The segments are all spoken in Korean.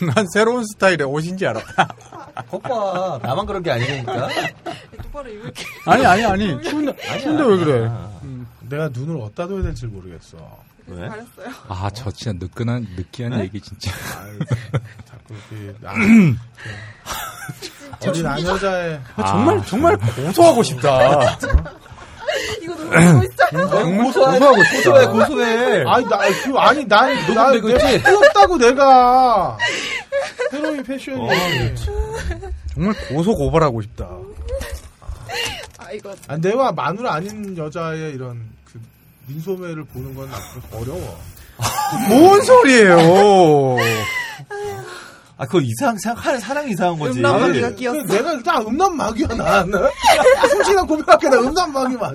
난 새로운 스타일의 옷인지 알았다. 오빠 나만 그런 게 아니니까. 똑바로 입을게. 아니 아니 아니 추운데 추운데 왜 그래? 내가 눈을 어디다 둬야 될지 모르겠어. 왜? 잘했어요. 아 저 진짜 느끼한 느끼한 얘기 진짜. 아유, 자꾸 이렇게 아, 어린 안 여자의 아, 정말 정말 고소하고 싶다. 이거 너무 있어요. 정말 고소하고 싶다. 고소해 고소해. 아니 나 그, 아니 난나? 틀렸다고 내가 새로운 패션이 어, 정말 고소 고발하고 싶다. 아 이거 아, 내가 마누라 아닌 여자의 이런 그 민소매를 보는 건좀 어려워. 뭔 소리예요? 아 그거 이상 생각하는 사람이 이상한 거지. 음란 마귀가 끼었어. 그 내가 일단 음란 마귀야 나는. 솔직히 고백할게 나 음란 마귀 맞아.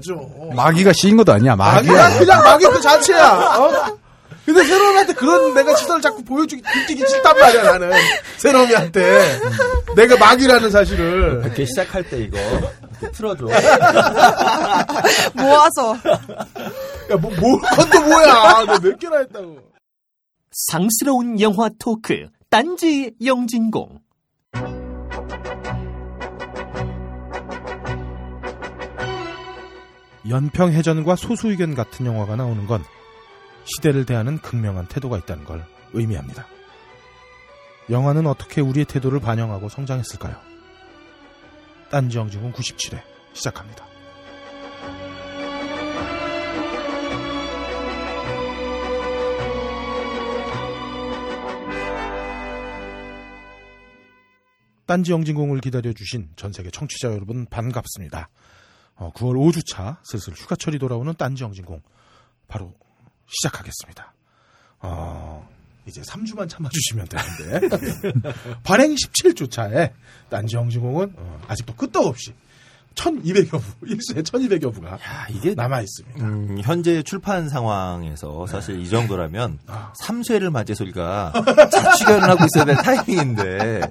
마귀가 씌인 것도 아니야. 마귀야 마귀야. 그냥 마귀 그 자체야. 어? 근데 새로미한테 그런 내가 시선을 자꾸 보여주기 들키기 싫단 말이야 나는 새로미한테 내가 마귀라는 사실을 이렇게 시작할 때 이거 틀어줘. 모아서 야 뭐 뭐, 그것도 뭐야 너몇 개나 했다고 상스러운 영화 토크 딴지 영진공 연평해전과 소수의견 같은 영화가 나오는 건 시대를 대하는 극명한 태도가 있다는 걸 의미합니다. 영화는 어떻게 우리의 태도를 반영하고 성장했을까요? 딴지 영진군 97회 시작합니다. 딴지 영진공을 기다려주신 전 세계 청취자 여러분 반갑습니다. 어, 9월 5주차 슬슬 휴가철이 돌아오는 딴지 영진공 바로 시작하겠습니다. 어, 이제 3주만 참아주시면 되는데 발행 17주차에 딴지 영진공은 어, 아직도 끄떡없이 1200여 부, 일수에 1200여 부가 야 이게 남아 있습니다. 음, 현재 출판 상황에서 사실 이 정도라면 아. 3쇄를 맞이해서 우리가 자취견을 하고 있어야 될 타이밍인데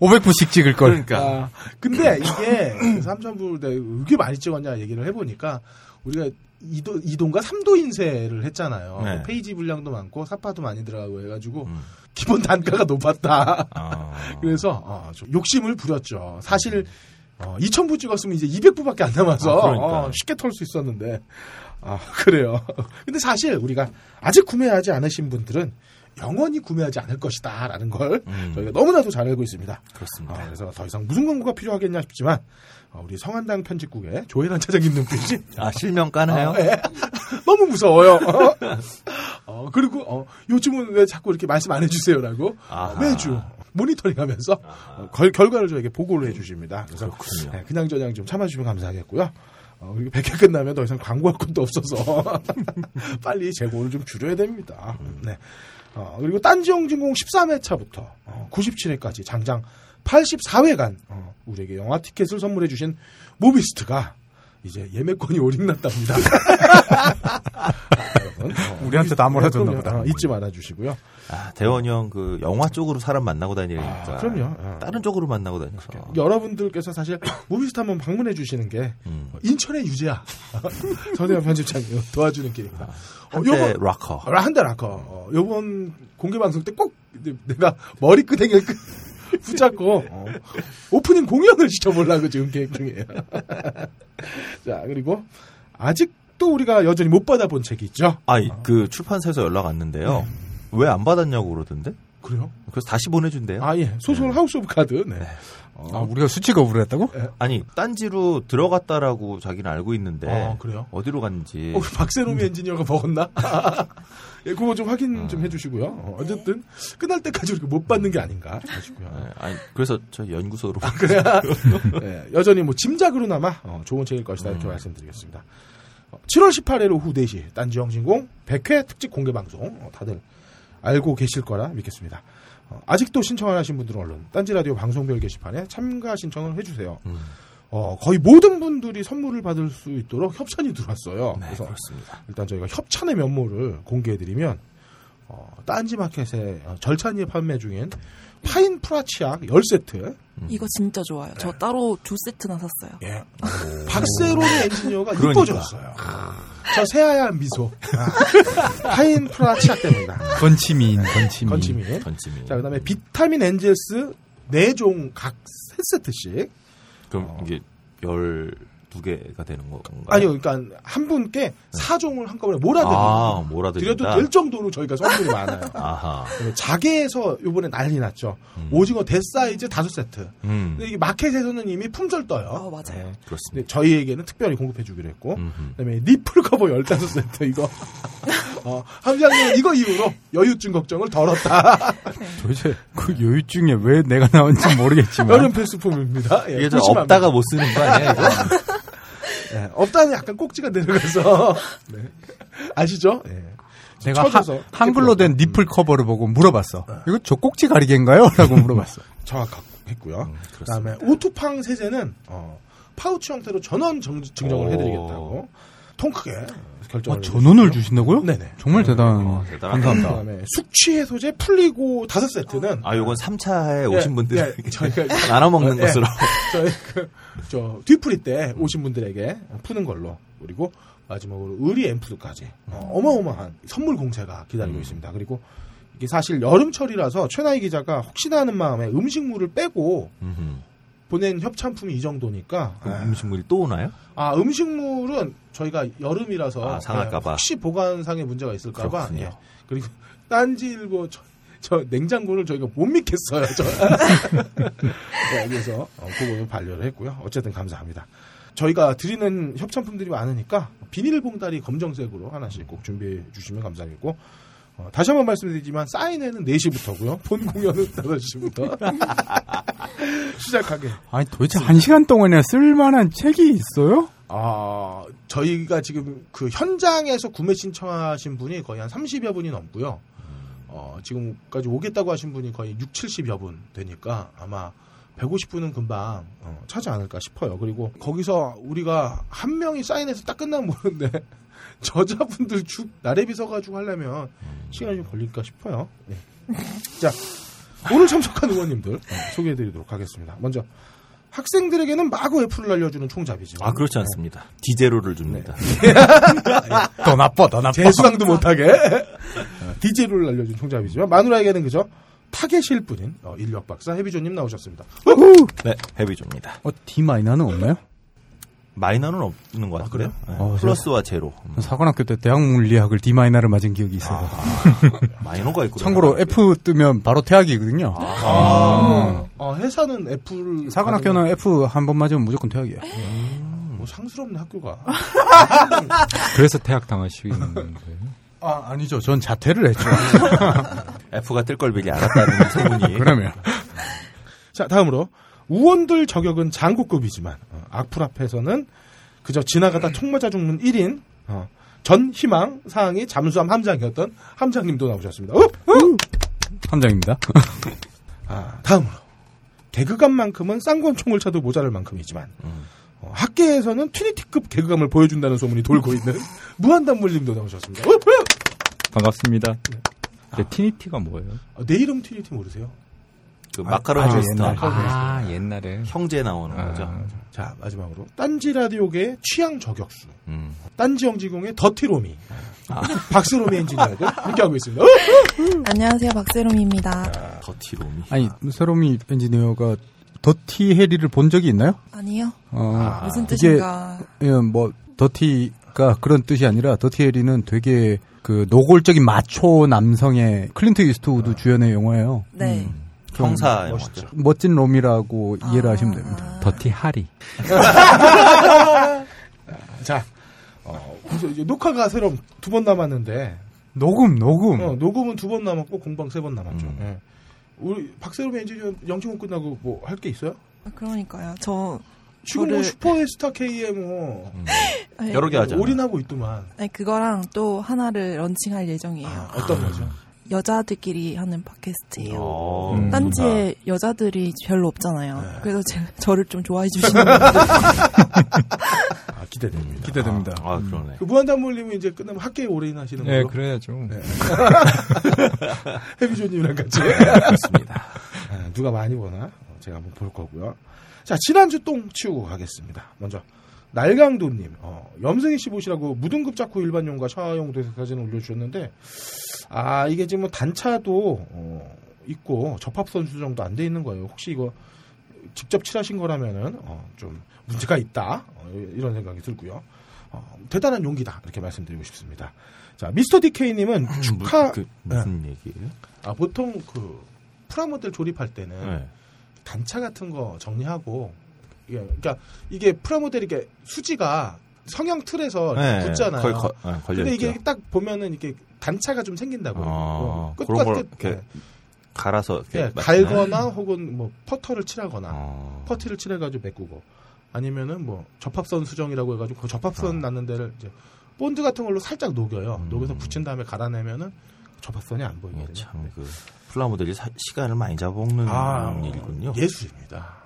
500부씩 찍을 걸. 그러니까 아, 근데 이게 3,000불 내가 왜 이렇게 많이 찍었냐 얘기를 해 보니까 우리가 2도, 2도인가 3도 인쇄를 했잖아요. 네. 페이지 분량도 많고 사파도 많이 들어가고 해가지고 음. 기본 단가가 높았다. 아. 그래서 어, 좀 욕심을 부렸죠. 사실 어, 2,000부 찍었으면 이제 200부밖에 안 남아서 아, 그러니까. 어, 쉽게 털 수 있었는데 아 그래요. 근데 사실 우리가 아직 구매하지 않으신 분들은 영원히 구매하지 않을 것이다라는 걸 음. 저희가 너무나도 잘 알고 있습니다. 그렇습니다. 어, 그래서 더 이상 무슨 광고가 필요하겠냐 싶지만 어, 우리 성한당 편집국의 조혜란 차장님 눈빛이 아 실명 까나요? 어, 예. 너무 무서워요. 어? 어, 그리고 어, 요즘은 왜 자꾸 이렇게 말씀 안 해주세요라고 아하. 어, 매주 모니터링하면서 어, 결, 결과를 저에게 보고를 해주십니다. 그래서 그렇군요. 네, 그냥 저냥 좀 참아주시면 감사하겠고요. 어, 그리고 100회 끝나면 더 이상 광고할 것도 없어서 빨리 재고를 좀 줄여야 됩니다. 네. 어, 그리고 딴지영진공 13회차부터 어, 97회까지 장장 84회간 어, 우리에게 영화 티켓을 선물해 주신 모비스트가 이제 예매권이 올인났답니다. 여러분, 어, 우리한테 다 몰아줬나. 보다. 어, 잊지 말아 주시고요. 아, 대원이 형 그 영화 쪽으로 사람 만나고 다니니까. 아, 그럼요. 어. 다른 쪽으로 만나고 다녀서. 여러분들께서 사실 모비스트 한번 방문해 주시는 게 음. 인천의 유재야. 전혜연 편집장이 도와주는 길입니다. 어, 한때 요번 락커. 한대 라커. 어, 요번 공개 방송 때 꼭 내가 머리끄댕이를 끄- 붙잡고 어, 오프닝 공연을 시켜보려고 지금 계획 중이에요. 자 그리고 아직도 우리가 여전히 못 받아본 책이 있죠. 아, 그 출판사에서 연락 왔는데요. 네. 왜 안 받았냐고 그러던데? 그래요? 그래서 다시 보내준대요. 아 예. 소설 House of Cards. 네. 아, 우리가 수취 거부를 했다고? 아니, 딴지로 들어갔다라고 자기는 알고 있는데. 아, 그래요? 어디로 갔는지. 어, 박세롬이 엔지니어가 먹었나? 예, 그거 좀 확인 좀 해주시고요. 어, 어쨌든 끝날 때까지 우리가 못 받는 게 아닌가 싶고요. 네, 아니, 그래서 저 연구소로. 그래야 예, 여전히 뭐 짐작으로나마 어, 좋은 책일 것이다 이렇게 말씀드리겠습니다. 어, 7월 18일 오후 4시 딴지영진공 100회 특집 공개 방송 어, 다들 알고 계실 거라 믿겠습니다. 어, 아직도 신청 안 하신 분들은 얼른 딴지 라디오 방송별 게시판에 참가 신청을 해주세요. 음. 어, 거의 모든 분들이 선물을 받을 수 있도록 협찬이 들어왔어요. 네, 그래서 그렇습니다. 일단 저희가 협찬의 면모를 공개해드리면 어, 딴지 마켓에 어, 절찬리에 판매 중인 파인 프라치약 10세트. 이거 진짜 좋아요. 저 따로 두 세트나 샀어요. 예. 박세롬이 엔지니어가 그러니까. 이뻐졌어요. 저 새하얀 미소. 아, 파인프라 치약 됩니다. 건치미인, 건치미인. 건치미. 전침이. 자, 그 다음에 비타민 엔젤스 4종 각 3세트씩. 그럼 이게 12개가 되는 건가요? 아니요, 그러니까 한 분께 4종을 한꺼번에 몰아드립니다. 아. 드려도 될 정도로 저희가 선물이 많아요. 아하. 자개에서 요번에 난리 났죠. 음. 오징어 대사이즈 5세트. 음. 근데 이게 마켓에서는 이미 품절 아, 떠요. 맞아요. 네. 그렇습니다. 근데 저희에게는 특별히 공급해 주기로 했고. 음흠. 그다음에 nipple 커버 15세트 이거. 어, 함장님은 이거 이후로 여유증 걱정을 덜었다. 도대체 그 여유증에 왜 내가 나온지 모르겠지만. 여름 필수품입니다. 예, 이게 좀. 없다가 못 쓰는 거 아니야, 이거? 예, 없다는 약간 꼭지가 내려가서. 네. 아시죠? 예. 내가 하- 한글로 된 니플 커버를 보고 물어봤어. 이거 저 꼭지 가리개인가요? 라고 물어봤어. 정확했고요. 음, 그다음에 오투팡 세제는 어, 파우치 형태로 전원 정, 증정을 오. 해드리겠다고 통 크게 결정을 아, 전원을. 주신다고요? 네네. 정말 대단. 어, 대단하다. 감사합니다. 그다음에 숙취 해소제 풀리고 다섯 세트는 아, 요건 3차에 오신 예, 분들 예, 저희가 나눠 먹는 예, 것으로. 저희 그 저 뒤풀이 때 오신 분들에게 푸는 걸로 그리고 마지막으로 의리 앰프드까지 어, 어마어마한 선물 공세가 기다리고 음. 있습니다. 그리고 이게 사실 여름철이라서 최나희 기자가 혹시나 하는 마음에 음식물을 빼고 음흠. 보낸 협찬품이 이 정도니까 아, 음식물이 또 오나요? 아 음식물은 저희가 여름이라서 아, 상할까봐. 예, 혹시 보관상에 문제가 있을까봐. 예. 그리고 딴지일보 저, 저 냉장고를 저희가 못 믿겠어요. 저. 네, 그래서 어, 그거는 반려를 했고요. 어쨌든 감사합니다. 저희가 드리는 협찬품들이 많으니까 비닐봉다리 검정색으로 하나씩 꼭 준비해 주시면 감사하겠고 어, 다시 한번 말씀드리지만 사인회는 4시부터고요. 본 공연은 5시부터 시작하게 아니 도대체 한 시간 동안이나 쓸만한 책이 있어요? 아, 저희가 지금 그 현장에서 구매 신청하신 분이 거의 한 30여 분이 넘고요. 어, 지금까지 오겠다고 하신 분이 거의 6, 70여 분 되니까 아마 150분은 금방 어, 차지 않을까 싶어요. 그리고 거기서 우리가 한 명이 사인해서 딱 끝나면 모르는데 저자분들 쭉 나래비 서가지고 하려면 시간이 좀 걸릴까 싶어요. 네. 자, 오늘 참석한 의원님들 어, 소개해드리도록 하겠습니다. 먼저 학생들에게는 마구 F를 날려주는 총잡이죠. 아, 그렇지 않습니다. D제로를 줍니다. 더 나빠, 더 나빠. 재수강도 못하게 D제로를 날려준 총잡이지만 마누라에게는 그저 타겟일 뿐인 어, 잉여력 박사 헤비조님 나오셨습니다. 네, 헤비조입니다. 어, D 마이너는 없나요? 마이너는 없는 것 같고요. 네, 어, 플러스와 제로. 음. 사관학교 때 대학 물리학을 D 마이너를 맞은 기억이 있어요. 마이너가 있고. 참고로 F 뜨면 바로 퇴학이거든요. 아, 어, 회사는 애플 사관학교는 F 한 번 맞으면 무조건 퇴학이에요. 뭐 상스럽네 학교가. 그래서 퇴학 당하시는 거예요? 아, 아니죠. 전 자퇴를 했죠. F가 뜰 걸 미리 알았다는 소문이. 그러면. 자 다음으로 우원들 저격은 장고급이지만 어, 악플 앞에서는 그저 지나가다 총 맞아 죽는 1인 어, 전 희망 사항이 잠수함 함장이었던 함장님도 나오셨습니다. 어? 어? 함장입니다. 아, 다음으로 개그감만큼은 쌍권총을 차도 모자랄 만큼이지만 어, 학계에서는 트리니티급 개그감을 보여준다는 소문이 돌고 있는 무한단물님도 나오셨습니다. 어? 어? 반갑습니다. 네, 트리니티가 뭐예요? 어, 내 이름 트리니티 모르세요? 그 마카로니 아, 웨스턴. 옛날. 아, 옛날에. 형제 나오는 아, 거죠. 자 마지막으로 딴지 라디오계의 취향 저격수 음. 딴지 영진공의 더티로미 박새로미 엔지니어도 함께 하고 있습니다. 어? 안녕하세요, 박세롬입니다. 더티로미. 아니, 새로미 엔지니어가 더티 해리를 본 적이 있나요? 아니요. 어, 무슨 이게, 뜻인가? 예, 뭐, 더티가 그런 뜻이 아니라, 더티 해리는 되게 그 노골적인 마초 남성의 클린트 이스트우드 주연의 영화예요. 네. 형사 멋있죠. 영화죠. 멋진 롬이라고 이해를 하시면 됩니다. 아. 더티 하리. 자 어, 녹화가 새로 두 번 남았는데 녹음, 녹음. 어, 녹음은 두 번 남았고 공방 세 번 남았죠. 음. 예. 우리 박세롬 엔지니어 영진공 끝나고 뭐 할 게 있어요? 아, 그러니까요. 저 지금 뭐 슈퍼스타 K에 뭐 아니, 여러 개 하잖아. 올인하고 있더만 아니, 그거랑 또 하나를 런칭할 예정이에요. 아, 어떤 거죠? 여자들끼리 하는 팟캐스트예요. 어, 음. 딴지에 여자들이 별로 없잖아요. 네. 그래서 제, 저를 좀 좋아해 주시는 분들. 아, 기대됩니다. 기대됩니다. 아, 그러네. 그 무한담몰님은 이제 끝나면 학계에 오래인 하시는 네, 걸로 그래야죠. 해비조님이랑 같이 그렇습니다. 아, 누가 많이 보나 어, 제가 한번 볼 거고요. 자 지난주 똥 치우고 가겠습니다. 먼저 날강도님 어, 염승희 씨 보시라고 무등급 자쿠 일반용과 샤워용 사진을 올려주셨는데 아 이게 지금 뭐 단차도 어, 있고 접합선 수정도 안 돼 있는 거예요. 혹시 이거 직접 칠하신 거라면은 어, 좀 문제가 있다 어, 이런 생각이 들고요. 어, 대단한 용기다 이렇게 말씀드리고 싶습니다. 자 미스터 디케이님은 축하 그, 무슨 얘기예요? 아 보통 그 프라모델 조립할 때는 네. 단차 같은 거 정리하고 이게 그러니까 이게 프라모델 이 게 수지가 성형 틀에서 네, 붙잖아요. 거의 거- 네, 근데 있죠. 이게 딱 보면은 이게 단차가 좀 생긴다고요. 아, 어, 끝과 걸끝 이렇게 갈아서 이렇게 예? 갈거나 혹은 뭐 퍼티를 칠하거나 어. 퍼티를 칠해가지고 메꾸고 아니면은 뭐 접합선 수정이라고 해가지고 그 접합선 났는 데를 이제 본드 같은 걸로 살짝 녹여요. 아. 음. 녹여서 붙인 다음에 갈아내면은 접합선이 안 예, 보이거든요. 참그 플라모델이 사- 시간을 많이 잡아먹는 아, 일이군요. 예술입니다.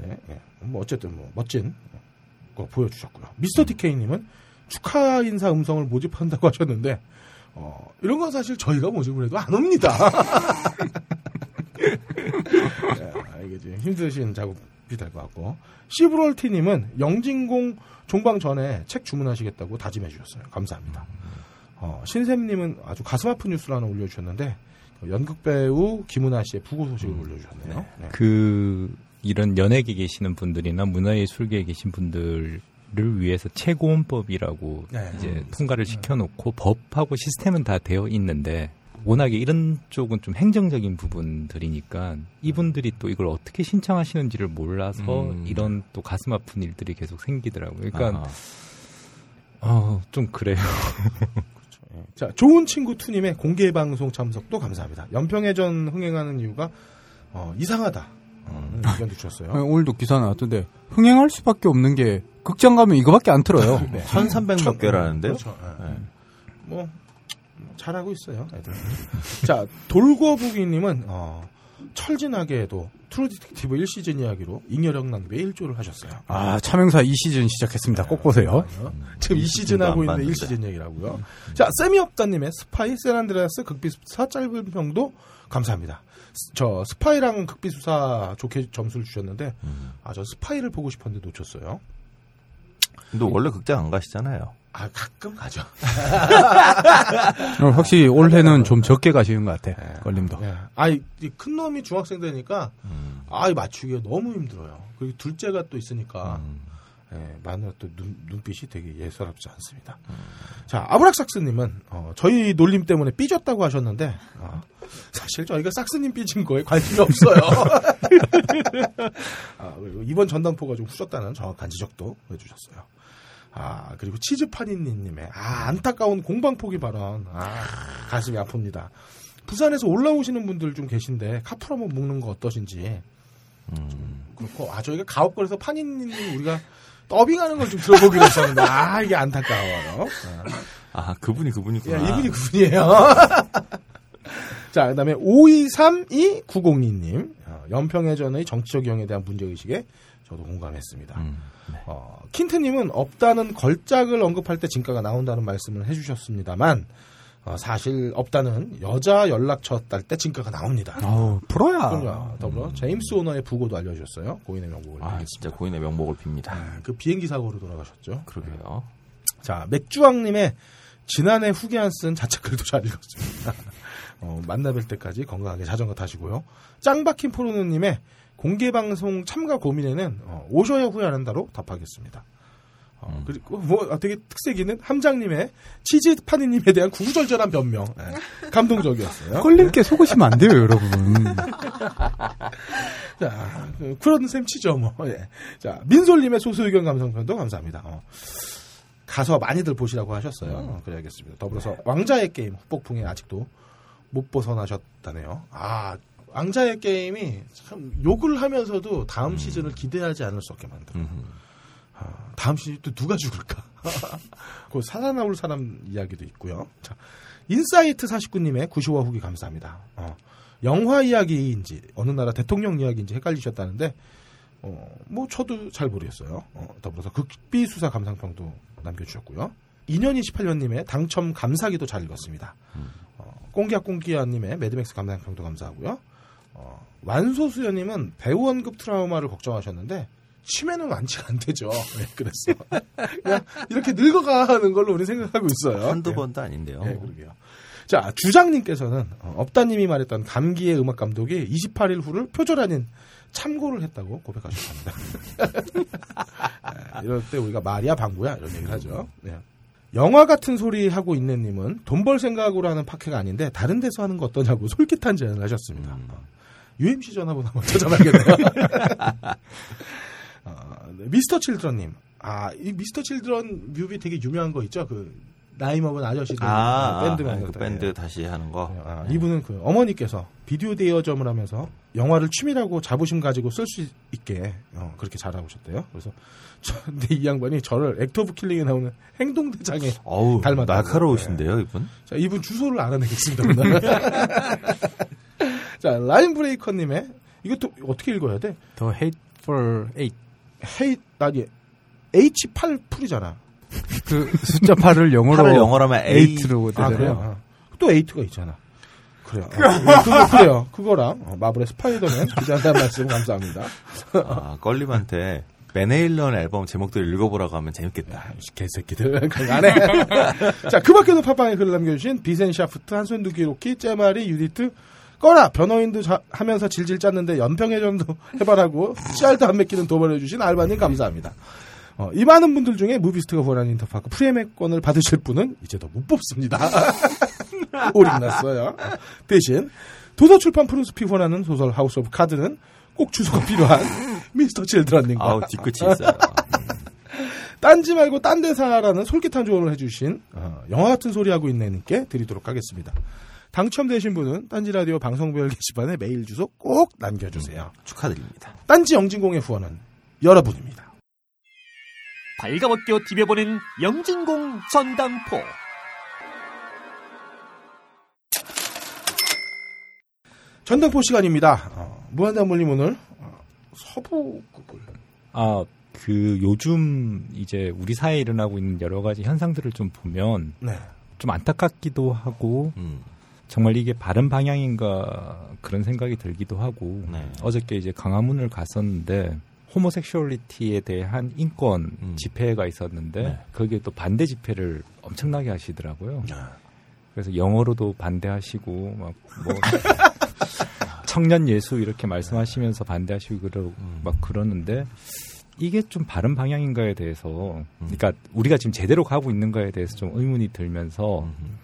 네, 네. 뭐 어쨌든 뭐 멋진 거 보여주셨고요. 미스터 디케이님은 축하 인사 음성을 모집한다고 하셨는데 어, 이런 건 사실 저희가 모집을 해도 안 옵니다. 야, 이게 지금 힘드신 작업이 될 것 같고 시브롤티님은 영진공 종방 전에 책 주문하시겠다고 다짐해 주셨어요. 감사합니다. 어, 신샘님은 아주 가슴 아픈 뉴스를 하나 올려주셨는데 연극 배우 김은아 씨의 부고 소식을 올려주셨네요. 네. 그 이런 연예계 계시는 분들이나 문화예술계에 계신 분들을 위해서 최고원법이라고 네. 이제 통과를 시켜놓고 법하고 시스템은 다 되어 있는데 워낙에 이런 쪽은 좀 행정적인 부분들이니까 이분들이 또 이걸 어떻게 신청하시는지를 몰라서 음. 이런 또 가슴 아픈 일들이 계속 생기더라고요. 그러니까. 어, 좀 그래요. 자, 좋은 친구 투님의 공개 방송 참석도 감사합니다. 연평해전 흥행하는 이유가 어, 이상하다. 어, 의견도 주셨어요. 아, 오늘도 기사 나왔던데 흥행할 수밖에 없는 게 극장 가면 이거밖에 안 틀어요. 네. 1300몇 개라는데요? 그렇죠. 예. 네. 뭐 잘하고 있어요. 애들. 자, 돌고부기님은 어, 철진하게도 True Detective 1시즌 이야기로 잉여력 낭비에 일조를 하셨어요. 아 참행사 이 시즌 시작했습니다. 꼭 보세요. 지금 2시즌 하고 있는데 봤는데. 1시즌 얘기라고요. 자, 세미업다님의 스파이 샌 안드레아스 극비수사 짧은 평도 감사합니다. 스- 저 스파이랑 극비수사 좋게 점수를 주셨는데 음. 아, 저 스파이를 보고 싶었는데 놓쳤어요. 근데 원래 극장 안 가시잖아요. 아, 가끔 가죠. 어, 확실히 올해는 좀 적게 가시는 것 같아. 껄림도. 예. 아, 이 큰 놈이 중학생 되니까 음. 아, 이 맞추기가 너무 힘들어요. 그리고 둘째가 또 있으니까 음. 예, 마누라 또 눈, 눈빛이 되게 예사롭지 않습니다. 자, 아브락삭스님은 어, 저희 놀림 때문에 삐졌다고 하셨는데 어, 사실 저희가 삭스님 삐진 거에 관심이 없어요. 아, 그리고 이번 전당포가 좀 후졌다는 정확한 지적도 해주셨어요. 아 그리고 치즈파니님의 아 안타까운 공방 포기 발언 아 가슴이 아픕니다. 부산에서 올라오시는 분들 좀 계신데 카프라모 먹는 거 어떠신지 음. 그렇고 아 저희가 가옥걸에서 파니님 우리가 더빙하는 걸 좀 들어보기로 했었는데 아 이게 안타까워요. 아, 그분이 그분이구나. 야, 이분이 그분이에요. 자, 그 다음에 523290님. 어, 연평해전의 정치적 유형에 대한 문제의식에 저도 공감했습니다. 음. 어, 킨트님은 없다는 걸작을 언급할 때 진가가 나온다는 말씀을 해주셨습니다만, 어, 사실 없다는 여자 연락처 딸 때 진가가 나옵니다. 아우 프로야. 그럼요. 더불어 제임스 오너의 부고도 알려주셨어요. 고인의 명복을 아, 빌겠습니다. 진짜 고인의 명목을 빕니다. 아, 그 비행기 사고로 돌아가셨죠. 그러게요. 자, 맥주왕님의 지난해 후기 안 쓴 자책글도 잘 읽었습니다. 어, 만나뵐 때까지 건강하게 자전거 타시고요. 짱박힌 포르노님의 공개방송 참가 고민에는 어, 오셔야 후회 안 한다로 답하겠습니다. 어, 그리고 뭐 아, 되게 특색 있는 함장님의 치즈 파니님에 대한 구구절절한 변명 네, 감동적이었어요. 꼴림께 속으시면 안 돼요, 여러분. 자, 그, 그런 셈 치죠, 뭐. 예. 자, 민솔님의 소수 의견 감상편도 감사합니다. 어. 가서 많이들 보시라고 하셨어요. 어, 그래야겠습니다. 더불어서 왕자의 게임 후폭풍에 아직도 못 벗어나셨다네요. 아, 왕자의 게임이 참 욕을 하면서도 다음 시즌을 기대하지 않을 수 없게 만들어요. 음. 아, 다음 시즌 또 누가 죽을까? 그 살아나올 사람 이야기도 있고요. 자, 인사이트 49님의 90화 후기 감사합니다. 어, 영화 이야기인지 어느 나라 대통령 이야기인지 헷갈리셨다는데 어, 뭐 저도 잘 모르겠어요. 어, 더불어서 극비 수사 감상평도 남겨주셨고요. 2년 28년님의 당첨 감사기도 잘 읽었습니다. 어, 꽁기야꽁기야님의 Mad Max 감상평도 감사하고요. 어, 완소수연님은 배우 언급 트라우마를 걱정하셨는데 치매는 완치가 안 되죠. 네, 그랬어. 그냥 이렇게 늙어가는 걸로 우리 생각하고 있어요. 한두 네. 번도 아닌데요. 네, 그러게요. 자, 주장님께서는 어, 업다님이 말했던 감기의 음악 감독이 28일 후를 표절 아닌 참고를 했다고 고백하셨습니다. 네, 이럴 때 우리가 말이야 방구야 이런 얘기를 하죠. 네. 영화 같은 소리 하고 있는 님은 돈 벌 생각으로 하는 팟캐가 아닌데 다른 데서 하는 거 어떠냐고 솔깃한 제안을 하셨습니다. 음. 어, UMC 전화번호 한번 찾아봐야겠네요. 어, 네, 미스터 칠드런님. 아, 이 미스터 칠드런 뮤비 되게 유명한 거 있죠? 그, 나이 먹은 아저씨들. 아, 밴드 아, 멤버들. 그 밴드 다시 하는 거. 아, 이분은 그 어머니께서 비디오 대여점을 하면서 영화를 취미라고 자부심 가지고 쓸 수 있게 어, 그렇게 잘하고 오셨대요. 그래서 저, 근데 이 양반이 저를 Act of Killing에 나오는 행동 대장에 어우, 닮았다고. 날카로우신데요, 이분? 자, 이분 주소를 알아내겠습니다. 오늘. 자, 라인 브레이커 님의 이것도 어떻게 읽어야 돼? The Hateful Eight. 헤이 아니 H8 풀이잖아. 그 숫자 8을 영어로 팔을 영어로 하면 eight. 8로 아, 되잖아요. 그래요? 아, 또 eight가 있잖아. 그래요. 아, 그거, 그래요. 그거랑 어, 마블의 스파이더맨 기대한다는 말씀 감사합니다. 아, 껄림한테 밴 헤일런 앨범 제목들 읽어보라고 하면 재밌겠다. 이 개새끼들. 안 해. 자, 그 밖에도 팟빵에 글을 남겨주신 비센 샤프트, 한손 두기 로키, 째마리, 유디트, 꺼라! 변호인도 자- 하면서 질질 짰는데 연평해전도 해바라고 씨알도 안 맺기는 도발해 주신 알바님 감사합니다. 어, 이 많은 분들 중에 무비스트가 후원한 인터파크 프리엠액권을 받으실 분은 이제 더 못 뽑습니다. 오링났어요. 대신 도서출판 프로스피 후원하는 소설 하우스 오브 카드는 꼭 주소가 필요한 미스터 칠드런님과 아우, 뒤끝이 있어요. 딴지 말고 딴 데사라는 솔깃한 조언을 해주신 어, 영화 같은 소리 하고 있네님께 드리도록 하겠습니다. 당첨되신 분은 딴지 라디오 방송별 게시판에 메일 주소 꼭 남겨주세요. 축하드립니다. 딴지 영진공의 후원은 여러분입니다. 발가벗겨 디벼보는 영진공 전당포. 전당포 시간입니다. 어, 무한담물림 오늘 어, 서부극을 아, 그 요즘 이제 우리 사회에 일어나고 있는 여러 가지 현상들을 좀 보면 네. 좀 안타깝기도 하고 음. 정말 이게 바른 방향인가 그런 생각이 들기도 하고 네. 어저께 이제 강화문을 갔었는데 호모섹슈얼리티에 대한 인권 음. 집회가 있었는데 네. 거기에 또 반대 집회를 엄청나게 하시더라고요. 아. 그래서 영어로도 반대하시고 막 뭐 청년 예수 이렇게 말씀하시면서 반대하시고 그러 음. 막 그러는데 이게 좀 바른 방향인가에 대해서 음. 그러니까 우리가 지금 제대로 가고 있는가에 대해서 좀 의문이 들면서 음.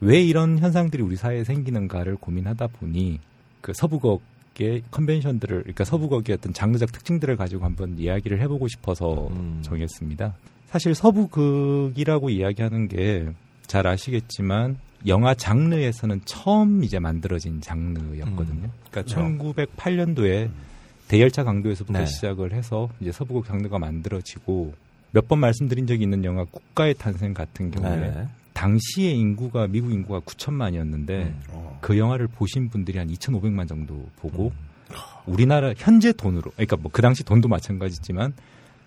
왜 이런 현상들이 우리 사회에 생기는가를 고민하다 보니 그 서부극의 컨벤션들을 그러니까 서부극의 어떤 장르적 특징들을 가지고 한번 이야기를 해보고 싶어서 음. 정했습니다. 사실 서부극이라고 이야기하는 게 잘 아시겠지만 영화 장르에서는 처음 이제 만들어진 장르였거든요. 음. 그러니까 1908년도에 대열차 강도에서부터 네. 시작을 해서 이제 서부극 장르가 만들어지고 몇 번 말씀드린 적이 있는 영화 국가의 탄생 같은 경우에 네. 당시의 인구가 미국 인구가 9천만이었는데 음. 어, 그 영화를 보신 분들이 한 2,500만 정도 보고 우리나라 현재 돈으로 그러니까 뭐 그 당시 돈도 마찬가지지만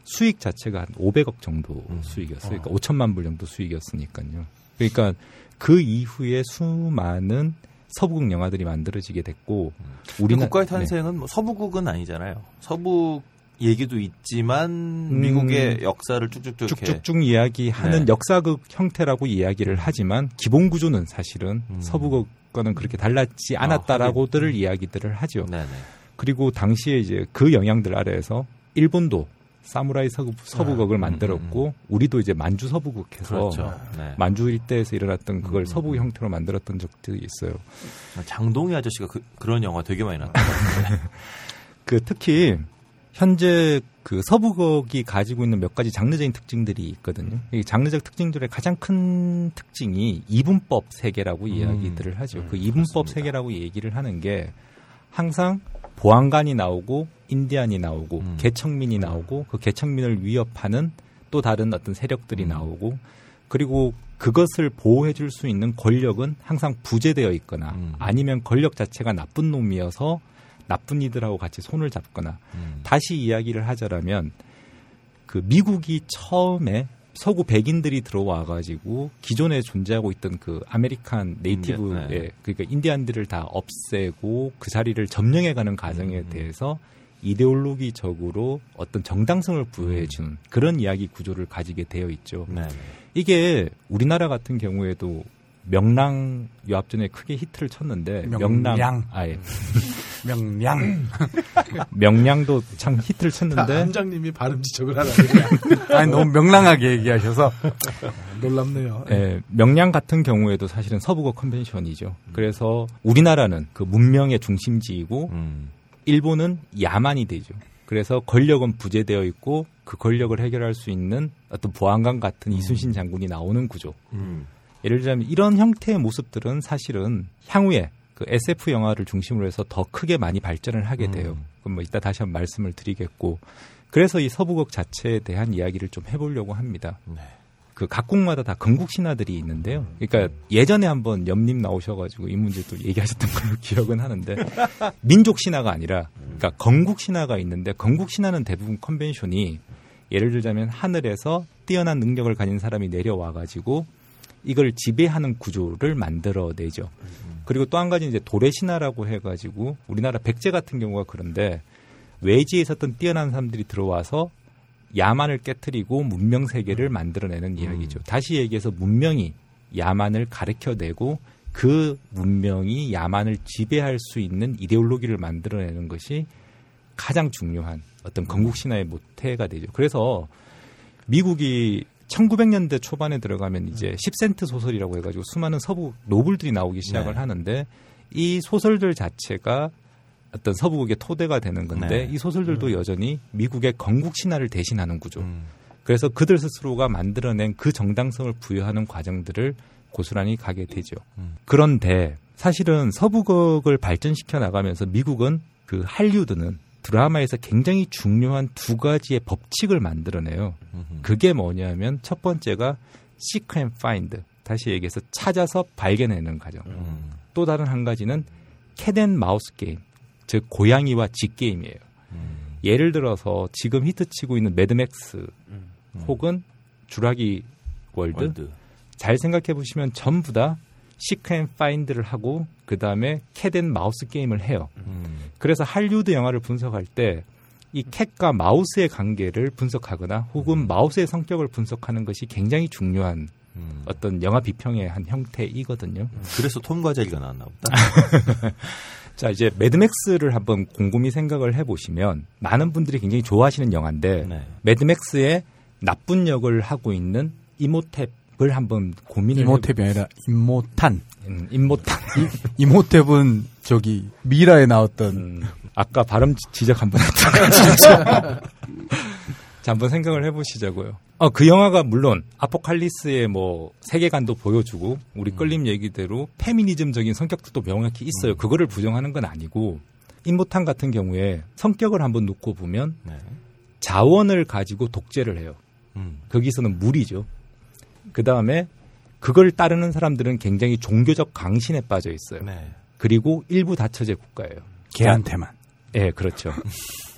수익 자체가 한 500억 정도 음. 수익이었어요. 그러니까 5천만 불 정도 수익이었으니까요. 그러니까 그 이후에 수많은 서부극 영화들이 만들어지게 됐고 우리나라 국가의 네. 탄생은 뭐 서부국은 아니잖아요. 서부 얘기도 있지만 음. 미국의 역사를 쭉쭉쭉 쭉쭉쭉 이야기하는 네. 역사극 형태라고 이야기를 하지만 기본 구조는 사실은 음. 서부극과는 그렇게 달랐지 아, 않았다라고들 이야기들을 하죠. 네네. 그리고 당시에 이제 그 영향들 아래에서 일본도 사무라이 서부, 서부극을 음, 만들었고 우리도 이제 만주 서부극해서 그렇죠. 네. 만주 일대에서 일어났던 그걸 음, 서부 음. 형태로 만들었던 적들이 있어요. 장동희 아저씨가 그, 런 영화 되게 많이 나왔다. 그 특히 현재 그 서부극이 가지고 있는 몇 가지 장르적인 특징들이 있거든요. 이 장르적 특징들의 가장 큰 특징이 이분법 세계라고 이야기들을 하죠. 음, 그 이분법 그렇습니다. 세계라고 얘기를 하는 게 항상 보안관이 나오고 인디안이 나오고 음. 개척민이 나오고 그 개척민을 위협하는 또 다른 어떤 세력들이 음. 나오고 그리고 그것을 보호해 줄 수 있는 권력은 항상 부재되어 있거나 음. 아니면 권력 자체가 나쁜 놈이어서 나쁜 이들하고 같이 손을 잡거나 음. 다시 이야기를 하자라면 그 미국이 처음에 서구 백인들이 들어와 가지고 기존에 존재하고 있던 그 American native의 네. 그러니까 인디안들을 다 없애고 그 자리를 점령해 가는 과정에 음. 대해서 이데올로기적으로 어떤 정당성을 부여해 주는 그런 이야기 구조를 가지게 되어 있죠. 네. 이게 우리나라 같은 경우에도 명량 요 앞전에 크게 히트를 쳤는데 명량. 명량 아예 명량. 명량도 참 히트를 다 쳤는데 함장님이 발음 지적을 하라니까 아니 너무 명랑하게 얘기하셔서 놀랍네요. 예, 명량 같은 경우에도 사실은 서부거 컨벤션이죠. 그래서 우리나라는 그 문명의 중심지이고 음. 일본은 야만이 되죠. 그래서 권력은 부재되어 있고 그 권력을 해결할 수 있는 어떤 보안관 같은 이순신 장군이 나오는 구조. 음. 예를 들자면 이런 형태의 모습들은 사실은 향후에 그 SF 영화를 중심으로 해서 더 크게 많이 발전을 하게 돼요. 음. 그럼 뭐 이따 다시 한번 말씀을 드리겠고. 그래서 이 서부극 자체에 대한 이야기를 좀 해보려고 합니다. 네. 그 각국마다 다 건국 신화들이 있는데요. 그러니까 예전에 한번 염님 나오셔가지고 이 문제 또 얘기하셨던 걸로 기억은 하는데 민족 신화가 아니라 그러니까 건국 신화가 있는데 건국 신화는 대부분 컨벤션이 예를 들자면 하늘에서 뛰어난 능력을 가진 사람이 내려와가지고 이걸 지배하는 구조를 만들어내죠. 그리고 또 한 가지 이제 도래 신화라고 해가지고 우리나라 백제 같은 경우가 그런데 외지에 있었던 뛰어난 사람들이 들어와서 야만을 깨뜨리고 문명 세계를 만들어내는 이야기죠. 다시 얘기해서 문명이 야만을 가르쳐내고 그 문명이 야만을 지배할 수 있는 이데올로기를 만들어내는 것이 가장 중요한 어떤 건국 신화의 모태가 되죠. 그래서 미국이 1900년대 초반에 들어가면 이제 10센트 소설이라고 해가지고 수많은 서부 노블들이 나오기 시작을 네. 하는데 이 소설들 자체가 어떤 서부국의 토대가 되는 건데 네. 이 소설들도 여전히 미국의 건국 신화를 대신하는 구조. 음. 그래서 그들 스스로가 만들어낸 그 정당성을 부여하는 과정들을 고스란히 가게 되죠. 음. 그런데 사실은 서부극을 발전시켜 나가면서 미국은 그 할리우드는 드라마에서 굉장히 중요한 두 가지의 법칙을 만들어내요. 그게 뭐냐면 첫 번째가 seek and find. 다시 얘기해서 찾아서 발견해내는 과정. 음. 또 다른 한 가지는 cat and mouse 게임. 즉 고양이와 쥐 게임이에요. 음. 예를 들어서 지금 히트치고 있는 매드맥스 혹은 주라기 월드, 월드. 잘 생각해 보시면 전부 다 seek and find를 하고 그 다음에 cat and mouse 게임을 해요. 음. 그래서 할리우드 영화를 분석할 때 이 cat과 mouse의 관계를 분석하거나 혹은 mouse의 성격을 분석하는 것이 굉장히 중요한 음. 어떤 영화 비평의 한 형태이거든요. 그래서 톰과 제리가 나왔나 보다. 자 이제 매드맥스를 한번 곰곰이 생각을 해보시면 많은 분들이 굉장히 좋아하시는 영화인데 네. 매드맥스의 나쁜 역을 하고 있는 이모탭 을 한번 고민을 이모탭이 아니라 임모탄. 음, 임모탄. 이모탭은 저기 미라에 나왔던 음, 아까 발음 지- 지적 한번 했다가 진짜. 자, 한번 생각을 해보시자고요. 어, 그 영화가 물론 아포칼리스의 뭐 세계관도 보여주고 우리 끌림 얘기대로 페미니즘적인 성격도 또 명확히 있어요. 그거를 부정하는 건 아니고 임모탄 같은 경우에 성격을 한번 놓고 보면 네. 자원을 가지고 독재를 해요. 음. 거기서는 물이죠. 그 다음에 그걸 따르는 사람들은 굉장히 종교적 강신에 빠져 있어요. 네. 그리고 일부 다처제 국가예요. 걔한테만. 예, 그렇죠.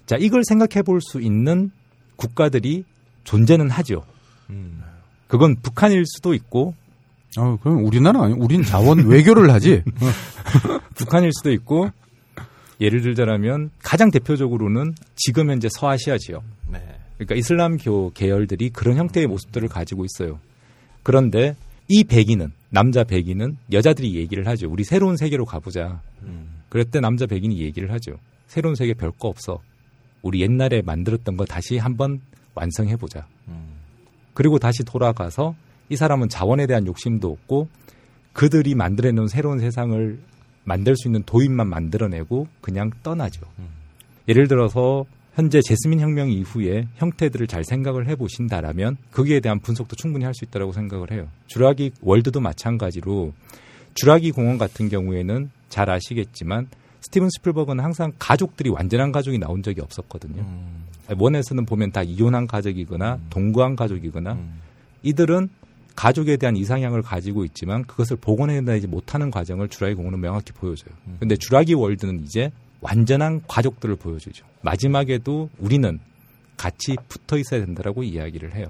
자, 이걸 생각해 볼 수 있는 국가들이 존재는 하죠. 음. 그건 북한일 수도 있고, 어, 그럼 우리나라 아니 우린 자원 외교를 하지. 북한일 수도 있고, 예를 들자면 가장 대표적으로는 지금 현재 서아시아 지역. 네. 그러니까 이슬람교 계열들이 그런 형태의 모습들을 가지고 있어요. 그런데 이 백인은, 남자 백인은 여자들이 얘기를 하죠. 우리 새로운 세계로 가보자. 음. 때 남자 백인이 얘기를 하죠. 새로운 세계 별거 없어. 우리 옛날에 만들었던 거 다시 한번 완성해 보자. 음. 그리고 다시 돌아가서 이 사람은 자원에 대한 욕심도 없고 그들이 만들어 놓은 새로운 세상을 만들 수 있는 도입만 만들어내고 그냥 떠나죠. 음. 예를 들어서 현재 제스민 혁명 이후에 형태들을 잘 생각을 해보신다라면 거기에 대한 분석도 충분히 할 수 있다고 생각을 해요. 주라기 월드도 마찬가지로 주라기 공원 같은 경우에는 잘 아시겠지만 스티븐 스필버그는 항상 가족들이 완전한 가족이 나온 적이 없었거든요. 음. 원에서는 보면 다 이혼한 가족이거나 동거한 가족이거나 음. 이들은 가족에 대한 이상향을 가지고 있지만 그것을 복원해내지 못하는 과정을 주라기 공원은 명확히 보여줘요. 음. 근데 주라기 월드는 이제 완전한 가족들을 보여주죠. 마지막에도 우리는 같이 붙어 있어야 된다라고 이야기를 해요.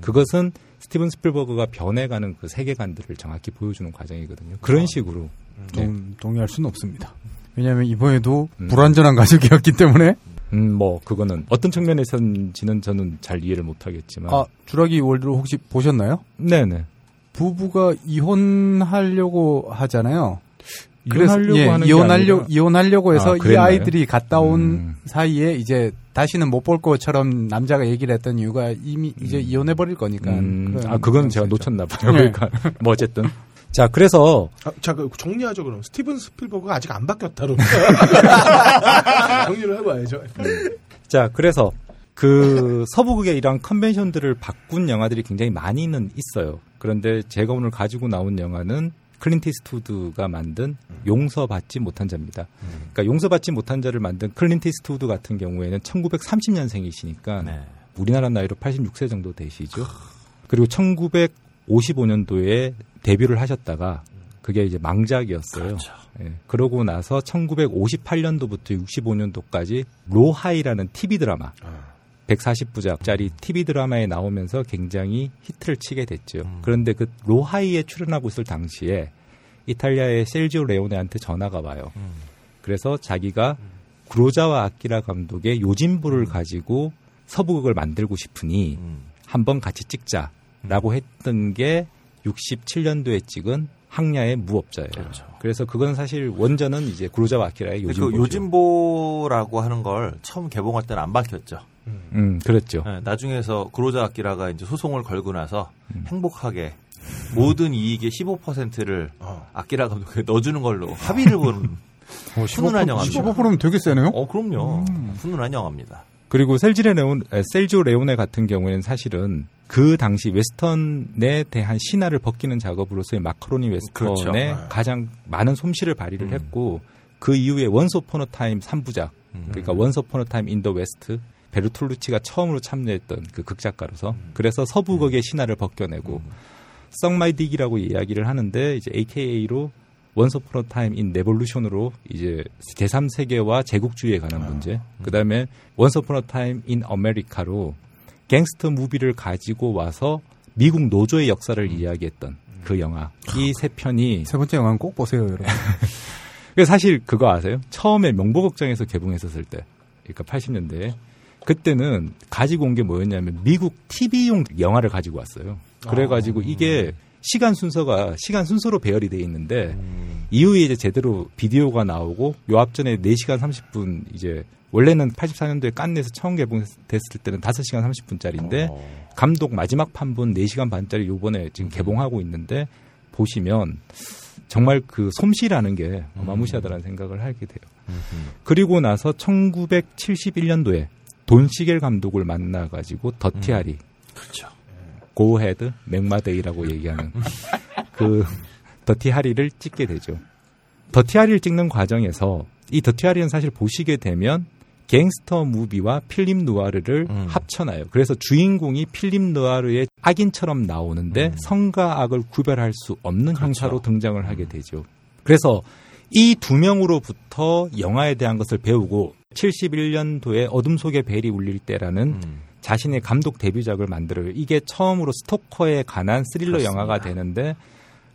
그것은 스티븐 스필버그가 변해가는 그 세계관들을 정확히 보여주는 과정이거든요. 그런 식으로 동, 동의할 수는 없습니다. 왜냐하면 이번에도 음. 불완전한 가족이었기 때문에 음, 뭐 그거는 어떤 측면에서인지는 저는 잘 이해를 못하겠지만 아 주라기 월드를 혹시 보셨나요? 네네 부부가 이혼하려고 하잖아요. 이혼하려고 예, 하는 게 이혼하려 아니라 이혼하려고 해서 아, 이? 아이들이 갔다 온 음. 사이에 이제 다시는 못 볼 것처럼 남자가 얘기를 했던 이유가 이미 이제 이혼해 버릴 거니까. 음, 아 그건 제가. 놓쳤나 봐요. 네. 그러니까 뭐 어쨌든 자 그래서 아, 자, 그 정리하죠, 그럼. 스티븐 스필버그가 아직 안 바뀌었다로. 정리를 해봐야죠. 자, 그래서 그 서부극의 이런 컨벤션들을 바꾼 영화들이 굉장히 많이는 있어요. 그런데 제가 오늘 가지고 나온 영화는 클린트 이스트우드가 만든 용서받지 못한 자입니다. 그러니까 용서받지 못한 자를 만든 클린트 이스트우드 같은 경우에는 1930년생이시니까 네. 우리나라 나이로 86세 정도 되시죠. 그리고 1955년도에 데뷔를 하셨다가 그게 이제 망작이었어요. 예, 그러고 나서 1958년도부터 65년도까지 로하이드라는 TV 드라마 140부작짜리 TV 드라마에 나오면서 굉장히 히트를 치게 됐죠. 그런데 그 로하이드에 출연하고 있을 당시에 이탈리아의 셀지오 레오네한테 전화가 와요. 그래서 자기가 구로자와 아키라 감독의 요진부를 가지고 서부극을 만들고 싶으니 음. 한번 같이 찍자라고 했던 게 67년도에 찍은 항야의 무업자예요. 그렇죠. 그래서 그건 사실 원전은 이제 구로자와 아키라의 요진보. 그 요진보라고 하는 걸 처음 개봉할 때는 안 밝혔죠. 음, 그랬죠. 네, 나중에서 구로자 아키라가 이제 소송을 걸고 나서 음. 행복하게 모든 이익의 15%를 어. 아키라 감독에 넣어주는 걸로 합의를 보는 어, 훈훈한 영화입니다. 15%면 되게 세네요. 어 그럼요 음. 훈훈한 영화입니다. 그리고 셀지레 레온, 에, 셀지오 레오네 같은 경우에는 사실은 그 당시 웨스턴에 대한 신화를 벗기는 작업으로서의 마카로니 웨스턴에 그렇죠. 네. 가장 많은 솜씨를 발휘를 음. 했고 그 이후에 Once Upon a Time 3부작 음. 그러니까 Once Upon a Time in the West 베르톨루치가 처음으로 참여했던 그 극작가로서 그래서 서부극의 신화를 벗겨내고 suck my dick이라고 이야기를 하는데 이제 AKA로 Upon a Time in Revolution으로 이제 제3세계와 제국주의에 관한 문제 그다음에 Once Upon a Time in America로 gangster movie를 가지고 와서 미국 노조의 역사를 이야기했던 그 영화. 이 세 편이 세 번째 영화는 꼭 보세요, 여러분. 그래서 사실 그거 아세요? 처음에 명보극장에서 개봉했었을 때, 그러니까 80년대에 그때는 가지고 온 게 뭐였냐면 미국 TV용 영화를 가지고 왔어요. 그래가지고 이게 시간 순서가 시간 순서로 배열이 돼 있는데 이후에 이제 제대로 비디오가 나오고 요 앞전에 4시간 30분 이제 원래는 84년도에 깐네에서 처음 개봉됐을 때는 5시간 30분짜리인데 어. 감독 마지막 판분 4시간 반짜리 요번에 지금 개봉하고 있는데 보시면 정말 그 솜씨라는 게 어마무시하다는 생각을 하게 돼요. 그리고 나서 1971년도에 돈 시겔 감독을 만나가지고 더티하리, 그렇죠. 고헤드, 맥마데이라고 얘기하는 그 더티하리를 찍게 되죠. 더티하리를 찍는 과정에서 이 더티하리는 사실 보시게 되면 gangster movie와 필름 누아르를 음. 합쳐놔요. 그래서 주인공이 필름 누아르의 악인처럼 나오는데 선과 악을 구별할 수 없는 형사로 등장을 하게 되죠. 그래서 이 두 명으로부터 영화에 대한 것을 배우고 71년도에 어둠 속의 벨이 울릴 때라는 음. 자신의 감독 데뷔작을 만들어요. 이게 처음으로 스토커에 관한 스릴러 그렇습니다. 영화가 되는데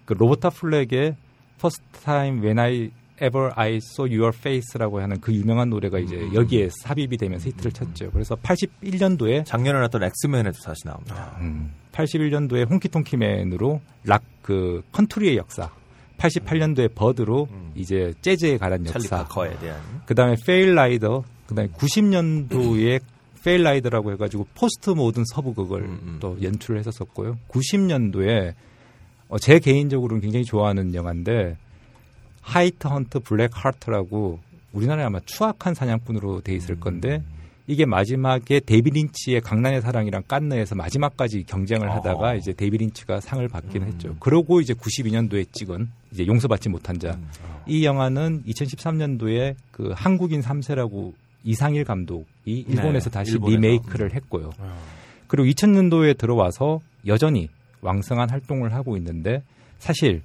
그 로버타 플랙의 First Time When I Ever I Saw Your Face라고 하는 그 유명한 노래가 이제 음. 여기에 삽입이 되면서 히트를 쳤죠. 그래서 81년도에 작년에 나왔던 엑스맨에도 다시 나옵니다. 음, 81년도에 홍키통키맨으로 락 그 컨트리의 역사, 88년도에 버드로 이제 재즈에 관한 역사, 파커에 대한. 그 다음에 페일라이더, 그 다음에 90년도에 페일라이더라고 해가지고 포스트모던 서부극을 음, 음. 또 연출을 했었었고요. 90년도에 어, 제 개인적으로는 굉장히 좋아하는 영화인데 White Hunter Black Heart라고 우리나라에 아마 추악한 사냥꾼으로 돼 있을 건데 이게 마지막에 데이빗 린치의 광란의 사랑이랑 깐느에서 마지막까지 경쟁을 하다가 어. 이제 데이빗 린치가 상을 받긴 했죠. 그러고 이제 92년도에 찍은 이제 용서받지 못한 자. 이 영화는 2013년도에 그 한국인 3세라고 이상일 감독이 일본에서 네, 다시 일본에서. 리메이크를 했고요. 그리고 2000년도에 들어와서 여전히 왕성한 활동을 하고 있는데 사실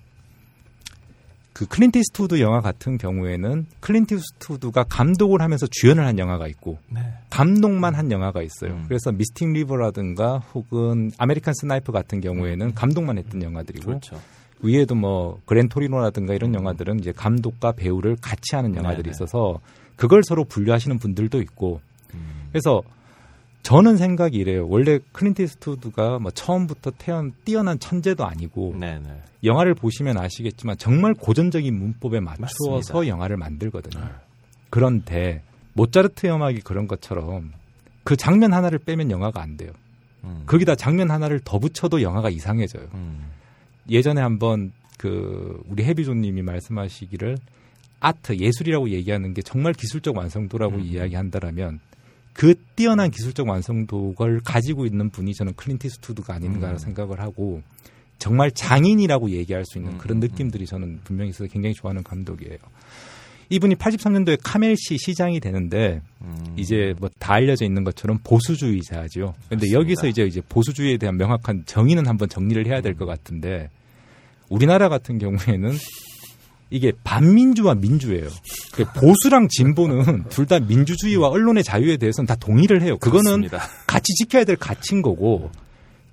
그 클린트 이스트우드 영화 같은 경우에는 클린트 이스트우드가 감독을 하면서 주연을 한 영화가 있고 네. 감독만 한 영화가 있어요. 음. 그래서 미스틱 리버라든가 혹은 아메리칸 스나이퍼 같은 경우에는 감독만 했던 영화들이고 그렇죠. 위에도 뭐 그랜토리노라든가 이런 영화들은 이제 감독과 배우를 같이 하는 영화들이 네네. 있어서 그걸 서로 분류하시는 분들도 있고 음. 그래서 저는 생각이 이래요. 원래 클린트 이스트우드가 뭐 처음부터 태어난 뛰어난 천재도 아니고 네네. 영화를 보시면 아시겠지만 정말 고전적인 문법에 맞추어서 맞습니다. 영화를 만들거든요. 네. 그런데 모차르트 음악이 그런 것처럼 그 장면 하나를 빼면 영화가 안 돼요. 음. 거기다 장면 하나를 더 붙여도 영화가 이상해져요. 음. 예전에 한번 그 우리 해비조님이 말씀하시기를 아트 예술이라고 얘기하는 게 정말 기술적 완성도라고 음. 이야기한다라면 그 뛰어난 기술적 완성도를 가지고 있는 분이 저는 클린트 이스트우드가 아닌가 음. 생각을 하고 정말 장인이라고 얘기할 수 있는 음, 그런 음, 느낌들이 저는 분명히 있어서 굉장히 좋아하는 감독이에요. 이분이 83년도에 카멜시 시장이 되는데 음. 이제 뭐 다 알려져 있는 것처럼 보수주의자죠. 근데 맞습니다. 여기서 이제 이제 보수주의에 대한 명확한 정의는 한번 정리를 해야 될 것 같은데 우리나라 같은 경우에는 이게 반민주와 민주예요. 그 보수랑 진보는 둘 다 민주주의와 언론의 자유에 대해서는 다 동의를 해요. 그거는 그렇습니다. 같이 지켜야 될 가치인 거고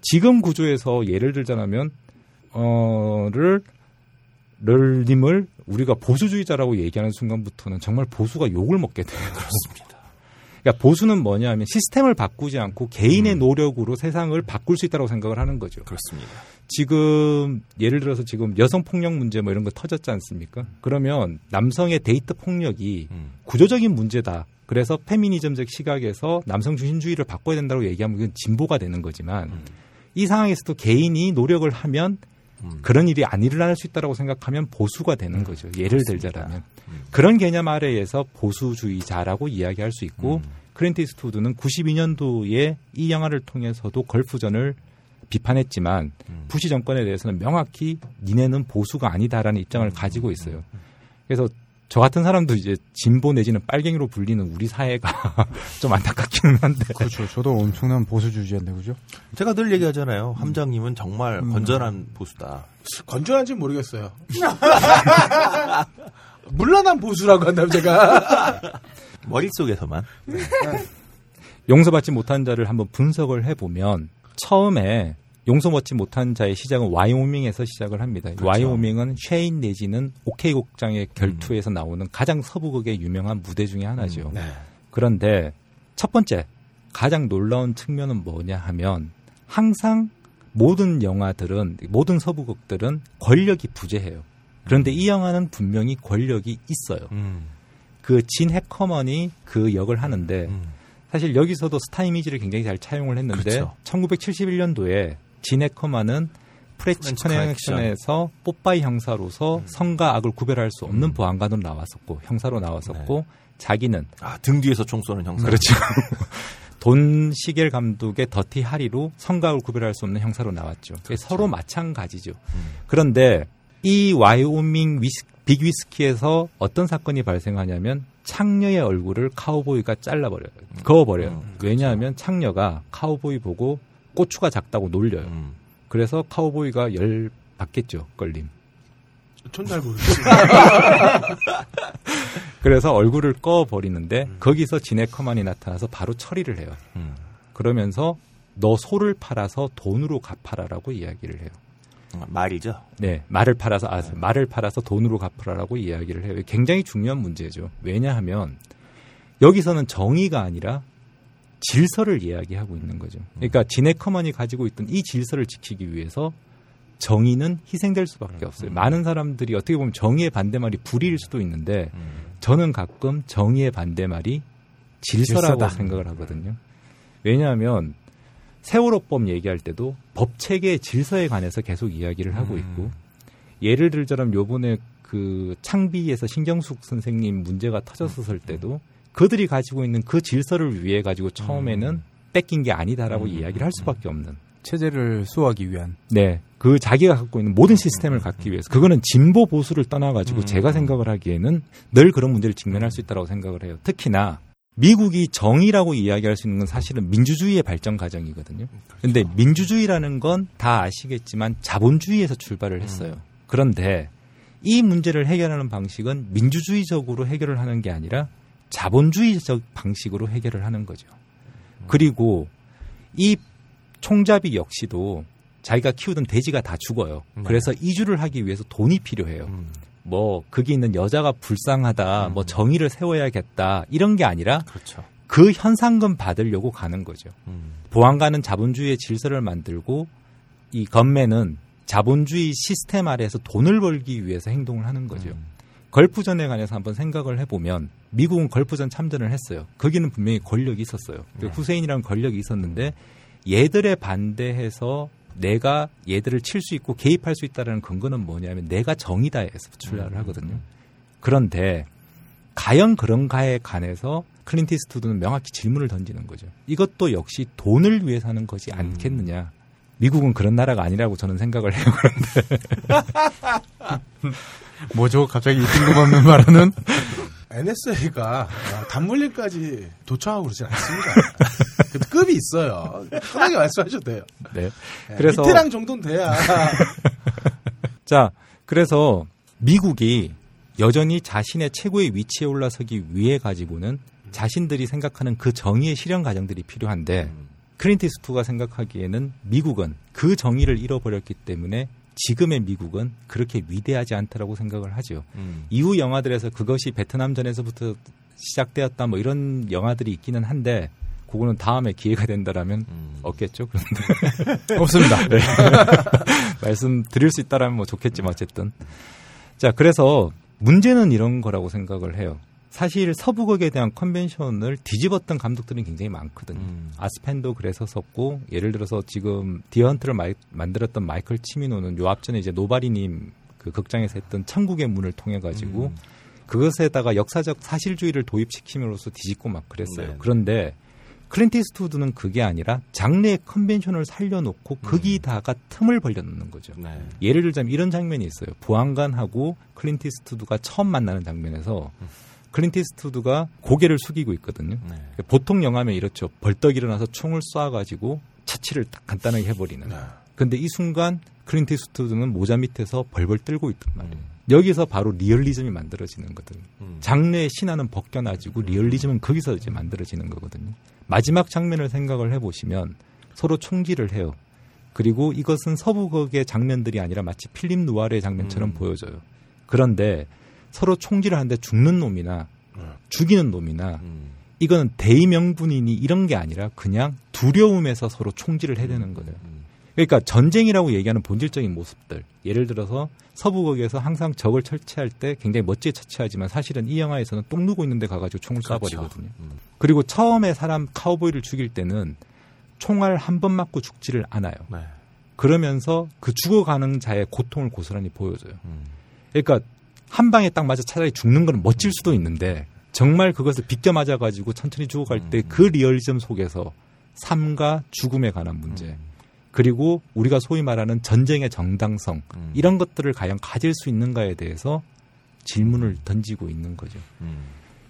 지금 구조에서 예를 들자면 어를 럴님을 우리가 보수주의자라고 얘기하는 순간부터는 정말 보수가 욕을 먹게 돼요. 그렇습니다. 그러니까 보수는 뭐냐 하면 시스템을 바꾸지 않고 개인의 음. 노력으로 세상을 바꿀 수 있다고 생각을 하는 거죠. 그렇습니다. 지금 예를 들어서 지금 여성 폭력 문제 뭐 이런 거 터졌지 않습니까? 그러면 남성의 데이트 폭력이 음. 구조적인 문제다. 그래서 페미니즘적 시각에서 남성 중심주의를 바꿔야 된다고 얘기하면 그건 진보가 되는 거지만 음. 이 상황에서도 개인이 노력을 하면 음. 그런 일이 안 일어날 수 있다고 생각하면 보수가 되는 거죠. 예를 그렇습니다. 들자라면 음. 그런 개념 아래에서 보수주의자라고 이야기할 수 있고 음. 클린트 이스트우드는 92년도에 이 영화를 통해서도 걸프전을 비판했지만 음. 부시 정권에 대해서는 명확히 니네는 보수가 아니다라는 입장을 가지고 있어요. 그래서 저 같은 사람도 이제 진보 내지는 빨갱이로 불리는 우리 사회가 좀 안타깝기는 한데 그렇죠. 저도 엄청난 보수주의자인데 그죠? 제가 늘 얘기하잖아요. 함장님은 정말 음. 건전한 보수다. 건전한지 모르겠어요. 물러난 보수라고 한다면 제가. 머릿속에서만. 용서받지 못한 자를 한번 분석을 해보면 처음에 용서 받지 못한 자의 시작은 와이오밍에서 시작을 합니다. 그렇죠. 와이오밍은 쉐인 내지는 오케이 곡장의 결투에서 나오는 가장 서부극의 유명한 무대 중에 하나죠. 음, 네. 그런데 첫 번째 가장 놀라운 측면은 뭐냐 하면 항상 모든 영화들은 모든 서부극들은 권력이 부재해요. 그런데 이 영화는 분명히 권력이 있어요. 음. 그진 해커먼이 그 역을 하는데 음. 사실 여기서도 스타 이미지를 굉장히 잘 차용을 했는데 그렇죠. 1971년도에 진 해커먼은 프레치 커넥션에서 뽀빠이 형사로서 성과 악을 구별할 수 없는 음. 보안관으로 나왔었고 형사로 나왔었고 자기는 아, 등 뒤에서 총 쏘는 형사. 그렇죠. 돈 시겔 감독의 더티 하리로 성각을 구별할 수 없는 형사로 나왔죠. 서로 마찬가지죠. 음. 그런데 이 와이오밍 위스, 빅 위스키에서 어떤 사건이 발생하냐면 창녀의 얼굴을 카우보이가 잘라버려요. 그어버려요. 음, 왜냐하면 창녀가 카우보이 보고 고추가 작다고 놀려요. 음. 그래서 카우보이가 열 받겠죠. 걸림. 전잘 모르겠어요. 그래서 얼굴을 그어버리는데 거기서 진 해크먼이 나타나서 바로 처리를 해요. 음. 그러면서 너 소를 팔아서 돈으로 갚아라라고 이야기를 해요. 음, 말이죠. 네, 말을 팔아서 아, 말을 팔아서 돈으로 갚으라라고 이야기를 해요. 굉장히 중요한 문제죠. 왜냐하면 여기서는 정의가 아니라 질서를 이야기하고 있는 거죠. 그러니까 지네커먼이 가지고 있던 이 질서를 지키기 위해서 정의는 희생될 수밖에 없어요. 많은 사람들이 어떻게 보면 정의의 반대말이 불의일 수도 있는데 음. 저는 가끔 정의의 반대말이 질서라고 질서다. 생각을 하거든요. 왜냐하면 세월호법 얘기할 때도 법 체계의 질서에 관해서 계속 이야기를 하고 음. 있고 예를 들자면 요번에 그 창비에서 신경숙 선생님 문제가 터졌었을 때도 그들이 가지고 있는 그 질서를 위해 가지고 처음에는 뺏긴 게 아니다라고 음. 이야기를 할 수밖에 없는 체제를 수호하기 위한. 네. 그 자기가 갖고 있는 모든 시스템을 갖기 위해서 그거는 진보 보수를 떠나 가지고 음. 제가 생각을 하기에는 늘 그런 문제를 직면할 수 있다고 생각을 해요. 특히나 미국이 정의라고 이야기할 수 있는 건 사실은 민주주의의 발전 과정이거든요. 근데 민주주의라는 건 다 아시겠지만 자본주의에서 출발을 했어요. 그런데 이 문제를 해결하는 방식은 민주주의적으로 해결을 하는 게 아니라 자본주의적 방식으로 해결을 하는 거죠. 그리고 이 총잡이 역시도 자기가 키우던 돼지가 다 죽어요. 네. 그래서 이주를 하기 위해서 돈이 필요해요. 음, 뭐 거기 있는 여자가 불쌍하다, 음. 뭐 정의를 세워야겠다 이런 게 아니라 그렇죠. 그 현상금 받으려고 가는 거죠. 음, 보안관은 자본주의의 질서를 만들고 이 건매는 자본주의 시스템 아래에서 돈을 벌기 위해서 행동을 하는 거죠. 음. 걸프전에 관해서 한번 생각을 해보면 미국은 걸프전 참전을 했어요. 거기는 분명히 권력이 있었어요. 그 네. 후세인이라는 권력이 있었는데 얘들에 반대해서 내가 얘들을 칠 수 있고 개입할 수 있다는 근거는 뭐냐면 내가 정의다에서 출발을 음. 하거든요. 그런데 과연 그런가에 관해서 클린트 이스트우드는 명확히 질문을 던지는 거죠. 이것도 역시 돈을 위해서 하는 것이 음. 않겠느냐. 미국은 그런 나라가 아니라고 저는 생각을 해요. 뭐죠? 갑자기 이 뜬금없는 말하는 NSA가 단물림까지 도청하고 그러진 않습니다. 그래도 급이 있어요. 편하게 말씀하셔도 돼요. 네. 네, 그래서- 밑에랑 정도는 돼야. 자, 그래서 미국이 여전히 자신의 최고의 위치에 올라서기 위해 가지고는 자신들이 생각하는 그 정의의 실현 과정들이 필요한데 음. 이스트가 생각하기에는 미국은 그 정의를 잃어버렸기 때문에 지금의 미국은 그렇게 위대하지 않다라고 생각을 하죠. 음. 이후 영화들에서 그것이 베트남전에서부터 시작되었다 뭐 이런 영화들이 있기는 한데 그거는 다음에 기회가 된다라면 음. 없겠죠. 그런데 없습니다. 네. 말씀 드릴 수 있다라면 뭐 좋겠지만 어쨌든. 자, 그래서 문제는 이런 거라고 생각을 해요. 사실 서부극에 대한 convention을 뒤집었던 감독들이 굉장히 많거든요. 음. 아서 펜도 그랬었었고 예를 들어서 지금 디어 헌터를 마이- 만들었던 마이클 치미노는 요 앞전에 이제 노바리님 그 극장에서 했던 천국의 문을 통해 가지고 음. 그것에다가 역사적 사실주의를 도입시킴으로써 뒤집고 막 그랬어요. 네. 그런데 클린트 이스트우드는 그게 아니라 장르의 convention을 살려놓고 거기다가 틈을 벌려놓는 거죠. 네. 예를 들자면 이런 장면이 있어요. 보안관하고 클린트 이스트우드가 처음 만나는 장면에서 클린트 이스트우드가 고개를 숙이고 있거든요. 네. 보통 영화면 이렇죠. 벌떡 일어나서 총을 쏴가지고 처치를 딱 간단하게 해버리는. 근데 이 순간 클린트 이스트우드는 모자 밑에서 벌벌 떨고 있단 말이에요. 음. 여기서 바로 리얼리즘이 만들어지는 거거든요. 음. 장르의 신화는 벗겨나지고 리얼리즘은 거기서 이제 만들어지는 거거든요. 마지막 장면을 생각을 해보시면 서로 총질을 해요. 그리고 이것은 서부극의 장면들이 아니라 마치 필름 누아르의 장면처럼 음. 보여져요. 그런데 서로 총질을 하는데 죽는 놈이나 죽이는 놈이나 음. 이거는 대의명분이니 이런 게 아니라 그냥 두려움에서 서로 총질을 해대는 거예요. 음. 그러니까 전쟁이라고 얘기하는 본질적인 모습들. 예를 들어서 서부극에서 항상 적을 처치할 때 굉장히 멋지게 처치하지만 사실은 이 영화에서는 똥 누고 있는 데 가가지고 총을 쏴버리거든요. 음. 그리고 처음에 사람 카우보이를 죽일 때는 총알 한 번 맞고 죽지를 않아요. 네. 그러면서 그 죽어가는 자의 고통을 고스란히 보여줘요. 음. 그러니까 한 방에 딱 맞아 차라리 죽는 건 멋질 수도 있는데 정말 그것을 비껴 맞아 가지고 천천히 죽어갈 때 그 리얼리즘 속에서 삶과 죽음에 관한 문제 그리고 우리가 소위 말하는 전쟁의 정당성 음. 이런 것들을 과연 가질 수 있는가에 대해서 질문을 던지고 있는 거죠. 음.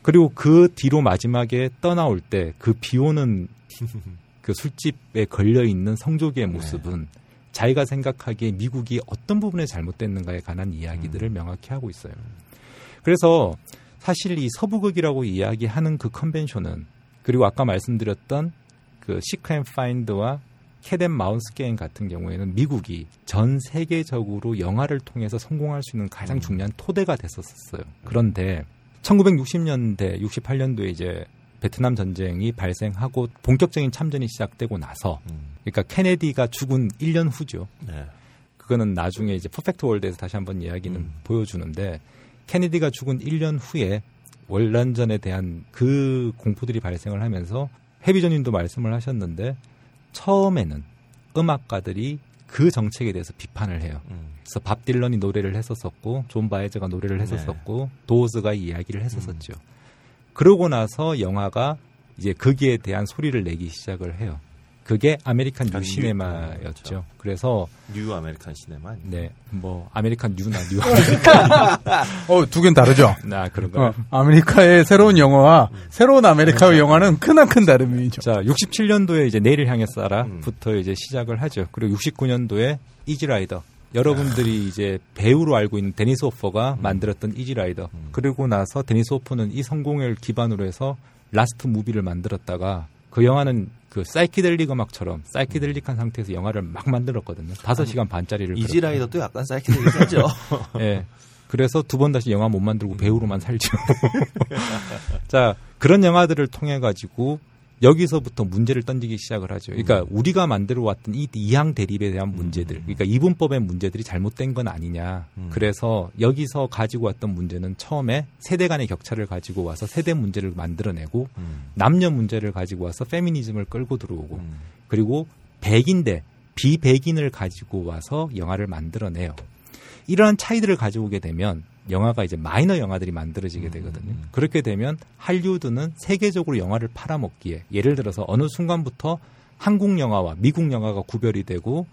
그리고 그 뒤로 마지막에 떠나올 때 그 비오는 그 술집에 걸려 있는 성조기의 모습은 자기가 생각하기에 미국이 어떤 부분에 잘못됐는가에 관한 이야기들을 명확히 하고 있어요. 그래서 사실 이 서부극이라고 이야기하는 그 컨벤션은 그리고 아까 말씀드렸던 그 seek and find와 cat and mouse 게임 같은 경우에는 미국이 전 세계적으로 영화를 통해서 성공할 수 있는 가장 중요한 토대가 됐었어요. 그런데 1960년대, 68년도에 이제 베트남 전쟁이 발생하고 본격적인 참전이 시작되고 나서 음. 그러니까 케네디가 죽은 1년 후죠. 네. 그거는 나중에 이제 퍼펙트 월드에서 다시 한번 이야기는 음. 보여주는데 케네디가 죽은 1년 후에 월남전에 대한 그 공포들이 발생을 하면서 해비전님도 말씀을 하셨는데 처음에는 음악가들이 그 정책에 대해서 비판을 해요. 음. 그래서 밥 딜런이 노래를 했었었고 존 바에즈가 노래를 했었었고 도어즈가 이야기를 했었었죠. 그러고 나서 영화가 이제 거기에 대한 소리를 내기 시작을 해요. 그게 American New 아, New- Cinema였죠. 그렇죠. 그래서 New American Cinema. 네, 뭐 American New나 New 어, 두 개는 다르죠? 나 그런 거. 어, 아메리카의 새로운 영화와 새로운 아메리카의 영화는 크나큰 다름이죠. 자, 67년도에 이제 내일을 향해 쏴라부터 이제 시작을 하죠. 그리고 69년도에 이지라이더 여러분들이 이제 배우로 알고 있는 데니스 호퍼가 만들었던 이지라이더. 그리고 나서 데니스 호퍼는 이 성공을 기반으로 해서 라스트 무비를 만들었다가 그 영화는 그 사이키델릭 음악처럼 psychedelic한 상태에서 영화를 막 만들었거든요. 다섯 시간 반짜리를. 이지라이더도 약간 psychedelic하죠. 예. 그래서 두 번 다시 영화 못 만들고 배우로만 살죠. 자, 그런 영화들을 통해 가지고 여기서부터 문제를 던지기 시작을 하죠. 그러니까 우리가 만들어 왔던 이 이항 대립에 대한 문제들, 그러니까 이분법의 문제들이 잘못된 건 아니냐. 음. 그래서 여기서 가지고 왔던 문제는 처음에 세대 간의 격차를 가지고 와서 세대 문제를 만들어내고 음. 남녀 문제를 가지고 와서 페미니즘을 끌고 들어오고 음. 그리고 백인 대 비백인을 가지고 와서 영화를 만들어내요. 이러한 차이들을 가져오게 되면 영화가 이제 마이너 영화들이 만들어지게 되거든요. 그렇게 되면 할리우드는 세계적으로 영화를 팔아먹기에 예를 들어서 어느 순간부터 한국 영화와 미국 영화가 구별이 되고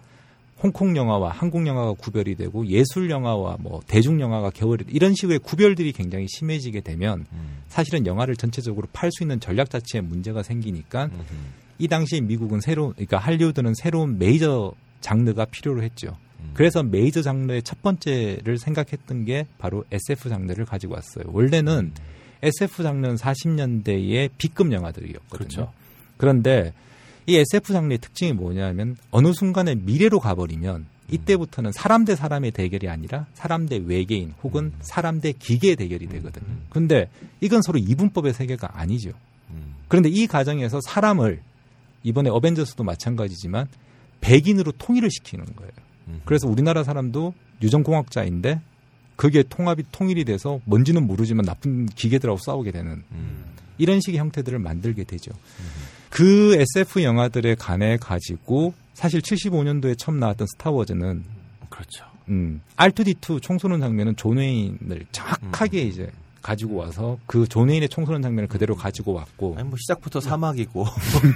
홍콩 영화와 한국 영화가 구별이 되고 예술 영화와 뭐 대중 영화가 겨울이 이런 식의 구별들이 굉장히 심해지게 되면 음. 사실은 영화를 전체적으로 팔 수 있는 전략 자체에 문제가 생기니까 음. 이 당시 미국은 새로운 그러니까 할리우드는 새로운 메이저 장르가 필요로 했죠. 음. 그래서 메이저 장르의 첫 번째를 생각했던 게 바로 SF 장르를 가지고 왔어요. 원래는 SF 장르는 40년대의 B급 영화들이었거든요. 그렇죠. 그런데 이 SF 장르의 특징이 뭐냐면 어느 순간에 미래로 가버리면 이때부터는 사람 대 사람의 대결이 아니라 사람 대 외계인 혹은 사람 대 기계의 대결이 되거든요. 근데 이건 서로 이분법의 세계가 아니죠. 음. 그런데 이 과정에서 사람을 이번에 어벤져스도 마찬가지지만 백인으로 통일을 시키는 거예요. 음. 그래서 우리나라 사람도 유전공학자인데 그게 통합이 통일이 돼서 뭔지는 모르지만 나쁜 기계들하고 싸우게 되는 음. 이런 식의 형태들을 만들게 되죠. 그 SF 영화들에 관해 가지고 사실 75년도에 처음 나왔던 스타워즈는 그렇죠. 음, R2D2 총쏘는 장면은 존 웨인을 정확하게 이제 가지고 와서 그 존 웨인의 총쏘는 장면을 그대로 가지고 왔고 아니 뭐 시작부터 사막이고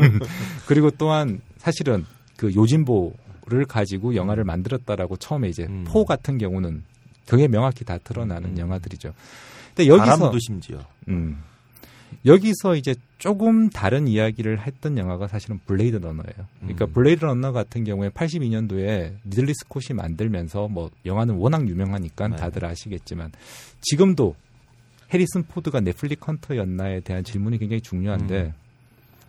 그리고 또한 사실은 그 요짐보를 가지고 영화를 만들었다라고 처음에 이제 음. four 같은 경우는 그게 명확히 다 드러나는 음. 영화들이죠. 근데 여기서 심지어. 음. 여기서 이제 조금 다른 이야기를 했던 영화가 사실은 블레이드 러너예요. 그러니까 음. 블레이드 러너 같은 경우에 82년도에 리들리 스콧이 만들면서 뭐 영화는 워낙 유명하니까 네. 다들 아시겠지만 지금도 해리슨 포드가 replicant였나에 대한 질문이 굉장히 중요한데 음.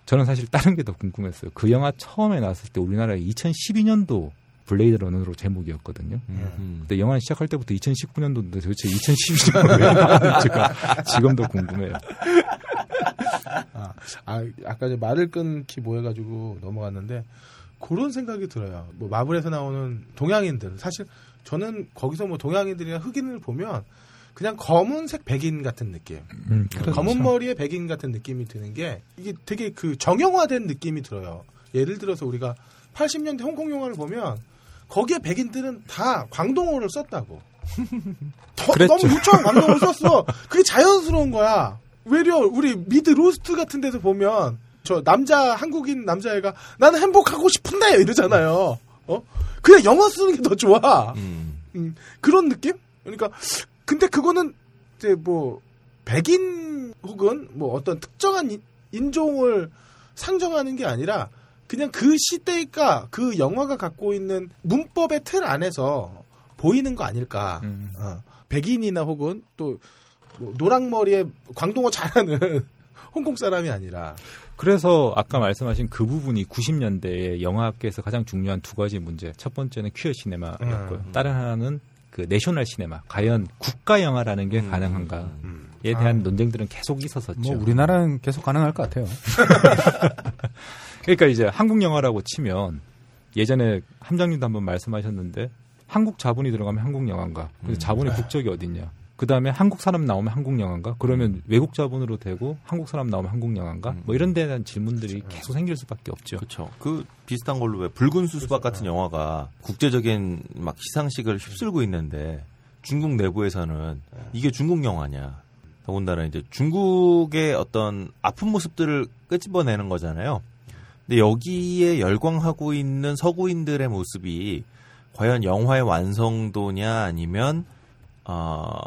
저는 사실 다른 게 더 궁금했어요. 그 영화 처음에 나왔을 때 우리나라에 2012년도 블레이드 러너로 제목이었거든요. 음. 근데 영화 시작할 때부터 2019년도인데 도대체 2012년도 왜 나왔는지가 지금도 궁금해요. 아, 아, 아까 이제 말을 끊기 뭐 해가지고 넘어갔는데 그런 생각이 들어요. 뭐 마블에서 나오는 동양인들 사실 저는 거기서 뭐 동양인들이나 흑인을 보면 그냥 검은색 백인 같은 느낌. 음, 그렇죠. 검은 머리에 백인 같은 느낌이 드는 게 이게 되게 그 정형화된 느낌이 들어요. 예를 들어서 우리가 80년대 홍콩 영화를 보면 거기에 백인들은 다 광동어를 썼다고. 더-. 너무 유창한 광동어를 썼어. 그게 자연스러운 거야. 외려 우리 미드 로스트 같은 데서 보면 저 남자 한국인 남자애가 나는 행복하고 싶은데 이러잖아요. 어? 그냥 영어 쓰는 게 더 좋아. 음. 음, 그런 느낌? 그러니까 근데 그거는 이제 뭐 백인 혹은 뭐 어떤 특정한 인- 인종을 상정하는 게 아니라 그냥 그 시대가 그 영화가 갖고 있는 문법의 틀 안에서 보이는 거 아닐까. 음. 어, 백인이나 혹은 또 뭐 노랑머리에 광동어 잘하는 홍콩 사람이 아니라 그래서 아까 말씀하신 그 부분이 90년대에 영화학계에서 가장 중요한 두 가지 문제. 첫 번째는 퀴어 시네마였고요. 음. 다른 하나는 그 내셔널 시네마. 과연 국가 영화라는 게 음. 가능한가에 음. 대한 논쟁들은 계속 있었었죠. 뭐 우리나라는 계속 가능할 것 같아요. 그러니까 이제 한국 영화라고 치면 예전에 함장님도 한번 말씀하셨는데 한국 자본이 들어가면 한국 영화인가? 근데 음. 자본의 국적이 어딨냐? 그 다음에 한국 사람 나오면 한국 영화인가? 그러면 외국 자본으로 되고 한국 사람 나오면 한국 영화인가? 음. 뭐 이런 데에 대한 질문들이 계속 생길 수밖에 없죠. 그렇죠. 그 비슷한 걸로 왜 붉은 수수박 같은 영화가 국제적인 막 시상식을 휩쓸고 있는데 중국 내부에서는 이게 중국 영화냐. 더군다나 이제 중국의 어떤 아픈 모습들을 끄집어내는 거잖아요. 근데 여기에 열광하고 있는 서구인들의 모습이 과연 영화의 완성도냐 아니면 어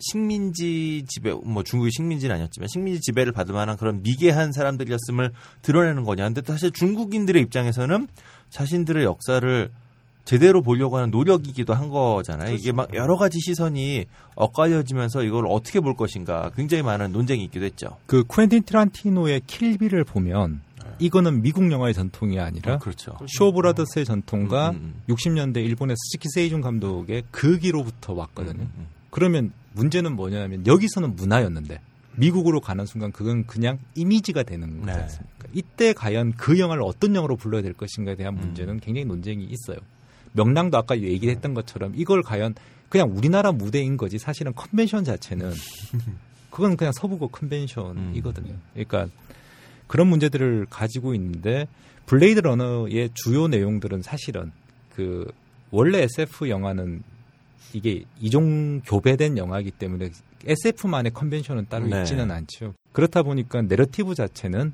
식민지 지배 뭐 중국이 식민지는 아니었지만 식민지 지배를 받을 만한 그런 미개한 사람들이었음을 드러내는 거냐. 근데 사실 중국인들의 입장에서는 자신들의 역사를 제대로 보려고 하는 노력이기도 한 거잖아요. 이게 막 여러 가지 시선이 엇갈려지면서 이걸 어떻게 볼 것인가 굉장히 많은 논쟁이 있기도 했죠. 그 쿠엔틴 타란티노의 킬빌을 보면 이거는 미국 영화의 전통이 아니라 그렇죠. 쇼브라더스의 전통과 음, 음, 음. 60년대 일본의 스즈키 세이준 감독의 극기로부터 왔거든요. 음, 음. 그러면 문제는 뭐냐면 여기서는 문화였는데 미국으로 가는 순간 그건 그냥 이미지가 되는 거지 네. 않습니까? 이때 과연 그 영화를 어떤 영화로 불러야 될 것인가에 대한 음. 문제는 굉장히 논쟁이 있어요. 명량도 아까 얘기했던 것처럼 이걸 과연 그냥 우리나라 무대인 거지 사실은 컨벤션 자체는 그건 그냥 서부극 convention이거든요. 그러니까 그런 문제들을 가지고 있는데 블레이드 러너의 주요 내용들은 사실은 그 원래 SF 영화는 이게 이종 교배된 영화이기 때문에 SF만의 컨벤션은 따로 네. 있지는 않죠. 그렇다 보니까 내러티브 자체는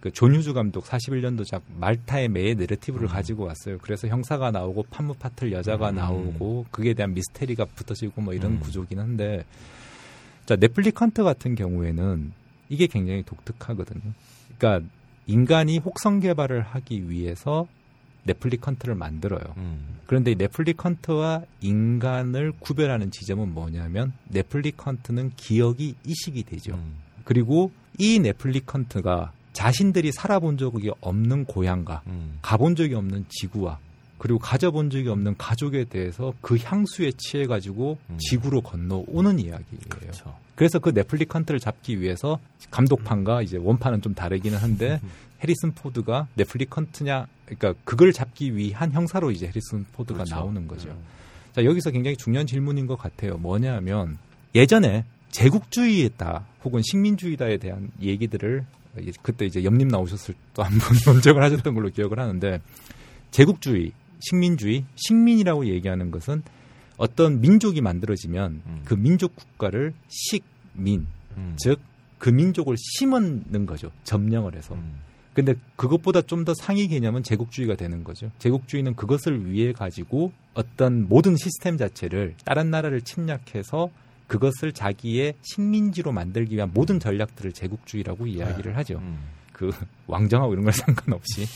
그 존유주 감독 41년도작 말타의 매의 내러티브를 음. 가지고 왔어요. 그래서 형사가 나오고 판무 파틀 여자가 음. 나오고 그에 대한 미스테리가 붙어지고 뭐 이런 음. 구조긴 한데 자 넷플리컨트 같은 경우에는 이게 굉장히 독특하거든요. 그러니까 인간이 혹성 개발을 하기 위해서 replicant를 만들어요. 음. 그런데 이 replicant와 인간을 구별하는 지점은 뭐냐면 replicant는 기억이 이식이 되죠. 음. 그리고 이 replicant가 자신들이 살아본 적이 없는 고향과 음. 가본 적이 없는 지구와 그리고 가져본 적이 없는 가족에 대해서 그 향수에 취해 가지고 음. 지구로 건너오는 이야기예요. 그렇죠. 그래서 그 replicant를 잡기 위해서 감독판과 이제 원판은 좀 다르기는 한데 해리슨 포드가 replicant냐 그러니까 그걸 잡기 위한 형사로 이제 해리슨 포드가 그렇죠. 나오는 거죠. 음. 자 여기서 굉장히 중요한 질문인 것 같아요. 뭐냐면 예전에 제국주의다 혹은 식민주의다에 대한 얘기들을 그때 이제 염님 나오셨을 때한번 논쟁을 하셨던 걸로 기억을 하는데 제국주의, 식민주의, 식민이라고 얘기하는 것은 어떤 민족이 만들어지면 음. 그 민족 국가를 식민, 음. 즉그 민족을 심는 거죠. 점령을 해서. 음. 근데 그것보다 좀 더 상위 개념은 제국주의가 되는 거죠. 제국주의는 그것을 위해 가지고 어떤 모든 시스템 자체를 다른 나라를 침략해서 그것을 자기의 식민지로 만들기 위한 모든 전략들을 제국주의라고 이야기를 하죠. 음. 그 왕정하고 이런 걸 상관없이.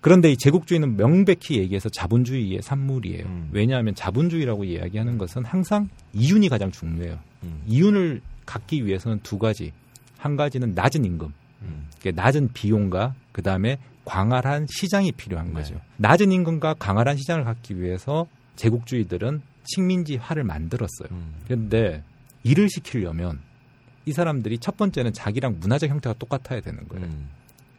그런데 이 제국주의는 명백히 얘기해서 자본주의의 산물이에요. 음. 왜냐하면 자본주의라고 이야기하는 것은 항상 이윤이 가장 중요해요. 음. 이윤을 갖기 위해서는 두 가지. 한 가지는 낮은 임금, 음. 낮은 비용과 그 다음에 광활한 시장이 필요한 거죠. 네. 낮은 임금과 광활한 시장을 갖기 위해서 제국주의들은 식민지화를 만들었어요. 음. 그런데 일을 시키려면 이 사람들이 첫 번째는 자기랑 문화적 형태가 똑같아야 되는 거예요. 음.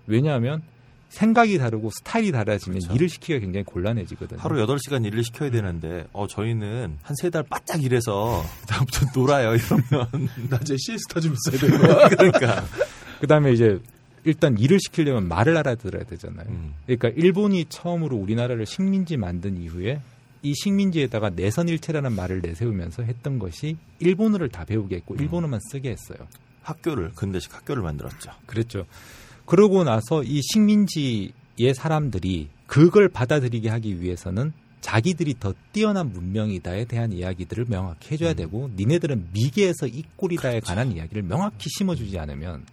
왜냐하면 생각이 다르고 스타일이 달라지면 그렇죠. 일을 시키기가 굉장히 곤란해지거든요. 하루 8시간 일을 시켜야 되는데 어 저희는 한 세 달 바짝 일해서 다음부터 놀아요 이러면 낮에 시에스타 좀 있어야 되는 거야. 그러니까 그다음에 이제 일단 일을 시키려면 말을 알아들어야 되잖아요. 음. 그러니까 일본이 처음으로 우리나라를 식민지 만든 이후에 이 식민지에다가 내선일체라는 말을 내세우면서 했던 것이 일본어를 다 배우게 했고 음. 일본어만 쓰게 했어요. 학교를 근대식 학교를 만들었죠. 그랬죠. 그러고 나서 이 식민지의 사람들이 그걸 받아들이게 하기 위해서는 자기들이 더 뛰어난 문명이다에 대한 이야기들을 명확히 해줘야 음. 되고 니네들은 미개에서 이 꼴이다에 관한 이야기를 명확히 심어주지 않으면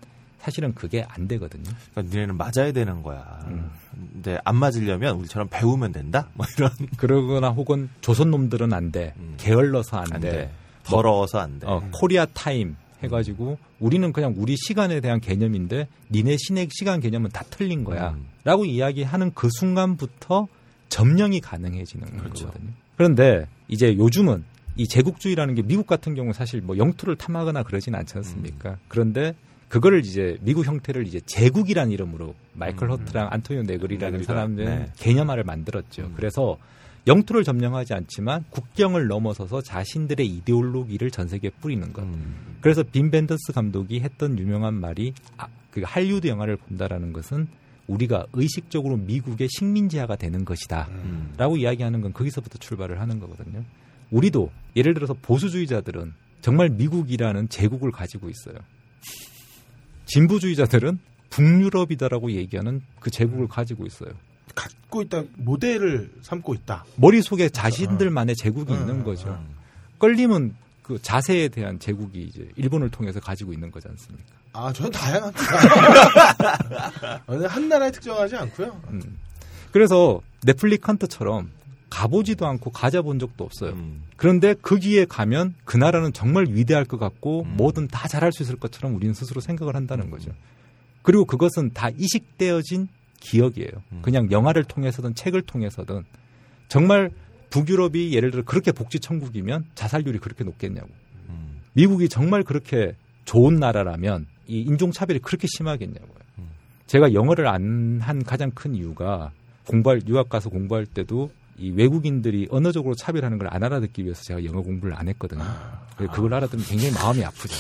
사실은 그게 안 되거든요. 그러니까 니네는 맞아야 되는 거야. 음. 근데 안 맞으려면 우리처럼 배우면 된다. 뭐 이런 그러거나 혹은 조선 놈들은 안 돼. 음. 게을러서 안, 안 돼. 돼. 더러워서 안 돼. 어, 코리아 타임 해가지고 우리는 그냥 우리 시간에 대한 개념인데 니네 식의 시간 개념은 다 틀린 거야. 음. 라고 이야기하는 그 순간부터 점령이 가능해지는 그렇죠. 거거든요. 그런데 이제 요즘은 이 제국주의라는 게 미국 같은 경우 사실 뭐 영토를 탐하거나 그러진 않지 않습니까? 음. 그런데 그거를 이제 미국 형태를 이제 제국이라는 이름으로 마이클 음. 허트랑 안토니오 네그리라는 사람들은 네. 개념화를 만들었죠. 음. 그래서 영토를 점령하지 않지만 국경을 넘어서서 자신들의 이데올로기를 전 세계에 뿌리는 것. 음. 그래서 빈 벤더스 감독이 했던 유명한 말이 아, 그 할리우드 영화를 본다라는 것은 우리가 의식적으로 미국의 식민지화가 되는 것이다. 음. 라고 이야기하는 건 거기서부터 출발을 하는 거거든요. 우리도 예를 들어서 보수주의자들은 정말 미국이라는 제국을 가지고 있어요. 진보주의자들은 북유럽이다라고 얘기하는 그 제국을 가지고 있어요. 갖고 있다 모델을 삼고 있다. 머릿속에 자신들만의 제국이 음, 있는 거죠. 음. 끌림은 그 자세에 대한 제국이 이제 일본을 통해서 가지고 있는 거지 않습니까? 아, 저는 다양합니다. 어느 한 나라에 특정하지 않고요. 음. 그래서 넷플리컨트처럼 가보지도 않고 가져본 적도 없어요. 음. 그런데 거기에 가면 그 나라는 정말 위대할 것 같고 음. 뭐든 다 잘할 수 있을 것처럼 우리는 스스로 생각을 한다는 거죠. 그리고 그것은 다 이식되어진 기억이에요. 음. 그냥 영화를 통해서든 책을 통해서든 정말 북유럽이 예를 들어 그렇게 복지 천국이면 자살률이 그렇게 높겠냐고. 음. 미국이 정말 그렇게 좋은 나라라면 이 인종차별이 그렇게 심하겠냐고요. 음. 제가 영어를 안 한 가장 큰 이유가 공부할 유학 가서 공부할 때도 이 외국인들이 언어적으로 차별하는 걸 안 알아듣기 위해서 제가 영어 공부를 안 했거든요. 그래서 그걸 알아들으면 굉장히 마음이 아프죠.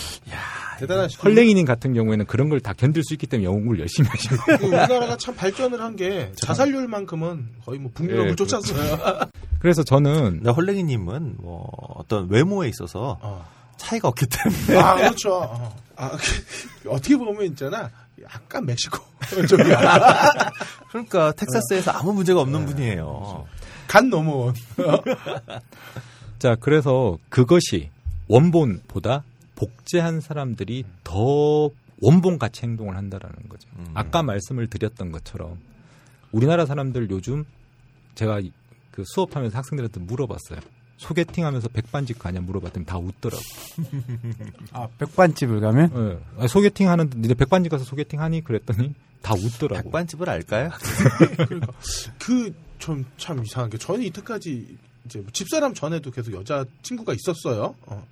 대단하시죠. 헐랭이님 같은 경우에는 그런 걸 다 견딜 수 있기 때문에 영어 공부를 열심히 하시고. 그 우리나라가 참 발전을 한 게 자살률만큼은 거의 뭐 북유럽을 예, 쫓았어요. 그래서 저는 근데 헐랭이님은 뭐 어떤 외모에 있어서 어. 차이가 없기 때문에 아 그렇죠. 어. 아, 그, 어떻게 보면 있잖아. 약간 멕시코. 그러니까 텍사스에서 아무 문제가 없는 분이에요. 간 넘어온. 자 그래서 그것이 원본보다 복제한 사람들이 더 원본 같이 행동을 한다라는 거죠. 음. 아까 말씀을 드렸던 것처럼 우리나라 사람들 요즘 제가 이- 그 수업하면서 학생들한테 물어봤어요. 소개팅하면서 백반집 가냐 물어봤더니 다 웃더라고. 아, 백반집을 가면 예. 아니, 소개팅 하는데 니네 백반집 가서 소개팅 하니 그랬더니 다 웃더라고. 백반집을 알까요? 그러니까 그 좀 참 이상한 게 저는 이때까지 이제 뭐 집사람 전에도 계속 여자 친구가 있었어요. 어.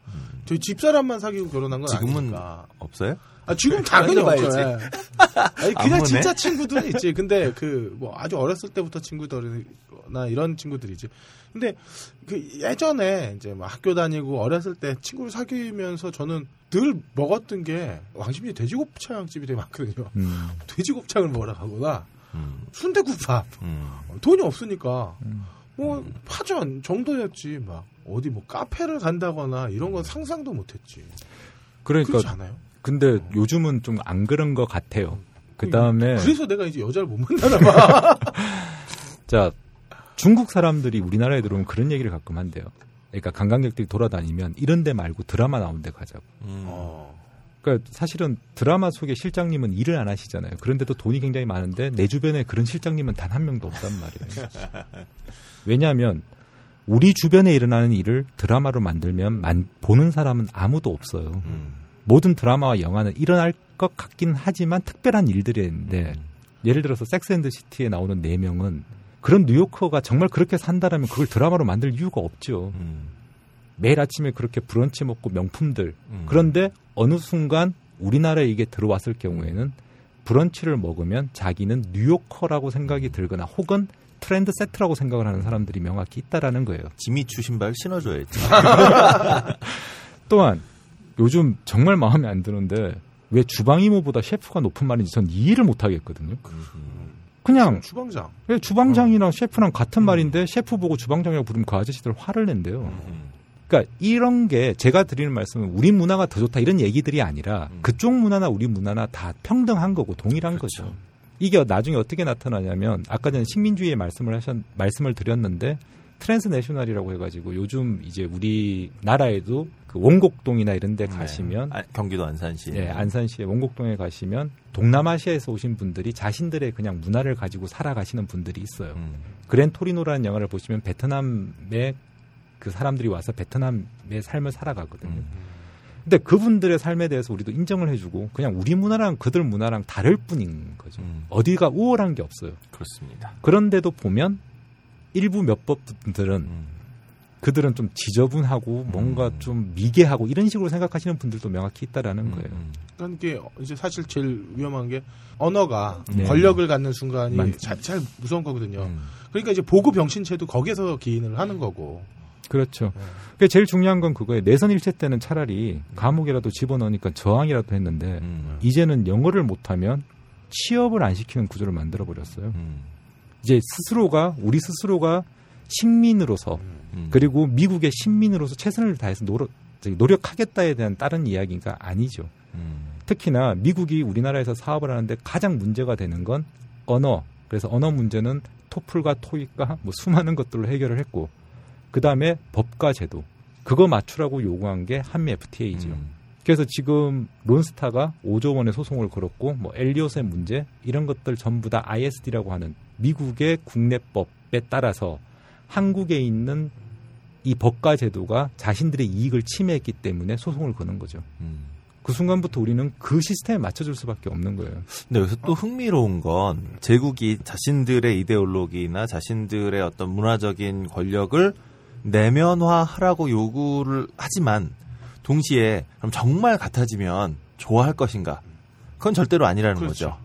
저희 집사람만 사귀고 결혼한 건 지금은 아니니까. 없어요? 아, 지금 당연히 따져봐야지. 없죠. 예. 아니, 그냥? 진짜 친구들이 있지. 근데 그 뭐 아주 어렸을 때부터 친구들이나 이런 친구들이지. 근데 그 예전에 이제 막 학교 다니고 어렸을 때 친구를 사귀면서 저는 늘 먹었던 게 왕십리 돼지곱창집이 되게 많거든요. 음. 돼지곱창을 먹으러 가거나 음. 순대국밥. 음. 돈이 없으니까 음. 뭐 파전 정도였지 막 어디 뭐 카페를 간다거나 이런 건 상상도 못했지. 그러니까 그렇지 않아요? 근데 요즘은 좀 안 그런 것 같아요. 그 다음에 그래서 내가 이제 여자를 못 만나나 봐. 자 중국 사람들이 우리나라에 들어오면 그런 얘기를 가끔 한대요. 그러니까 관광객들이 돌아다니면 이런 데 말고 드라마 나온 데 가자고. 음. 어. 그러니까 사실은 드라마 속의 실장님은 일을 안 하시잖아요. 그런데도 돈이 굉장히 많은데 내 주변에 그런 실장님은 단 한 명도 없단 말이에요. 왜냐하면 우리 주변에 일어나는 일을 드라마로 만들면 만- 보는 사람은 아무도 없어요. 음. 모든 드라마와 영화는 일어날 것 같긴 하지만 특별한 일들인데 음. 예를 들어서 섹스앤드 시티에 나오는 네 명은 그런 뉴요커가 정말 그렇게 산다라면 그걸 드라마로 만들 이유가 없죠. 음. 매일 아침에 그렇게 브런치 먹고 명품들 음. 그런데 어느 순간 우리나라에 이게 들어왔을 경우에는 브런치를 먹으면 자기는 뉴요커라고 생각이 들거나 혹은 trendsetter라고 생각을 하는 사람들이 명확히 있다라는 거예요. 지미추 신발 신어줘야지. 또한 요즘 정말 마음에 안 드는데 왜 주방 이모보다 셰프가 높은 말인지 전 이해를 못 하겠거든요. 그냥 주방장. 왜 주방장이랑 셰프랑 같은 말인데 셰프 보고 주방장이라고 부르면 그 아저씨들 화를 낸대요. 음. 그러니까 이런 게 제가 드리는 말씀은 우리 문화가 더 좋다 이런 얘기들이 아니라 음. 그쪽 문화나 우리 문화나 다 평등한 거고 동일한 그렇죠. 거죠. 이게 나중에 어떻게 나타나냐면 아까 전에 식민주의의 말씀을 하셨 말씀을 드렸는데 transnational이라고 해가지고 요즘 이제 우리 나라에도 그 원곡동이나 이런 데 가시면 네. 아, 경기도 안산시. 예, 안산시의 원곡동에 가시면 동남아시아에서 오신 분들이 자신들의 그냥 문화를 가지고 살아가시는 분들이 있어요. 음. 그랜 토리노라는 영화를 보시면 베트남의 그 사람들이 와서 베트남의 삶을 살아가거든요. 음. 근데 그분들의 삶에 대해서 우리도 인정을 해주고 그냥 우리 문화랑 그들 문화랑 다를 뿐인 거죠. 음. 어디가 우월한 게 없어요. 그렇습니다. 그런데도 보면 일부 몇 법들은 음. 그들은 좀 지저분하고 뭔가 음. 좀 미개하고 이런 식으로 생각하시는 분들도 명확히 있다라는 거예요. 음. 그러니까 이게 이제 사실 제일 위험한 게 언어가 네. 권력을 갖는 순간이 맞- 자- 제일 무서운 거거든요. 음. 그러니까 이제 보고 병신체도 거기에서 기인을 하는 거고. 그렇죠. 네. 그게 제일 중요한 건 그거예요. 내선 일체 때는 차라리 감옥이라도 집어넣으니까 저항이라도 했는데 음. 이제는 영어를 못하면 취업을 안 시키는 구조를 만들어 버렸어요. 음. 이제 스스로가 우리 스스로가 식민으로서 음. 그리고 미국의 신민으로서 최선을 다해서 노력, 노력하겠다에 대한 다른 이야기가 아니죠. 음. 특히나 미국이 우리나라에서 사업을 하는데 가장 문제가 되는 건 언어. 그래서 언어 문제는 토플과 토익과 뭐 수많은 것들로 해결을 했고 그 다음에 법과 제도 그거 맞추라고 요구한 게 한미 FTA죠. 음. 그래서 지금 론스타가 5조 원의 소송을 걸었고 뭐 엘리엇의 문제 이런 것들 전부 다 ISD라고 하는 미국의 국내법에 따라서 한국에 있는 이 법과 제도가 자신들의 이익을 침해했기 때문에 소송을 거는 거죠. 음. 그 순간부터 우리는 그 시스템에 맞춰줄 수밖에 없는 거예요. 근데 여기서 또 흥미로운 건 제국이 자신들의 이데올로기나 자신들의 어떤 문화적인 권력을 내면화하라고 요구를 하지만 동시에 그럼 정말 같아지면 좋아할 것인가? 그건 절대로 아니라는 그렇죠. 거죠.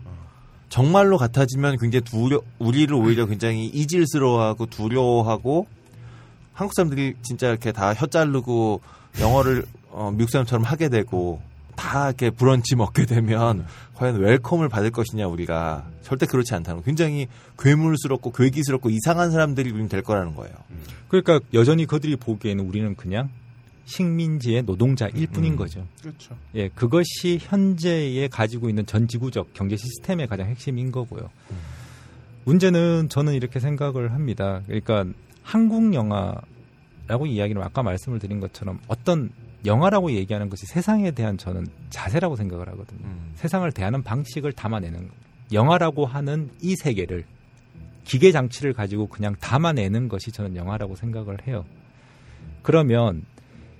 정말로 같아지면 굉장히 두려 우리를 오히려 굉장히 이질스러워하고 두려워하고 한국 사람들이 진짜 이렇게 다 혀 자르고 영어를 어, 미국 사람처럼 하게 되고 다 이렇게 브런치 먹게 되면 과연 웰컴을 받을 것이냐 우리가 절대 그렇지 않다는 거. 굉장히 괴물스럽고 괴기스럽고 이상한 사람들이 우리는 될 거라는 거예요. 그러니까 여전히 그들이 보기에는 우리는 그냥 식민지의 노동자일 뿐인 음. 거죠. 그렇죠. 예, 그것이 현재에 가지고 있는 전 지구적 경제 시스템의 가장 핵심인 거고요. 문제는 저는 이렇게 생각을 합니다. 그러니까 한국 영화라고 이야기를 아까 말씀을 드린 것처럼 어떤 영화라고 얘기하는 것이 세상에 대한 저는 자세라고 생각을 하거든요. 음. 세상을 대하는 방식을 담아내는 거. 영화라고 하는 이 세계를 기계 장치를 가지고 그냥 담아내는 것이 저는 영화라고 생각을 해요. 그러면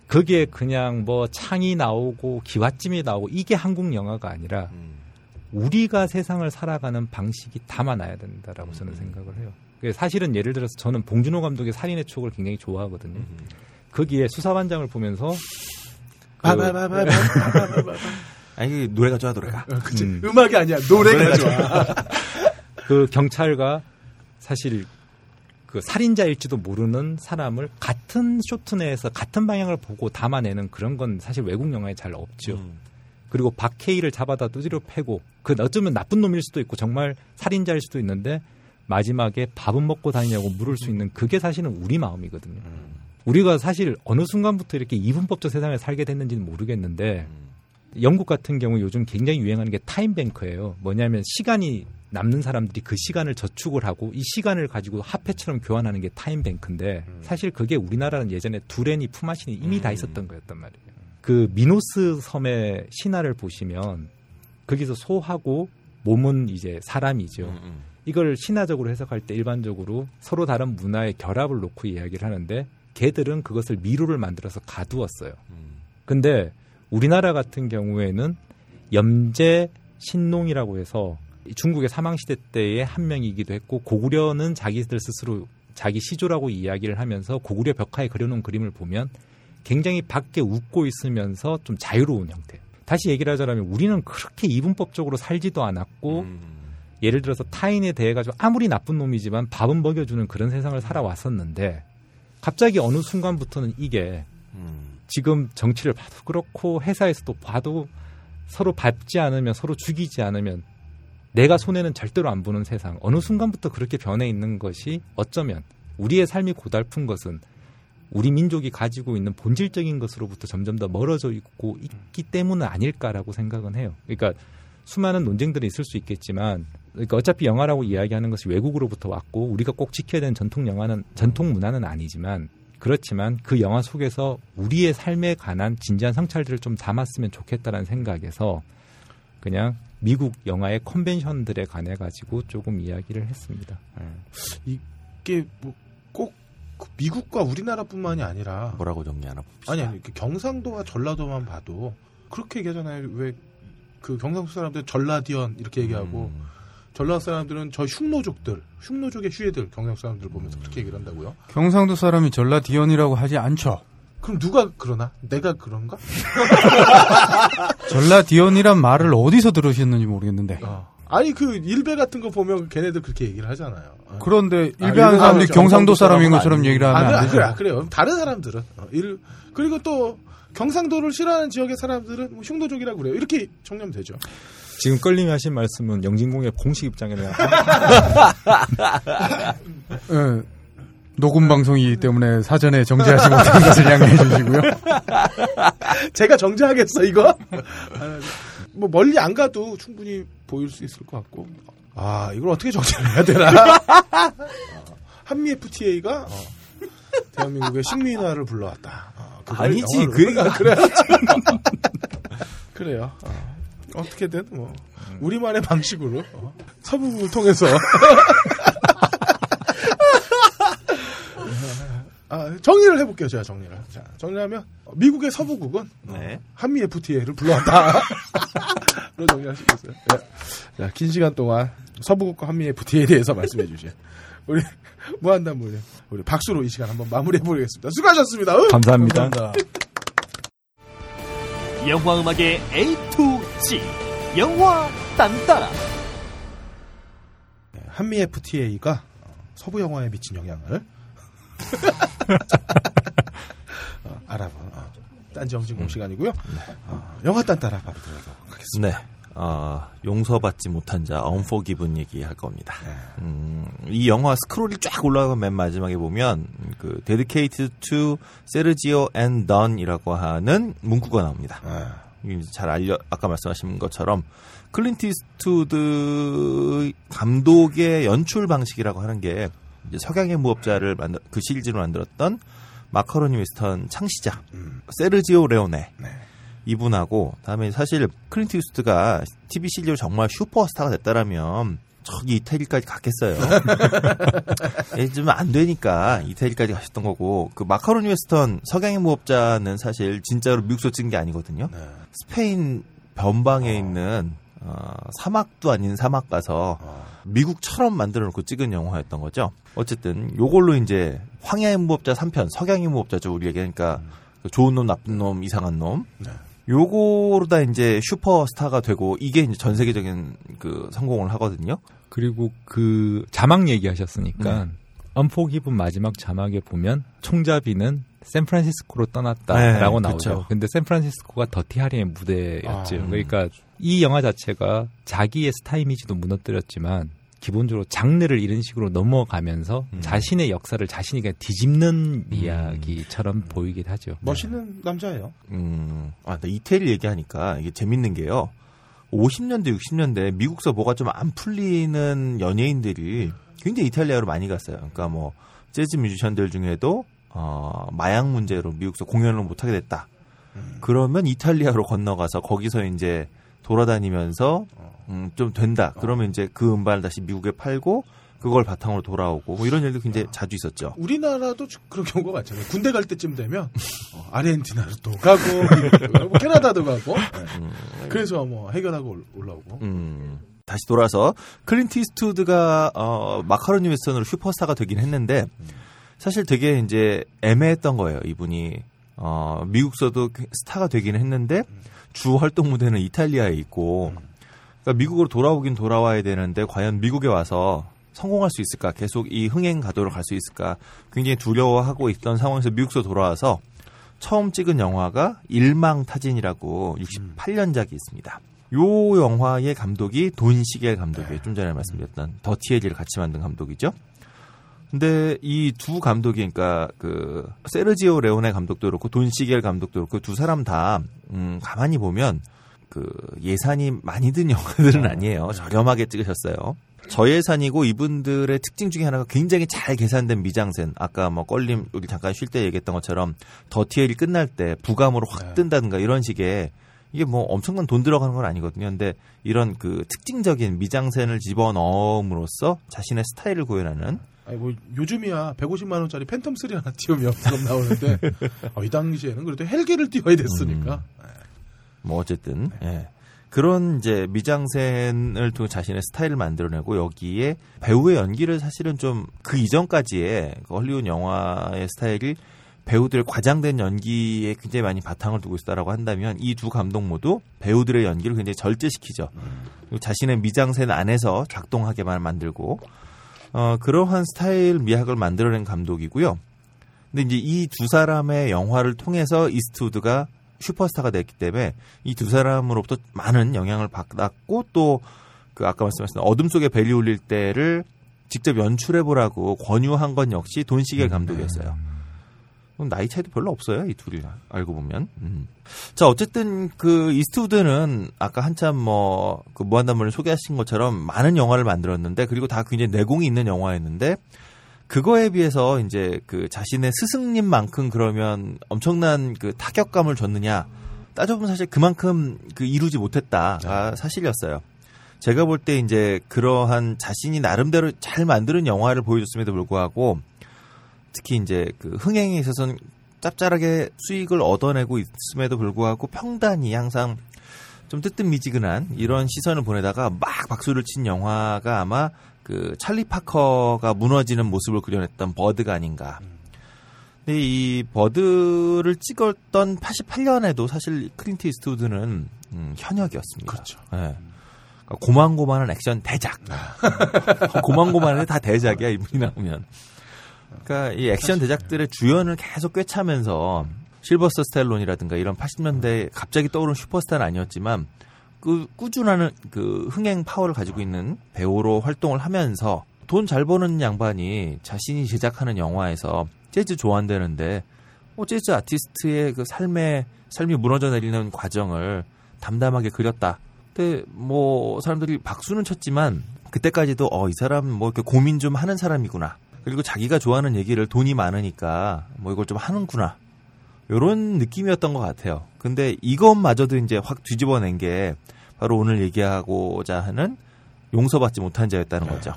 그게 그냥 뭐 창이 나오고 기와찜이 나오고 이게 한국 영화가 아니라 음. 우리가 세상을 살아가는 방식이 담아놔야 된다라고 저는 생각을 해요. 사실은 예를 들어서 저는 봉준호 감독의 살인의 추억을 굉장히 좋아하거든요. 거기에 수사반장을 보면서 그 아니 노래가 좋아 노래가. 그치. 음. 음악이 아니야 노래가 좋아. 그 경찰과 사실 그 살인자일지도 모르는 사람을 같은 쇼트 내에서 같은 방향을 보고 담아내는 그런 건 사실 외국 영화에 잘 없죠. 음. 그리고 박해일을 잡아다 두드려 패고 그 어쩌면 나쁜 놈일 수도 있고 정말 살인자일 수도 있는데 마지막에 밥은 먹고 다니냐고 물을 수 있는 그게 사실은 우리 마음이거든요. 음. 우리가 사실 어느 순간부터 이렇게 이분법적 세상에 살게 됐는지는 모르겠는데 영국 같은 경우 요즘 굉장히 유행하는 게 time bank예요. 뭐냐면 시간이 남는 사람들이 그 시간을 저축을 하고 이 시간을 가지고 화폐처럼 교환하는 게 time bank인데 사실 그게 우리나라는 예전에 두레니 품앗이니 이미 다 있었던 거였단 말이에요. 그 미노스 섬의 신화를 보시면 거기서 소하고 몸은 이제 사람이죠. 음, 음. 이걸 신화적으로 해석할 때 일반적으로 서로 다른 문화의 결합을 놓고 이야기를 하는데 걔들은 그것을 미로를 만들어서 가두었어요. 음. 근데 우리나라 같은 경우에는 염제 신농이라고 해서 중국의 사망 시대 때의 한 명이기도 했고 고구려는 자기들 스스로 자기 시조라고 이야기를 하면서 고구려 벽화에 그려놓은 그림을 보면 굉장히 밖에 웃고 있으면서 좀 자유로운 형태. 다시 얘기를 하자면 우리는 그렇게 이분법적으로 살지도 않았고 음. 예를 들어서 타인에 대해 가지고 아무리 나쁜 놈이지만 밥은 먹여주는 그런 세상을 살아왔었는데 갑자기 어느 순간부터는 이게 음. 지금 정치를 봐도 그렇고 회사에서도 봐도 서로 밟지 않으면 서로 죽이지 않으면 내가 손해는 절대로 안 보는 세상 어느 순간부터 그렇게 변해 있는 것이 어쩌면 우리의 삶이 고달픈 것은 우리 민족이 가지고 있는 본질적인 것으로부터 점점 더 멀어져 있고 있기 때문은 아닐까라고 생각은 해요. 그러니까 수많은 논쟁들이 있을 수 있겠지만 그러니까 어차피 영화라고 이야기하는 것이 외국으로부터 왔고 우리가 꼭 지켜야 되는 전통 영화는 전통 문화는 아니지만 그렇지만 그 영화 속에서 우리의 삶에 관한 진지한 성찰들을 좀 담았으면 좋겠다라는 생각에서 그냥 미국 영화의 컨벤션들에 관해 가지고 조금 이야기를 했습니다. 이게 뭐 꼭 미국과 우리나라뿐만이 아니라 뭐라고 정리하나 봅시다. 아니 아니 경상도와 전라도만 봐도 그렇게 얘기하잖아요. 왜 그 경상도 사람들 전라디언 이렇게 얘기하고 음. 전라도 사람들은 저 흉노족들, 흉노족의 휴애들 경상도 사람들 보면서 그렇게 얘기를 한다고요. 경상도 사람이 전라디언이라고 하지 않죠. 그럼 누가 그러나? 내가 그런가? 전라디언이란 말을 어디서 들으셨는지 모르겠는데. 어. 아니 그 일베 같은 거 보면 걔네들 그렇게 얘기를 하잖아요. 어. 그런데 아, 일베 하는 사람들이 일베 경상도 사람인 것처럼. 얘기를 아, 하면 그래, 안 아, 되죠. 그래, 아, 그래요. 다른 사람들은 어, 일, 그리고 또 경상도를 싫어하는 지역의 사람들은 뭐 흉노족이라고 그래요. 이렇게 정리하면 되죠. 지금 끌림이 하신 말씀은 영진공의 공식 입장이네요. 예, 녹음 방송이기 때문에 사전에 정지하지 못한 것을 양해해 주시고요. 제가 정지하겠어 이거? 아, 뭐 멀리 안 가도 충분히 보일 수 있을 것 같고. 아 이걸 어떻게 정지를 해야 되나? 어, 한미 FTA가 어, 대한민국의 식민화를 불러왔다. 어, 아니지, 그 얘기가- 그래야죠. 그래요. 어, 어떻게든 뭐 우리만의 방식으로 어, 서부를 통해서 정리를 해볼게요. 제가 정리를. 자, 정리하면 어, 미국의 서부국은 네. 한미 FTA를 불러왔다. 로 정리할 수 있어요. 네. 자, 긴 시간 동안 서부국과 한미 FTA에 대해서 말씀해 주신 우리 무한담물 우리 박수로 이 시간 한번 마무리해 보겠습니다. 수고하셨습니다. 응? 감사합니다. 영화 음악의 A to Z 영화 딴따라 네, 한미 FTA가 서부 영화에 미친 영향을 어, 알아본 어, 딴지 영진공 시간이고요. 어, 영화 딴따라 바로 들어가도록 하겠습니다. 네. 어, 용서받지 못한 자, Unforgiven 얘기할 겁니다. 음, 이 영화 스크롤이 쫙 올라가면 맨 마지막에 보면 그 dedicated to Sergio and Don이라고 하는 문구가 나옵니다. 이제 잘 알려 아까 말씀하신 것처럼 클린트 이스트우드 감독의 연출 방식이라고 하는 게 이제 석양의 무법자를 만들 그 시리즈로 만들었던 마카로니 웨스턴 창시자 세르지오 레오네 네. 이분하고 다음에 사실 클린트 이스트우드가 TV 시리즈로 정말 슈퍼스타가 됐다라면 저기 이태리까지 갔겠어요. 요즘 안 되니까 이태리까지 가셨던 거고 그 마카로니 웨스턴 석양의 무법자는 사실 진짜로 미국서 찍은 게 아니거든요. 네. 스페인 변방에 있는 어, 사막도 아닌 사막 가서 어, 미국처럼 만들어 놓고 찍은 영화였던 거죠. 어쨌든 요걸로 이제 황야의 무법자 3편, 석양의 무법자죠 우리에게 그러니까 그 좋은 놈, 나쁜 놈, 이상한 놈. 네. 요거로다 이제 슈퍼스타가 되고 이게 이제 전 세계적인 그 성공을 하거든요. 그리고 그 자막 얘기하셨으니까 언포기분 마지막 자막에 보면 총잡이는 샌프란시스코로 떠났다라고 네, 나오죠. 그쵸. 근데 샌프란시스코가 더티 하리의 무대였죠. 아, 음. 그러니까 이 영화 자체가 자기의 스타 이미지도 무너뜨렸지만 기본적으로 장르를 이런 식으로 넘어가면서 음. 자신의 역사를 자신이 그냥 뒤집는 이야기처럼 보이긴 하죠. 멋있는 남자예요. 음, 아, 나 이태리 얘기하니까 이게 재밌는 게요. 50년대, 60년대 미국서 뭐가 좀 안 풀리는 연예인들이 굉장히 이탈리아로 많이 갔어요. 그러니까 뭐 재즈 뮤지션들 중에도 어, 마약 문제로 미국서 공연을 못 하게 됐다. 그러면 이탈리아로 건너가서 거기서 이제 돌아다니면서 음, 좀 된다. 그러면 이제 그 음반을 다시 미국에 팔고 그걸 바탕으로 돌아오고 뭐 이런 일도 굉장히 자주 있었죠. 우리나라도 주- 그런 경우가 많잖아요. 군대 갈 때쯤 되면 어, 아르헨티나도 가고 미국도 가고, 캐나다도 가고 네. 그래서 뭐 해결하고 올- 올라오고 음, 다시 돌아서 클린트 이스트우드가 어, 마카로니 웨스턴으로 슈퍼스타가 되긴 했는데 사실 되게 이제 애매했던 거예요. 이분이 어, 미국서도 그 스타가 되긴 했는데 주 활동 무대는 이탈리아에 있고 그러니까 미국으로 돌아오긴 돌아와야 되는데 과연 미국에 와서 성공할 수 있을까? 계속 이 흥행 가도로 갈 수 있을까? 굉장히 두려워하고 있던 상황에서 미국서 돌아와서 처음 찍은 영화가 일망타진이라고 68년작이 있습니다. 요 영화의 감독이 돈 시겔 감독이에요. 좀 전에 말씀드렸던 더티에리를 같이 만든 감독이죠. 근데 이 두 감독이 그러니까 그 세르지오 레오네 감독도 그렇고 돈 시겔 감독도 그렇고 두 사람 다 음, 가만히 보면 그 예산이 많이 든 영화들은 아니에요. 저렴하게 찍으셨어요. 저예산이고 이분들의 특징 중에 하나가 굉장히 잘 계산된 미장센. 아까 뭐 껄림 여기 잠깐 쉴 때 얘기했던 것처럼 더티엘이 끝날 때 부감으로 확 뜬다든가 이런 식의 이게 뭐 엄청난 돈 들어가는 건 아니거든요. 근데 이런 그 특징적인 미장센을 집어넣음으로써 자신의 스타일을 구현하는 아니 뭐 요즘이야 150만 원짜리 팬텀 3 하나 띄우면 나오는데 어, 이 당시에는 그래도 헬기를 띄워야 됐으니까 뭐 어쨌든 예. 그런 이제 미장센을 통해 자신의 스타일을 만들어내고 여기에 배우의 연기를 사실은 좀 그 이전까지의 그 헐리우드 영화의 스타일이 배우들의 과장된 연기에 굉장히 많이 바탕을 두고 있다라고 한다면 이 두 감독 모두 배우들의 연기를 굉장히 절제시키죠. 자신의 미장센 안에서 작동하게만 만들고 어, 그러한 스타일 미학을 만들어낸 감독이고요. 근데 이제 이 두 사람의 영화를 통해서 이스트우드가 슈퍼스타가 됐기 때문에 이 두 사람으로부터 많은 영향을 받았고 또 그 아까 말씀하신 어둠 속에 벨이 울릴 때를 직접 연출해 보라고 권유한 건 역시 돈 시겔 감독이었어요. 그럼 나이 차이도 별로 없어요 이 둘이 알고 보면. 음. 자 어쨌든 그 이스트우드는 아까 한참 뭐 그 무한담물을 소개하신 것처럼 많은 영화를 만들었는데 그리고 다 굉장히 내공이 있는 영화였는데 그거에 비해서 이제 그 자신의 스승님만큼 그러면 엄청난 그 타격감을 줬느냐 따져보면 사실 그만큼 그 이루지 못했다가 사실이었어요. 제가 볼 때 이제 그러한 자신이 나름대로 잘 만드는 영화를 보여줬음에도 불구하고 특히 이제 그 흥행에 있어서는 짭짤하게 수익을 얻어내고 있음에도 불구하고 평단이 항상 좀 뜨뜻미지근한 이런 시선을 보내다가 막 박수를 친 영화가 아마 그 찰리 파커가 무너지는 모습을 그려냈던 버드가 아닌가. 근데 이 버드를 찍었던 88년에도 사실 클린트 이스트우드는 음, 현역이었습니다. 그렇죠. 예. 그러니까 고만고만한 액션 대작. 고만고만해 다 대작이야 이분이 나오면. 그러니까 이 액션 대작들의 주연을 계속 꿰차면서 실베스터 스탤론이라든가 이런 80년대 갑자기 떠오른 슈퍼스타는 아니었지만 그 꾸준한 그 흥행 파워를 가지고 있는 배우로 활동을 하면서 돈 잘 버는 양반이 자신이 제작하는 영화에서 재즈 좋아한다는데 뭐 재즈 아티스트의 그 삶의 삶이 무너져 내리는 과정을 담담하게 그렸다. 근데 뭐 사람들이 박수는 쳤지만 그때까지도 어 이 사람 뭐 이렇게 고민 좀 하는 사람이구나. 그리고 자기가 좋아하는 얘기를 돈이 많으니까 뭐 이걸 좀 하는구나. 요런 느낌이었던 것 같아요. 근데 이것마저도 이제 확 뒤집어낸 게 바로 오늘 얘기하고자 하는 용서받지 못한 자였다는 거죠.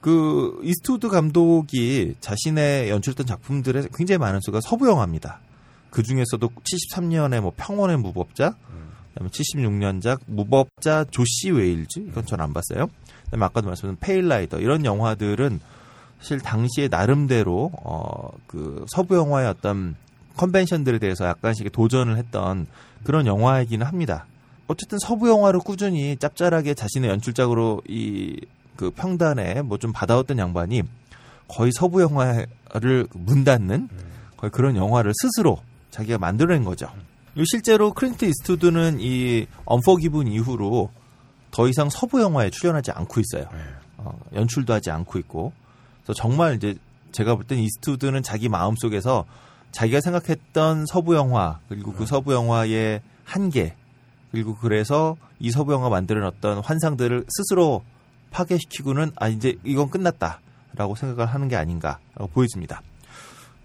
그 이스트우드 감독이 자신의 연출했던 작품들의 굉장히 많은 수가 서부 영화입니다. 그 중에서도 73년에 뭐 평원의 무법자, 그다음에 76년작 무법자 조시 웨일즈 이건 전 안 봤어요. 그다음에 아까도 말씀드린 Pale Rider 이런 영화들은 사실 당시에 나름대로 어 그 서부 영화의 어떤 convention들에 대해서 약간씩 도전을 했던 그런 영화이기는 합니다. 어쨌든 서부 영화를 꾸준히 짭짤하게 자신의 연출작으로 이 그 평단에 뭐 좀 받아왔던 양반이 거의 서부 영화를 문 닫는 거의 그런 영화를 스스로 자기가 만들어낸 거죠. 실제로 클린트 이스트우드는 이 Unforgiven 이후로 더 이상 서부 영화에 출연하지 않고 있어요. 어, 연출도 하지 않고 있고. 그래서 정말 이제 제가 볼 땐 이스트우드는 자기 마음 속에서 자기가 생각했던 서부 영화 그리고 그 서부 영화의 한계 그리고 그래서 이 서부 영화 만드는 어떤 환상들을 스스로 파괴시키고는 아 이제 이건 끝났다라고 생각을 하는 게 아닌가라고 보여집니다.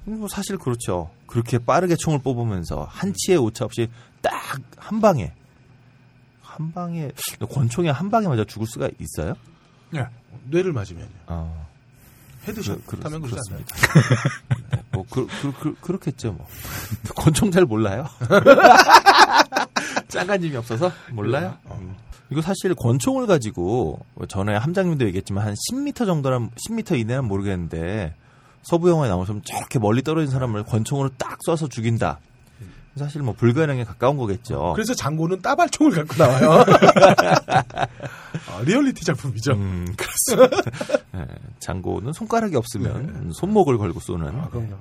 뭐 사실 그렇죠. 그렇게 빠르게 총을 뽑으면서 한치의 오차 없이 딱 한 방에 한 방에 권총이 한 방에 맞아 죽을 수가 있어요? 예. 뇌를 맞으면요. 어, headshot 그- 하면 그렇지 않나요? 네, 뭐 그, 그, 그, 렇겠죠 뭐. 권총 잘 몰라요. 짜가짐이 없어서 몰라요. 음. 이거 사실 권총을 가지고 뭐 전에 함장님도 얘기했지만 한 10m 정도란 10m 이내는 모르겠는데 서부 영화에 나오면 저렇게 멀리 떨어진 사람을 권총으로 딱 쏴서 죽인다. 사실 뭐 불가능에 가까운 거겠죠. 그래서 장고는 따발총을 갖고 나와요. 아, 리얼리티 작품이죠. 음, 그렇습니다. 예, 장고는 손가락이 없으면 손목을 걸고 쏘는. 네. 아, 그럼요.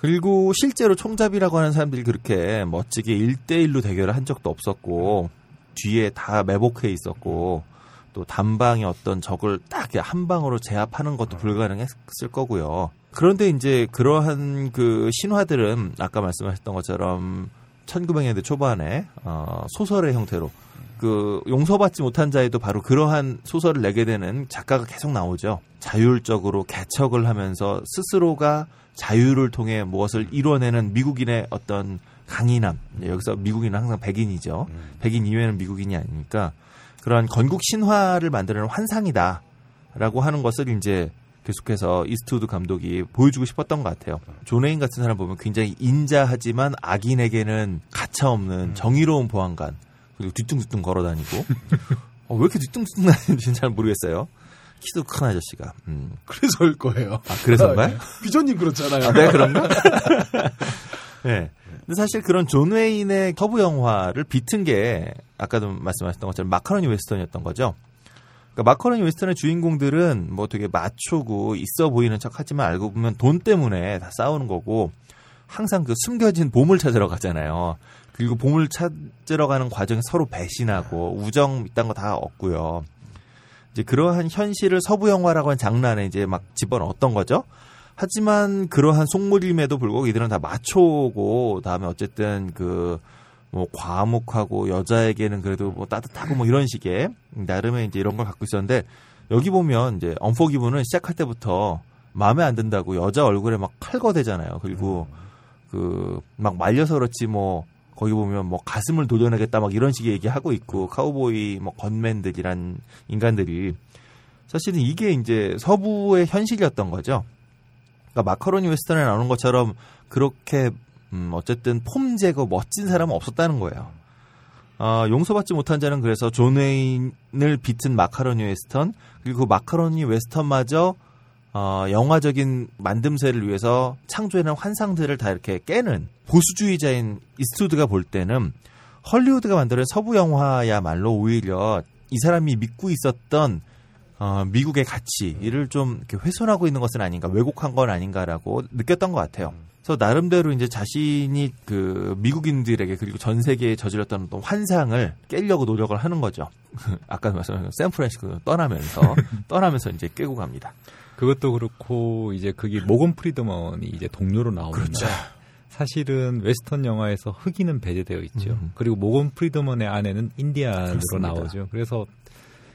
그리고 실제로 총잡이라고 하는 사람들이 그렇게 멋지게 1대1로 대결을 한 적도 없었고, 뒤에 다 매복해 있었고, 또 단방에 어떤 적을 딱 한 방으로 제압하는 것도 불가능했을 거고요. 그런데 이제 그러한 그 신화들은 아까 말씀하셨던 것처럼 1900년대 초반에 어, 소설의 형태로 그 용서받지 못한 자에도 바로 그러한 소설을 내게 되는 작가가 계속 나오죠. 자율적으로 개척을 하면서 스스로가 자유를 통해 무엇을 이뤄내는 미국인의 어떤 강인함. 네, 여기서 미국인은 항상 백인이죠. 백인 이외에는 미국인이 아니니까 그러한 건국 신화를 만드는 환상이다. 라고 하는 것을 이제 계속해서 이스트우드 감독이 보여주고 싶었던 것 같아요. 존웨인 같은 사람 보면 굉장히 인자하지만 악인에게는 가차없는 정의로운 보안관 그리고 뒤뚱뒤뚱 걸어다니고 어, 왜 이렇게 뒤뚱뒤뚱 다니는지 잘 모르겠어요. 키도 큰 아저씨가. 음. 그래서일 거예요. 아 그래서인가요? 비전님 그렇잖아요. 아, 네 그런가? 네. 근데 사실 그런 존 웨인의 서부 영화를 비튼 게 아까도 말씀하셨던 것처럼 마카로니 웨스턴이었던 거죠. 그러니까 마카로니 웨스턴의 주인공들은 뭐 되게 마초고 있어 보이는 척 하지만 알고 보면 돈 때문에 다 싸우는 거고 항상 그 숨겨진 보물 찾으러 가잖아요. 그리고 보물 찾으러 가는 과정에 서로 배신하고 우정 이딴 거다 없고요. 이제 그러한 현실을 서부 영화라고 장르 안에 이제 막 집어넣었던 거죠. 하지만 그러한 속물임에도 불구하고 이들은 다 마초고 다음에 어쨌든 그 뭐 과묵하고 여자에게는 그래도 뭐 따뜻하고 뭐 이런 식의 나름의 이제 이런 걸 갖고 있었는데 여기 보면 이제 언포기분은 시작할 때부터 마음에 안 든다고 여자 얼굴에 막 칼거대잖아요. 그리고 그 막 말려서 그렇지 뭐 거기 보면 뭐 가슴을 도려내겠다 막 이런 식의 얘기하고 있고 카우보이 뭐 건맨들이란 인간들이 사실은 이게 이제 서부의 현실이었던 거죠. 그러니까 마카로니 웨스턴에 나오는 것처럼 그렇게 음, 어쨌든 폼 재고 멋진 사람은 없었다는 거예요. 어, 용서받지 못한 자는 그래서 존 웨인을 비튼 마카로니 웨스턴 그리고 그 마카로니 웨스턴마저 어, 영화적인 만듦새를 위해서 창조해낸 환상들을 다 이렇게 깨는 보수주의자인 이스트우드가 볼 때는 헐리우드가 만들어낸 서부 영화야말로 오히려 이 사람이 믿고 있었던 어, 미국의 가치를 좀 이렇게 훼손하고 있는 것은 아닌가, 왜곡한 건 아닌가라고 느꼈던 것 같아요. 그래서 나름대로 이제 자신이 그 미국인들에게 그리고 전 세계에 저질렀던 어떤 환상을 깨려고 노력을 하는 거죠. 아까 말씀하신 샌프란시스코 떠나면서 떠나면서 이제 깨고 갑니다. 그것도 그렇고 이제 그게 모건 프리드먼이 이제 동료로 나오는데 그렇죠. 사실은 웨스턴 영화에서 흑인은 배제되어 있죠. 음. 그리고 모건 프리드먼의 아내는 인디안으로 그렇습니다. 나오죠. 그래서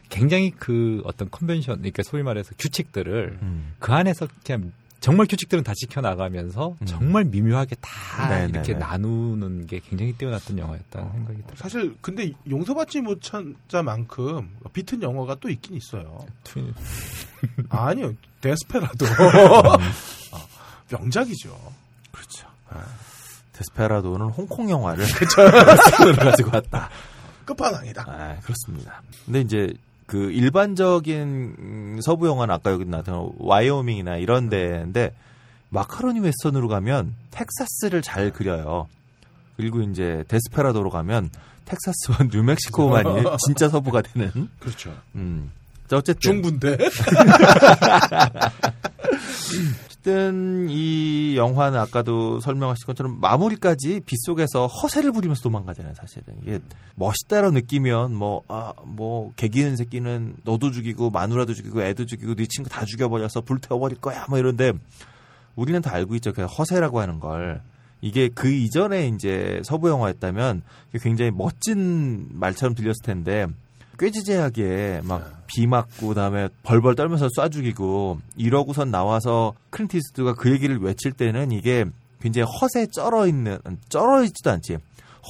굉장히 그 어떤 컨벤션, 그러니까 소위 말해서 규칙들을 음. 그 안에서 그냥 정말 규칙들은 다 지켜나가면서 음. 정말 미묘하게 다 네, 이렇게 네, 네. 나누는 게 굉장히 뛰어났던 영화였다는 생각이 들어요. 사실 근데 용서받지 못한 자만큼 비튼 영화가 또 있긴 있어요. 트윈- 아니요, 데스페라도 어, 명작이죠. 그렇죠. 데스페라도는 홍콩 영화를 웨스턴으로 가지고 왔다. 끝판왕이다. 아, 그렇습니다. 근데 이제 그 일반적인 음, 서부 영화는 아까 여기 나왔던 와이오밍이나 이런 데인데 마카로니 웨스턴으로 가면 텍사스를 잘 그려요. 그리고 이제 데스페라도로 가면 텍사스와 뉴멕시코만이 진짜 서부가 되는. 그렇죠. 음. 자, 어쨌든 중부인데. 어쨌든 이 영화는 아까도 설명하신 것처럼 마무리까지 빗속에서 허세를 부리면서 도망가잖아요, 사실은. 이게 멋있다로 느끼면 뭐, 아, 뭐, 개기는 새끼는 너도 죽이고 마누라도 죽이고 애도 죽이고 네 친구 다 죽여버려서 불태워버릴 거야, 뭐 이런데 우리는 다 알고 있죠. 그 허세라고 하는 걸. 이게 그 이전에 이제 서부 영화였다면 굉장히 멋진 말처럼 들렸을 텐데 꾀죄죄하게 막 비 맞고 그다음에 벌벌 떨면서 쏴 죽이고 이러고선 나와서 클린트 이스트가 그 얘기를 외칠 때는 이게 굉장히 허세 쩔어 있는 쩔어 있지도 않지.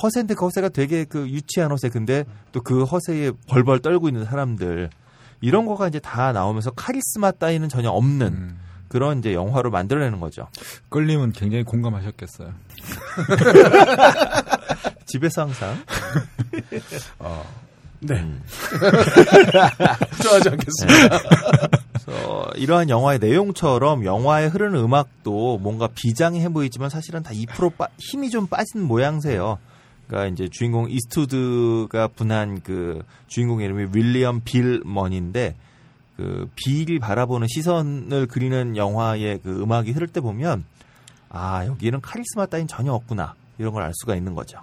허세인데 그 허세가 되게 그 유치한 허세 근데 또 그 허세에 벌벌 떨고 있는 사람들 이런 거가 이제 다 나오면서 카리스마 따위는 전혀 없는 음. 그런 이제 영화로 만들어내는 거죠. 끌림은 굉장히 공감하셨겠어요. 집에서 항상 네. 음. 부정하지 않겠습니다. 그래서 이러한 영화의 내용처럼 영화에 흐르는 음악도 뭔가 비장해 보이지만 사실은 다 2% 빠, 힘이 좀 빠진 모양새요. 그러니까 이제 주인공 이스투드가 분한 그 주인공 이름이 윌리엄 빌먼인데 그빌 바라보는 시선을 그리는 영화의 그 음악이 흐를 때 보면 아 여기는 카리스마 따윈 전혀 없구나 이런 걸 알 수가 있는 거죠.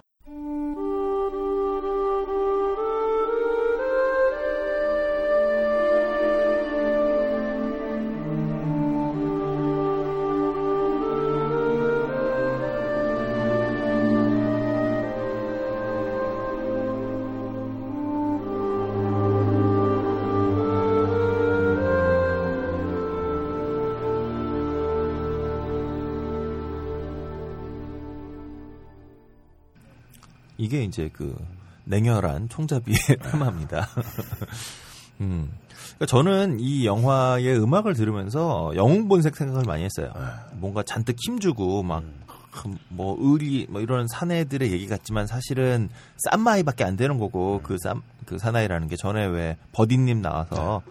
이게 이제 그 냉혈한 총잡이의 테마입니다. 음. 그러니까 저는 이 영화의 음악을 들으면서 영웅본색 생각을 많이 했어요. 뭔가 잔뜩 힘주고 막 뭐 의리 뭐 이런 사내들의 얘기 같지만 사실은 쌈마이밖에 안 되는 거고 그 쌈그 사나이라는 게 전에 왜 버디님 나와서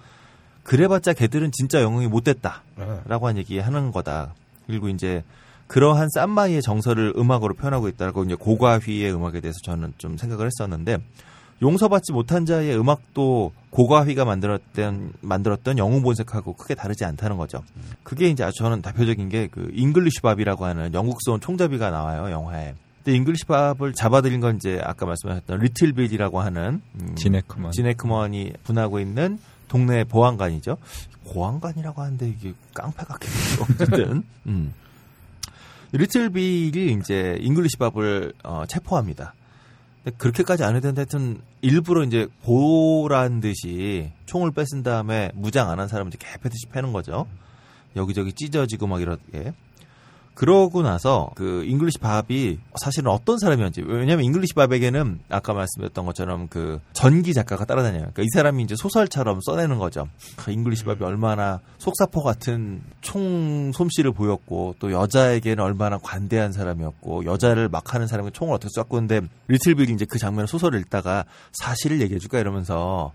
그래봤자 걔들은 진짜 영웅이 못 됐다라고 한 얘기 하는 거다. 그리고 이제 그러한 쌈마이의 정서를 음악으로 표현하고 있다고 이제 고가휘의 음악에 대해서 저는 좀 생각을 했었는데 용서받지 못한 자의 음악도 고가휘가 만들었던 만들었던 영웅 본색하고 크게 다르지 않다는 거죠. 그게 이제 저는 대표적인 게 그 잉글리시 밥이라고 하는 영국스러운 총잡이가 나와요 영화에. 근데 잉글리시 밥을 잡아들인 건 이제 아까 말씀하셨던 리틀 빌이라고 하는 음, 진 해크먼. 진 해크먼이 분하고 있는 동네 보안관이죠. 보안관이라고 하는데 이게 깡패 같긴 해요. 어쨌든. 음. 리틀 빌이 이제 잉글리시 밥을 어, 체포합니다. 그렇게까지 안 해도 되는데 하여튼 일부러 이제 보란 듯이 총을 뺏은 다음에 무장 안 한 사람을 이제 개패듯이 패는 거죠. 여기저기 찢어지고 막 이렇게. 그러고 나서 그 잉글리시 밥이 사실은 어떤 사람이었지 왜냐하면 잉글리시 밥에게는 아까 말씀드렸던 것처럼 그 전기 작가가 따라다녀요. 그러니까 이 사람이 이제 소설처럼 써내는 거죠. 그 잉글리시 밥이 얼마나 속사포 같은 총 솜씨를 보였고 또 여자에게는 얼마나 관대한 사람이었고 여자를 막 하는 사람이 총을 어떻게 쐈고 근데 리틀빌이 이제 그 장면을 소설을 읽다가 사실을 얘기해 줄까 이러면서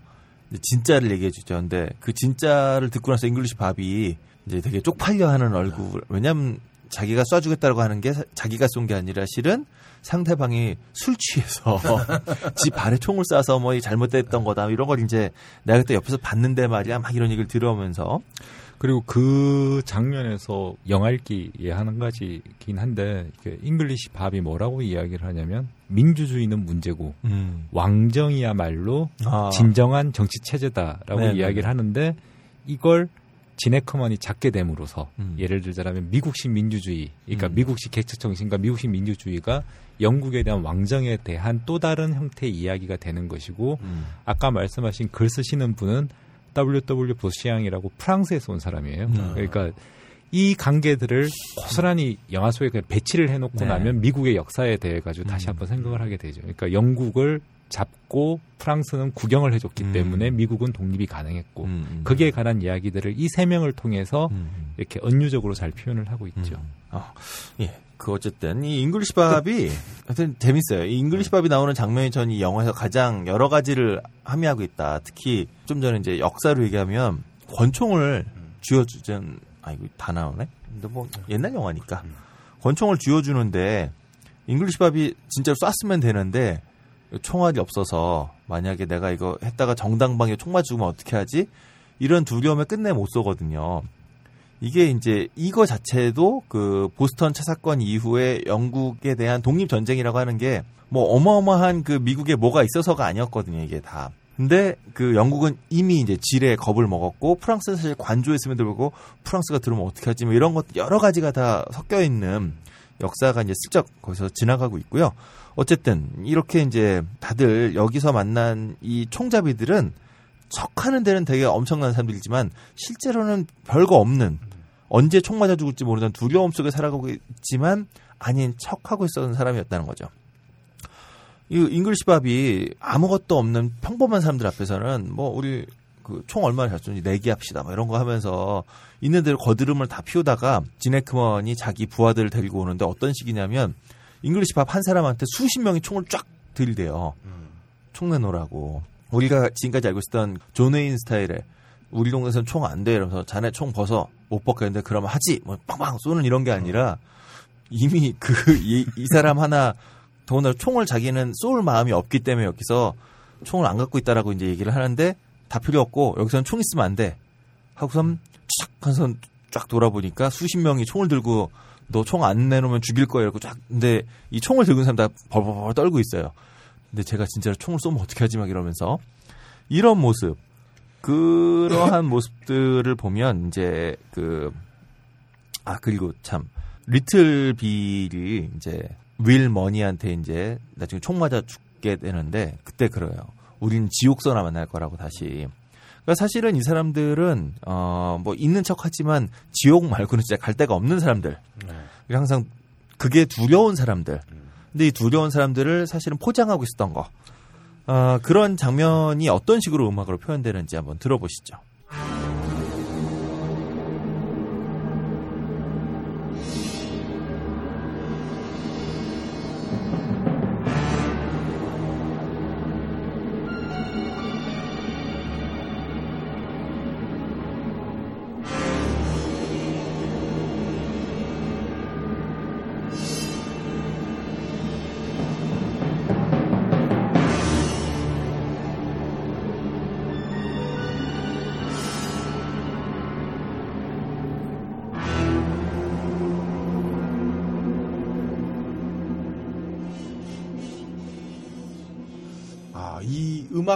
이제 진짜를 얘기해 주죠. 근데 그 진짜를 듣고 나서 잉글리시 밥이 이제 되게 쪽팔려 하는 얼굴. 왜냐면 자기가 쏴주겠다고 하는 게 사- 자기가 쏜 게 아니라 실은 상대방이 술 취해서 지 발에 총을 쏴서 뭐이 잘못됐던 거다 이런 걸 이제 내가 그때 옆에서 봤는데 말이야 막 이런 얘기를 들어오면서. 그리고 그 장면에서 읽기에 한 가지긴 한데 이게 잉글리시 밥이 뭐라고 이야기를 하냐면 민주주의는 문제고 왕정이야말로 아, 진정한 정치 체제다라고 네네네. 이야기를 하는데 이걸 진 해크먼이 잡게 됨으로써 음. 예를 들자면 미국식 민주주의, 그러니까 음. 미국식 개척 정신과 미국식 민주주의가 영국에 대한 왕정에 대한 또 다른 형태의 이야기가 되는 것이고 음. 아까 말씀하신 글 쓰시는 분은 W.W. 보시앙이라고 프랑스에서 온 사람이에요. 음. 그러니까 이 관계들을 고스란히 영화 속에 배치를 해놓고 네. 나면 미국의 역사에 대해 가지고 다시 음. 한번 생각을 하게 되죠. 그러니까 영국을 잡고 프랑스는 구경을 해줬기 음. 때문에 미국은 독립이 가능했고 음, 음. 그게 관한 이야기들을 이 세 명을 통해서 음, 음. 이렇게 은유적으로 잘 표현을 하고 있죠. 음. 아, 예. 그 어쨌든 이 잉글리시 밥이 하여튼 재밌어요. 이 잉글리시 밥이 나오는 장면이 전 이 영화에서 가장 여러 가지를 함의하고 있다. 특히 좀 전에 이제 역사로 얘기하면 권총을 쥐어주전 아 이거 다 나오네. 근데 뭐 옛날 영화니까 권총을 쥐어주는데 잉글리시 밥이 진짜로 쐈으면 되는데 총알이 없어서 만약에 내가 이거 했다가 정당방위에 총 맞으면 어떻게 하지? 이런 두려움에 끝내 못 쏘거든요. 이게 이제 이거 자체도 그 보스턴 차 사건 이후에 영국에 대한 독립 전쟁이라고 하는 게 뭐 어마어마한 그 미국에 뭐가 있어서가 아니었거든요 이게 다. 근데 그 영국은 이미 이제 지뢰에 겁을 먹었고 프랑스는 사실 관조했음에도 불구하고 프랑스가 들어오면 어떻게 하지 뭐 이런 것 여러 가지가 다 섞여 있는 역사가 이제 슬쩍 거기서 지나가고 있고요. 어쨌든 이렇게 이제 다들 여기서 만난 이 총잡이들은 척하는 데는 되게 엄청난 사람들이지만 실제로는 별거 없는 언제 총 맞아 죽을지 모르는 두려움 속에 살아가고 있지만 아닌 척하고 있었던 사람이었다는 거죠. 이 잉글리시 밥이 아무것도 없는 평범한 사람들 앞에서는 뭐 우리 그 총 얼마나 잘 쏘는지 내기합시다 뭐 이런 거 하면서 있는 대로 거드름을 다 피우다가 진 해크먼이 자기 부하들을 데리고 오는데 어떤 식이냐면 잉글리시 밥 한 사람한테 수십 명이 총을 쫙 들이대요. 총 내놓으라고. 우리가 지금까지 알고 있었던 존 웨인 스타일의 우리 동네에서는 총 안 돼. 이러면서 자네 총 벗어. 못 벗겠는데 그러면 하지. 뭐 빵빵 쏘는 이런 게 아니라 이미 그이 사람 하나 더구나 총을 자기는 쏠 마음이 없기 때문에 여기서 총을 안 갖고 있다라고 이제 얘기를 하는데 다 필요 없고 여기서는 총 있으면 안 돼. 하고선 촥 한선 쫙 돌아보니까 수십 명이 총을 들고 너 총 안 내놓으면 죽일 거야 이러고 쫙 근데 이 총을 들고 있는 사람 다 벌벌벌 떨고 있어요. 근데 제가 진짜로 총을 쏘면 어떻게 하지 막 이러면서 이런 모습 그러한 모습들을 보면 이제 그 아 그리고 참 리틀 빌이 이제 윌 머니한테 이제 나중에 총 맞아 죽게 되는데 그때 그래요. 우린 지옥서나 만날 거라고 다시. 그러니까 사실은 이 사람들은 어 뭐 있는 척하지만 지옥 말고는 진짜 갈 데가 없는 사람들. 항상 그게 두려운 사람들. 근데 이 두려운 사람들을 사실은 포장하고 있었던 거. 어, 그런 장면이 어떤 식으로 음악으로 표현되는지 한번 들어보시죠.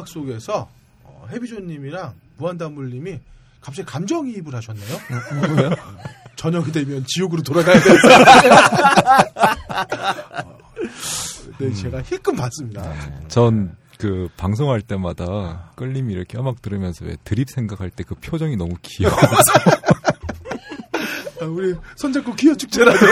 속에서 어, 해비존님이랑 무한담물님이 갑자기 감정이입을 하셨네요. 뭐요? 저녁이 되면 지옥으로 돌아가야 돼서. 어, 네, 제가 힐끔 봤습니다. 전 그 방송할 때마다 끌림이 이렇게 음악 들으면서 왜 드립 생각할 때 그 표정이 너무 귀여워. 아, 우리 손잡고 기어 축제라도.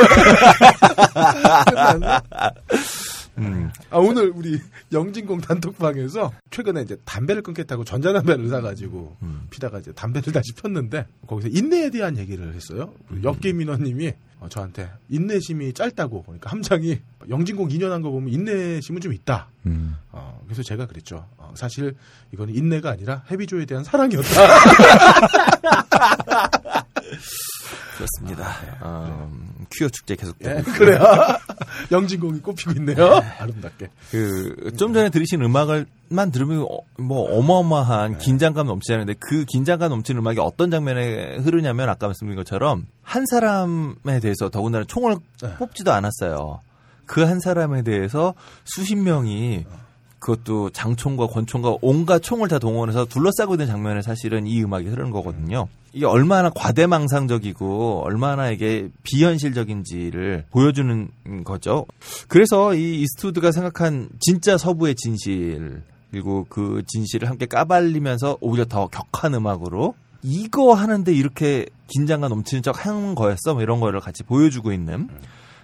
음. 아, 오늘 우리 영진공 단톡방에서 최근에 이제 담배를 끊겠다고 전자담배를 사가지고 음. 피다가 이제 담배를 다시 폈는데 거기서 인내에 대한 얘기를 했어요. 우리 엽기 민원님이 어, 저한테 인내심이 짧다고 그러니까 함장이 영진공 2년 한 거 보면 인내심은 좀 있다. 음. 어, 그래서 제가 그랬죠. 어, 사실 이거는 인내가 아니라 해비조에 대한 사랑이었다. 그렇습니다. 어, 퀴어 축제 계속 되고 예, 있고요. 그래요. 영진공이 꼽히고 있네요. 아름답게. 그, 좀 전에 들으신 음악을만 들으면 어, 뭐 어마어마한 긴장감 넘치는데 그 긴장감 넘치는 음악이 어떤 장면에 흐르냐면 아까 말씀드린 것처럼 한 사람에 대해서 더군다나 총을 네. 뽑지도 않았어요. 그 한 사람에 대해서 수십 명이 그것도 장총과 권총과 온갖 총을 다 동원해서 둘러싸고 있는 장면에 사실은 이 음악이 흐르는 거거든요. 이게 얼마나 과대망상적이고 얼마나 이게 비현실적인지를 보여주는 거죠. 그래서 이 이스트우드가 생각한 진짜 서부의 진실 그리고 그 진실을 함께 까발리면서 오히려 더 격한 음악으로 이거 하는데 이렇게 긴장감 넘치는 척 하는 거였어 뭐 이런 거를 같이 보여주고 있는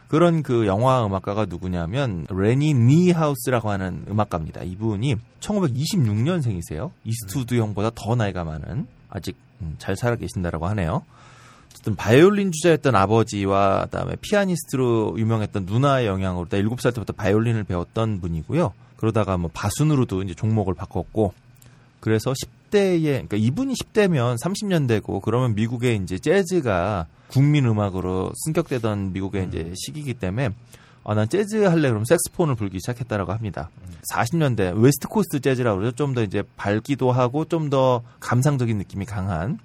그런 그 영화 음악가가 누구냐면 레니 니하우스라고 하는 음악가입니다. 이분이 1926년생이세요. 이스트우드 형보다 더 나이가 많은 아직 음, 잘 살아 계신다라고 하네요. 어쨌든 바이올린 주자였던 아버지와 그다음에 피아니스트로 유명했던 누나의 영향으로 7살 때부터 바이올린을 배웠던 분이고요. 그러다가 뭐 바순으로도 이제 종목을 바꿨고 그래서 10대에 그러니까 이분이 10대면 30년대고 그러면 미국의 이제 재즈가 국민 음악으로 승격되던 미국의 이제 시기이기 때문에 아, 난 재즈 할래 그럼 색소폰을 불기 시작했다라고 합니다. 40년대 West Coast 재즈라고 그러죠. 좀 더 이제 밝기도 하고 좀 더 감상적인 느낌이 강한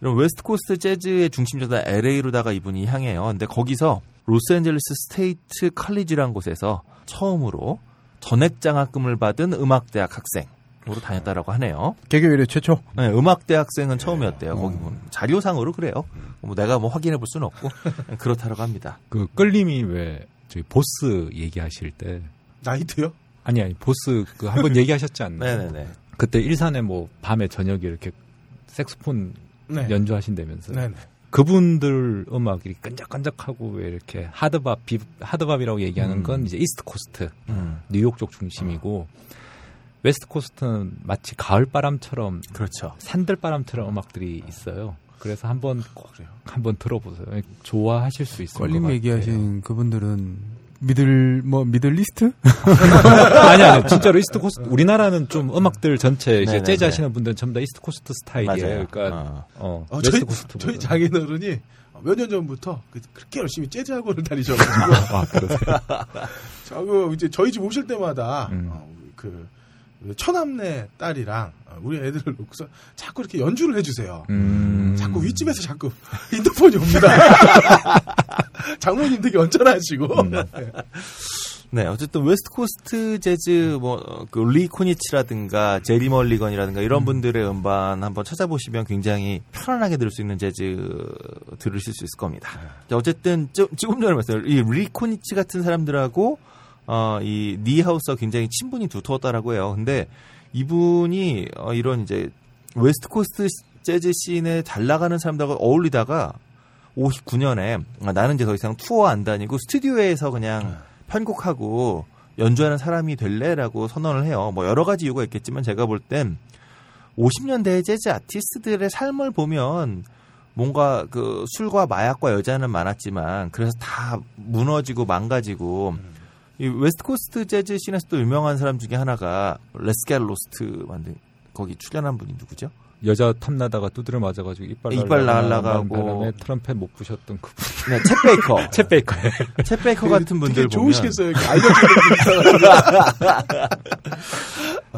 이런 West Coast 재즈의 중심지다 LA로다가 이분이 향해요. 근데 거기서 로스앤젤레스 스테이트 칼리지라는 곳에서 처음으로 전액 장학금을 받은 음악대학 학생 으로 다녔다라고 하네요. 개교 이래 최초. 네, 음악대 학생은 처음이었대요. 거기 보면 자료상으로 그래요. 뭐 내가 뭐 확인해 볼 수는 없고 그렇다라고 합니다. 그 끌림이 왜 저희 보스 얘기하실 때 나이트요? 아니 아니 보스 그 한 번 얘기하셨지 않나요? 네네네. 그때 일산에 뭐 밤에 저녁에 이렇게 색소폰 네. 연주하신다면서요. 네네. 그분들 음악이 끈적끈적하고 왜 이렇게 hard bop 비, hard bop이라고 얘기하는 음. 건 이제 East Coast 음, 뉴욕 쪽 중심이고 West Coast는 마치 가을 바람처럼 그렇죠. 산들 바람처럼 음악들이 있어요. 그래서 한번 꼭 그래요. 한번 들어보세요. 좋아하실 수 있을 같아요. 얘기하신 그분들은 Middle 뭐 Middle East? 아니 아니 진짜로 East Coast 우리나라는 좀 음악들 전체 이제 네네네. 재즈 하시는 분들은 전부 다 East Coast 스타일이에요. 맞아요. 그러니까 어. 어, 어, 저희, Coast 저희 장인어른이 몇 년 전부터 그- 그렇게 열심히 재즈 학원을 다니셔가지고. 아 그러세요. 자꾸 이제 저희 집 오실 때마다 음. 어, 그 처남네 딸이랑 어, 우리 애들을 놓고서 자꾸 이렇게 연주를 해주세요. 음. 자꾸 윗집에서 자꾸 인터폰이 옵니다. 장모님 되게 언짢아하시고. 음. 네. 네, 어쨌든 West Coast 재즈 뭐 그 리 코니츠라든가 제리 멀리건이라든가 이런 분들의 음반 한번 찾아보시면 굉장히 편안하게 들을 수 있는 재즈 들으실 수 있을 겁니다. 자, 어쨌든 조, 금 전에 말씀드린 이 리 코니츠 같은 사람들하고 어, 이 니하우스가 굉장히 친분이 두터웠다라고 해요. 근데 이분이 어, 이런 이제 West Coast 재즈 scene에 잘 나가는 사람들하고 어울리다가 59년에 아, 나는 이제 더 이상 투어 안 다니고 스튜디오에서 그냥 편곡하고 연주하는 사람이 될래라고 선언을 해요. 뭐 여러 가지 이유가 있겠지만 제가 볼 땐 50년대 재즈 아티스트들의 삶을 보면 뭔가 그 술과 마약과 여자는 많았지만 그래서 다 무너지고 망가지고 이 West Coast 재즈 scene에서 또 유명한 사람 중에 하나가 Let's Get Lost 만든 거기 출연한 분이 누구죠? 여자 탐내다가 두드려 맞아가지고 이빨 이빨 날라가고. 바람에 트럼펫 못 부셨던 그분 네, 챗 베이커. 챗 베이커 챗 베이커 같은 분들 되게 보면 좋으시겠어요. 이렇게 알려주는 분들.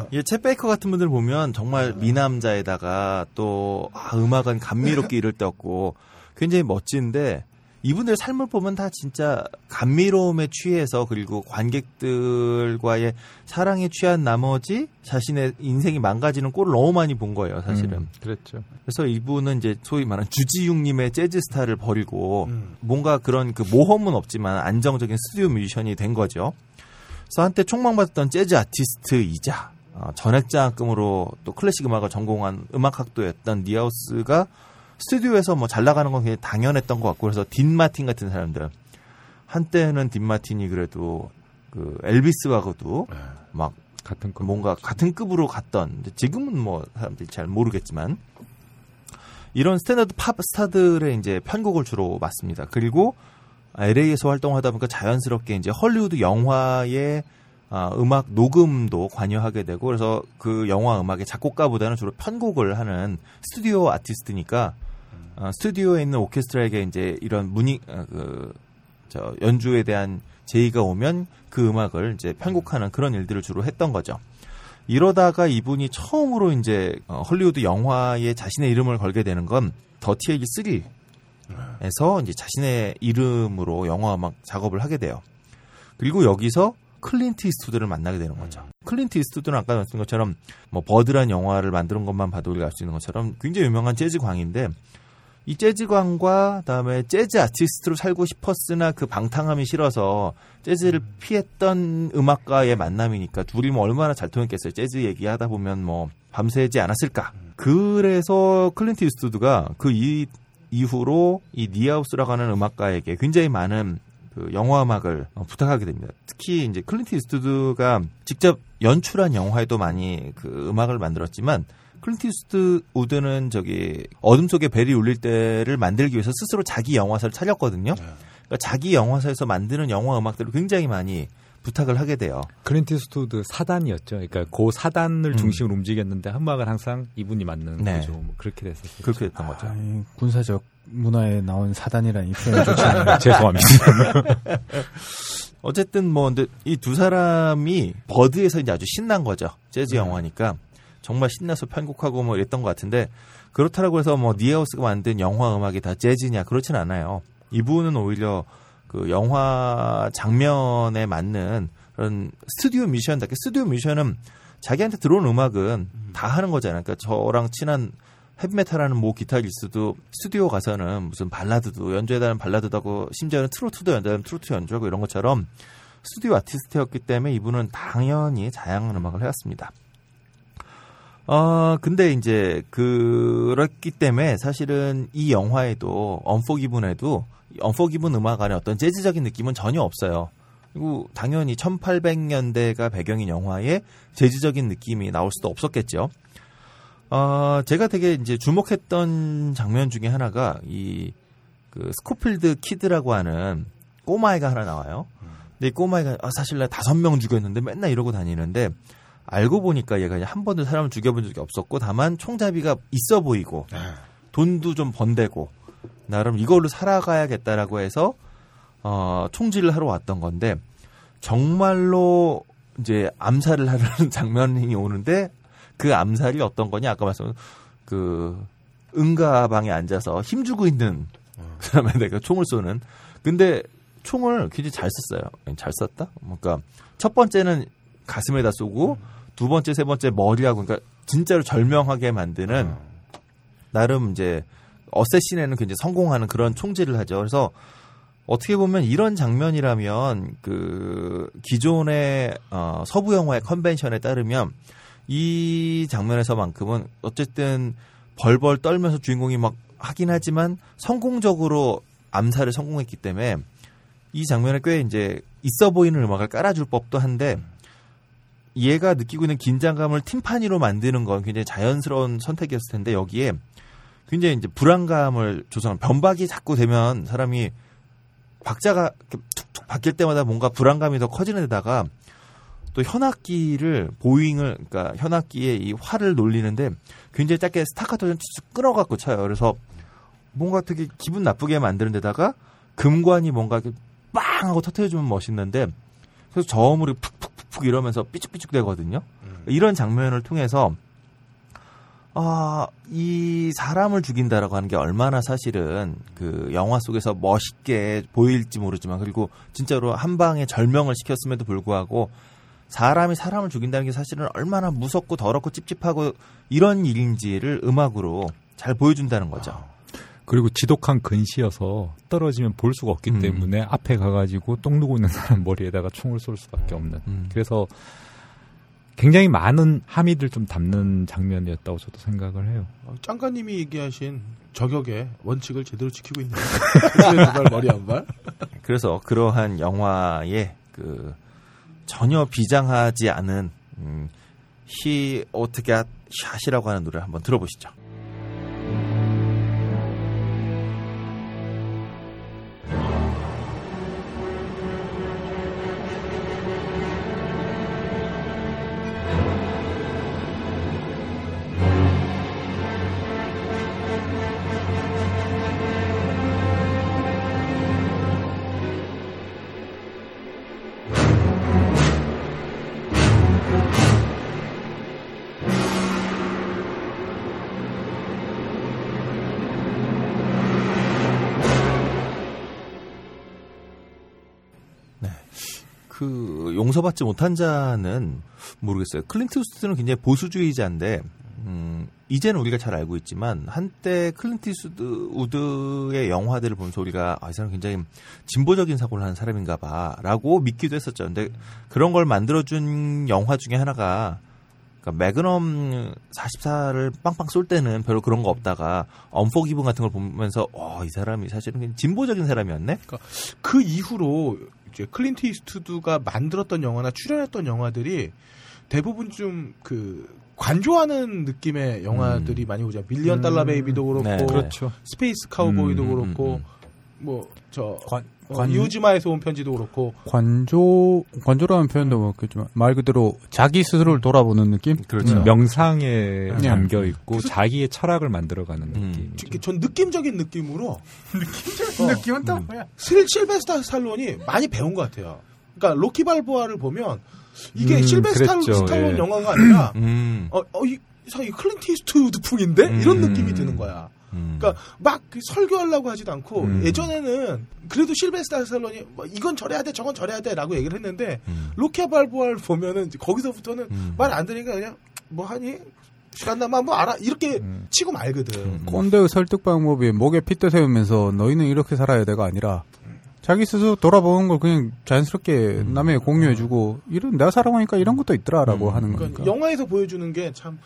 예, 챗 베이커 같은 분들 보면 정말 미남자에다가 또 아, 음악은 감미롭게 이를 데 없고 굉장히 멋진데 이분들 삶을 보면 다 진짜 감미로움에 취해서 그리고 관객들과의 사랑에 취한 나머지 자신의 인생이 망가지는 꼴을 너무 많이 본 거예요, 사실은. 음, 그랬죠. 그래서 이분은 이제 소위 말하는 주지웅님의 재즈 스타를 버리고 음. 뭔가 그런 그 모험은 없지만 안정적인 스튜디오 뮤지션이 된 거죠. 그래서 한때 촉망받았던 재즈 아티스트이자 어, 전액장학금으로 또 클래식 음악을 전공한 음악학도였던 니하우스가 스튜디오에서 뭐 잘 나가는 건 그냥 당연했던 것 같고 그래서 딘 마틴 같은 사람들 한때는 딘 마틴이 그래도 그 엘비스하고도 네. 막 같은 거. 뭔가 같은 급으로 갔던 지금은 뭐 사람들이 잘 모르겠지만 이런 스탠다드 팝 스타들의 이제 편곡을 주로 맡습니다. 그리고 LA에서 활동하다 보니까 자연스럽게 이제 헐리우드 영화의 아, 음악 녹음도 관여하게 되고 그래서 그 영화 음악의 작곡가보다는 주로 편곡을 하는 스튜디오 아티스트니까 아, 스튜디오에 있는 오케스트라에게 이제 이런 문의 아, 그, 저 연주에 대한 제의가 오면 그 음악을 이제 편곡하는 그런 일들을 주로 했던 거죠. 이러다가 이분이 처음으로 이제 어, 헐리우드 영화에 자신의 이름을 걸게 되는 건 더티 해리 3에서 이제 자신의 이름으로 영화 음악 작업을 하게 돼요. 그리고 여기서 클린트 이스트우드를 만나게 되는 거죠. 클린트 이스트우드는 아까 말씀드린 것처럼 뭐 버드란 영화를 만드는 것만 봐도 우리가 알 수 있는 것처럼 굉장히 유명한 재즈 광인데 이 재즈 광과 그다음에 재즈 아티스트로 살고 싶었으나 그 방탕함이 싫어서 재즈를 피했던 음악가의 만남이니까 둘이 뭐 얼마나 잘 통했겠어요. 재즈 얘기하다 보면 뭐 밤새지 않았을까. 그래서 클린트 이스트우드가 그 이, 이후로 이 니하우스라고 하는 음악가에게 굉장히 많은 그 영화 음악을 어, 부탁하게 됩니다. 특히 이제 클린트 이스트우드가 직접 연출한 영화에도 많이 그 음악을 만들었지만 클린트 이스트 우드는 저기 어둠 속에 벨이 울릴 때를 만들기 위해서 스스로 자기 영화사를 차렸거든요. 그러니까 자기 영화사에서 만드는 영화 음악들을 굉장히 많이 부탁을 하게 돼요. 클린트 스투드 사단이었죠. 그러니까 그 사단을 음. 중심으로 움직였는데 음악을 항상 이분이 맡는 네. 거죠. 뭐 그렇게 됐었어요. 그렇게 됐던 거죠. 아, 이 군사적 문화에 나온 사단이라는 이 표현이 좋지 않아요. 죄송합니다. 어쨌든 뭐 근데 이 두 사람이 버드에서 이제 아주 신난 거죠. 재즈 영화니까 정말 신나서 편곡하고 뭐 이랬던 것 같은데 그렇다고 해서 뭐 니하우스가 만든 영화 음악이 다 재즈냐 그렇진 않아요. 이분은 오히려 그 영화 장면에 맞는 그런 스튜디오 뮤지션답게 스튜디오 뮤지션은 자기한테 들어온 음악은 다 하는 거잖아요. 그러니까 저랑 친한 헤비메탈하는 모 기타리스트도 스튜디오 가서는 무슨 발라드도 연주해달라는 발라드도 하고 심지어는 트로트도 연주하면 트로트 연주하고 이런 것처럼 스튜디오 아티스트였기 때문에 이분은 당연히 다양한 음악을 해왔습니다. 어, 근데 이제 그렇기 때문에 사실은 이 영화에도 언포기분에도 언포기분 음악 안에 어떤 재즈적인 느낌은 전혀 없어요. 그리고 당연히 1800년대가 배경인 영화에 재즈적인 느낌이 나올 수도 없었겠죠. 어, 제가 되게 이제 주목했던 장면 중에 하나가 이 그 스코필드 키드라고 하는 꼬마애가 하나 나와요. 근데 이 꼬마애가 아, 사실 나 다섯 명 죽였는데 맨날 이러고 다니는데 알고 보니까 얘가 한 번도 사람을 죽여본 적이 없었고 다만 총잡이가 있어 보이고 돈도 좀 번다고 나름 이걸로 살아가야겠다라고 해서 어, 총질을 하러 왔던 건데 정말로 이제 암살을 하려는 장면이 오는데 그 암살이 어떤 거냐? 아까 말씀 그 응가방에 앉아서 힘주고 있는 사람에 내가 총을 쏘는. 근데 총을 굉장히 잘 썼어요. 잘 썼다? 그러니까 첫 번째는 가슴에다 쏘고 두 번째 세 번째 머리하고 그러니까 진짜로 절명하게 만드는 나름 이제 어쌔신에는 굉장히 성공하는 그런 총질을 하죠. 그래서 어떻게 보면 이런 장면이라면 그 기존의 어, 서부 영화의 컨벤션에 따르면 이 장면에서만큼은 어쨌든 벌벌 떨면서 주인공이 막 하긴 하지만 성공적으로 암살을 성공했기 때문에 이 장면에 꽤 이제 있어 보이는 음악을 깔아줄 법도 한데 얘가 느끼고 있는 긴장감을 팀파니로 만드는 건 굉장히 자연스러운 선택이었을 텐데 여기에 굉장히 이제 불안감을 조성한 변박이 자꾸 되면 사람이 박자가 툭툭 바뀔 때마다 뭔가 불안감이 더 커지는 데다가 또 현악기를 bowing을 그러니까 현악기에 이 활을 놀리는데 굉장히 짧게 스타카토를 쭉 끊어갖고 쳐요. 그래서 뭔가 되게 기분 나쁘게 만드는 데다가 금관이 뭔가 이렇게 빵 하고 터트려주면 멋있는데 그래서 저음으로 푹 푹푹푹 이러면서 삐죽삐죽 되거든요. 이런 장면을 통해서 아, 이 사람을 죽인다라고 하는 게 얼마나 사실은 그 영화 속에서 멋있게 보일지 모르지만 그리고 진짜로 한 방에 절명을 시켰음에도 불구하고 사람이 사람을 죽인다는 게 사실은 얼마나 무섭고 더럽고 찝찝하고 이런 일인지를 음악으로 잘 보여준다는 거죠. 그리고 지독한 근시여서 떨어지면 볼 수가 없기 음. 때문에 앞에 가가지고 똥 누고 있는 사람 머리에다가 총을 쏠 수밖에 없는. 음. 그래서 굉장히 많은 함의들 좀 담는 장면이었다고 저도 생각을 해요. 어, 짱가님이 얘기하신 저격의 원칙을 제대로 지키고 있네요. 두발 머리 한 발. 그래서 그러한 영화의 그 전혀 비장하지 않은 음, 히 어떻게 샷이라고 하는 노래를 한번 들어보시죠. 용서받지 못한 자는 모르겠어요. 클린트 이스트는 굉장히 보수주의자인데 음, 이제는 우리가 잘 알고 있지만 한때 클린트 이스트우드의 영화들을 보면서 우리가 아, 이 사람 굉장히 진보적인 사고를 하는 사람인가봐라고 믿기도 했었죠. 근데 그런 걸 만들어준 영화 중에 하나가 그러니까 매그넘 44를 빵빵 쏠 때는 별로 그런 거 없다가 Unforgiven 같은 걸 보면서 와, 이 사람이 사실은 진보적인 사람이었네. 그 이후로 이제 클린트 이스트우드가 만들었던 영화나 출연했던 영화들이 대부분 좀 그 관조하는 느낌의 영화들이 많이 오죠. 밀리언 달러 베이비도 그렇고, 네. 그렇죠. 스페이스 카우보이도 음, 음, 그렇고, 음, 뭐 저 관, 어, 관, 이오지마에서 온 편지도 그렇고, 관조, 관조라는 표현도 그렇겠지만, 말 그대로 자기 스스로를 돌아보는 느낌? 그렇죠. 음, 명상에 네. 잠겨 있고 자기의 철학을 만들어가는 음. 이렇게 전 느낌적인 느낌으로 느낌적인 느낌은 또 뭐야? 실, 실베스타 스탈론이 많이 배운 것 같아요. 그러니까 로키 발보아를 보면 이게 음, 실베스타. 스탈론 예. 영화가 아니라 음, 어, 어, 이, 이 클린트 이스트우드 풍인데 음. 이런 느낌이 드는 거야. 음. 그러니까 막그 설교하려고 하지도 않고 음. 예전에는 그래도 실베스타 스탈론이 뭐 이건 저래야 돼 저건 저래야 돼라고 얘기를 했는데 음. 로키 발보아를 보면은 이제 거기서부터는 음. 말안 들으니까 그냥 뭐 하니 시간 남아 뭐 알아 이렇게 음. 치고 말거든. 음. 꼰대의 설득 방법이 목에 핏대 세우면서 너희는 이렇게 살아야 돼가 아니라 자기 스스로 돌아보는 걸 그냥 자연스럽게 남에게 공유해주고 이런 내가 살아보니까 이런 것도 있더라라고 음. 하는 그러니까 거니까. 영화에서 보여주는 게 참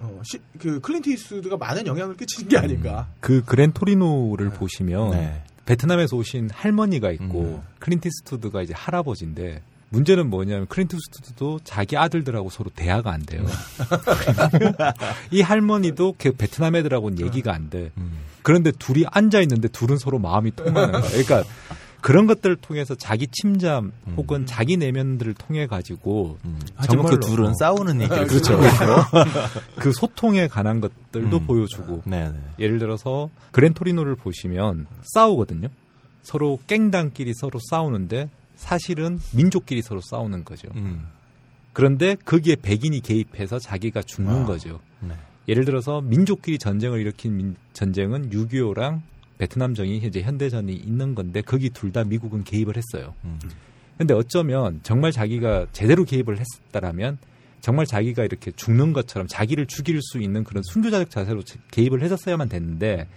어, 시, 그 클린트 이스트우드가 많은 영향을 끼치는 게 아닌가. 그 그랜 토리노를 보시면 네. 베트남에서 오신 할머니가 있고 음. 클린트 이스트우드가 이제 할아버지인데 문제는 뭐냐면 클린트 이스트우드도 자기 아들들하고 서로 대화가 안 돼요. 이 할머니도 그 베트남 애들하고는 얘기가 안 돼. 음. 그런데 둘이 앉아 있는데 둘은 서로 마음이 통하는 거야. 그러니까 그런 것들을 통해서 자기 침잠 음. 혹은 자기 내면들을 통해 가지고 음. 하지만 그 정말로. 둘은 어. 싸우는 얘기를 그렇죠. 듣고 그 소통에 관한 것들도 음. 보여주고 네, 네. 예를 들어서 그랜토리노를 보시면 싸우거든요. 서로 깽단끼리 서로 싸우는데 사실은 민족끼리 서로 싸우는 거죠. 음. 그런데 거기에 백인이 개입해서 자기가 죽는 아. 거죠. 네. 예를 들어서 민족끼리 전쟁을 일으킨 민- 전쟁은 6.25랑 베트남전이 이제 현대전이 있는 건데 거기 둘 다 미국은 개입을 했어요. 음. 근데 어쩌면 정말 자기가 제대로 개입을 했다라면 정말 자기가 이렇게 죽는 것처럼 자기를 죽일 수 있는 그런 순교자적 자세로 제- 개입을 해줬어야만 됐는데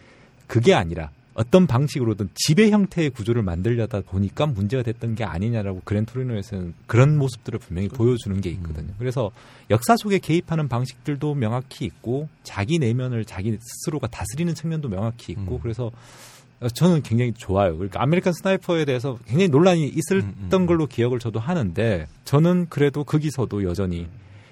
그게 아니라 어떤 방식으로든 지배 형태의 구조를 만들려다 보니까 문제가 됐던 게 아니냐라고 그랜토리노에서는 그런 모습들을 분명히 보여주는 게 있거든요. 그래서 역사 속에 개입하는 방식들도 명확히 있고 자기 내면을 자기 스스로가 다스리는 측면도 명확히 있고 음. 그래서 어, 저는 굉장히 좋아요. 그러니까 아메리칸 스나이퍼에 대해서 굉장히 논란이 있었던 음, 음. 걸로 기억을 저도 하는데 저는 그래도 거기서도 여전히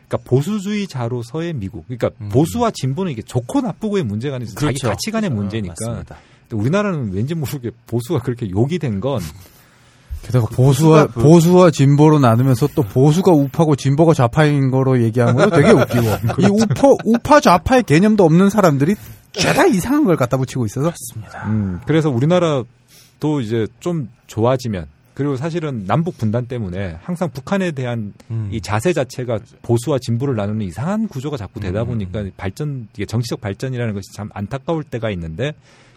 그러니까 보수주의자로서의 미국. 그러니까 음. 보수와 진보는 이게 좋고 나쁘고의 문제가 아니라 자기 그렇죠. 가치관의 어, 문제니까. 근데 우리나라는 왠지 모르게 보수가 그렇게 욕이 된 건 게다가 보수와 보수가 그- 보수와 진보로 나누면서 또 보수가 우파고 진보가 좌파인 거로 얘기하는 거 되게 웃기고 이 우파 우파 좌파의 개념도 없는 사람들이 죄다 이상한 걸 갖다 붙이고 있어서 음, 그래서 우리나라도 이제 좀 좋아지면 그리고 사실은 남북 분단 때문에 항상 북한에 대한 음. 이 자세 자체가 보수와 진보를 나누는 이상한 구조가 자꾸 되다 음. 보니까 발전 이게 정치적 발전이라는 것이 참 안타까울 때가 있는데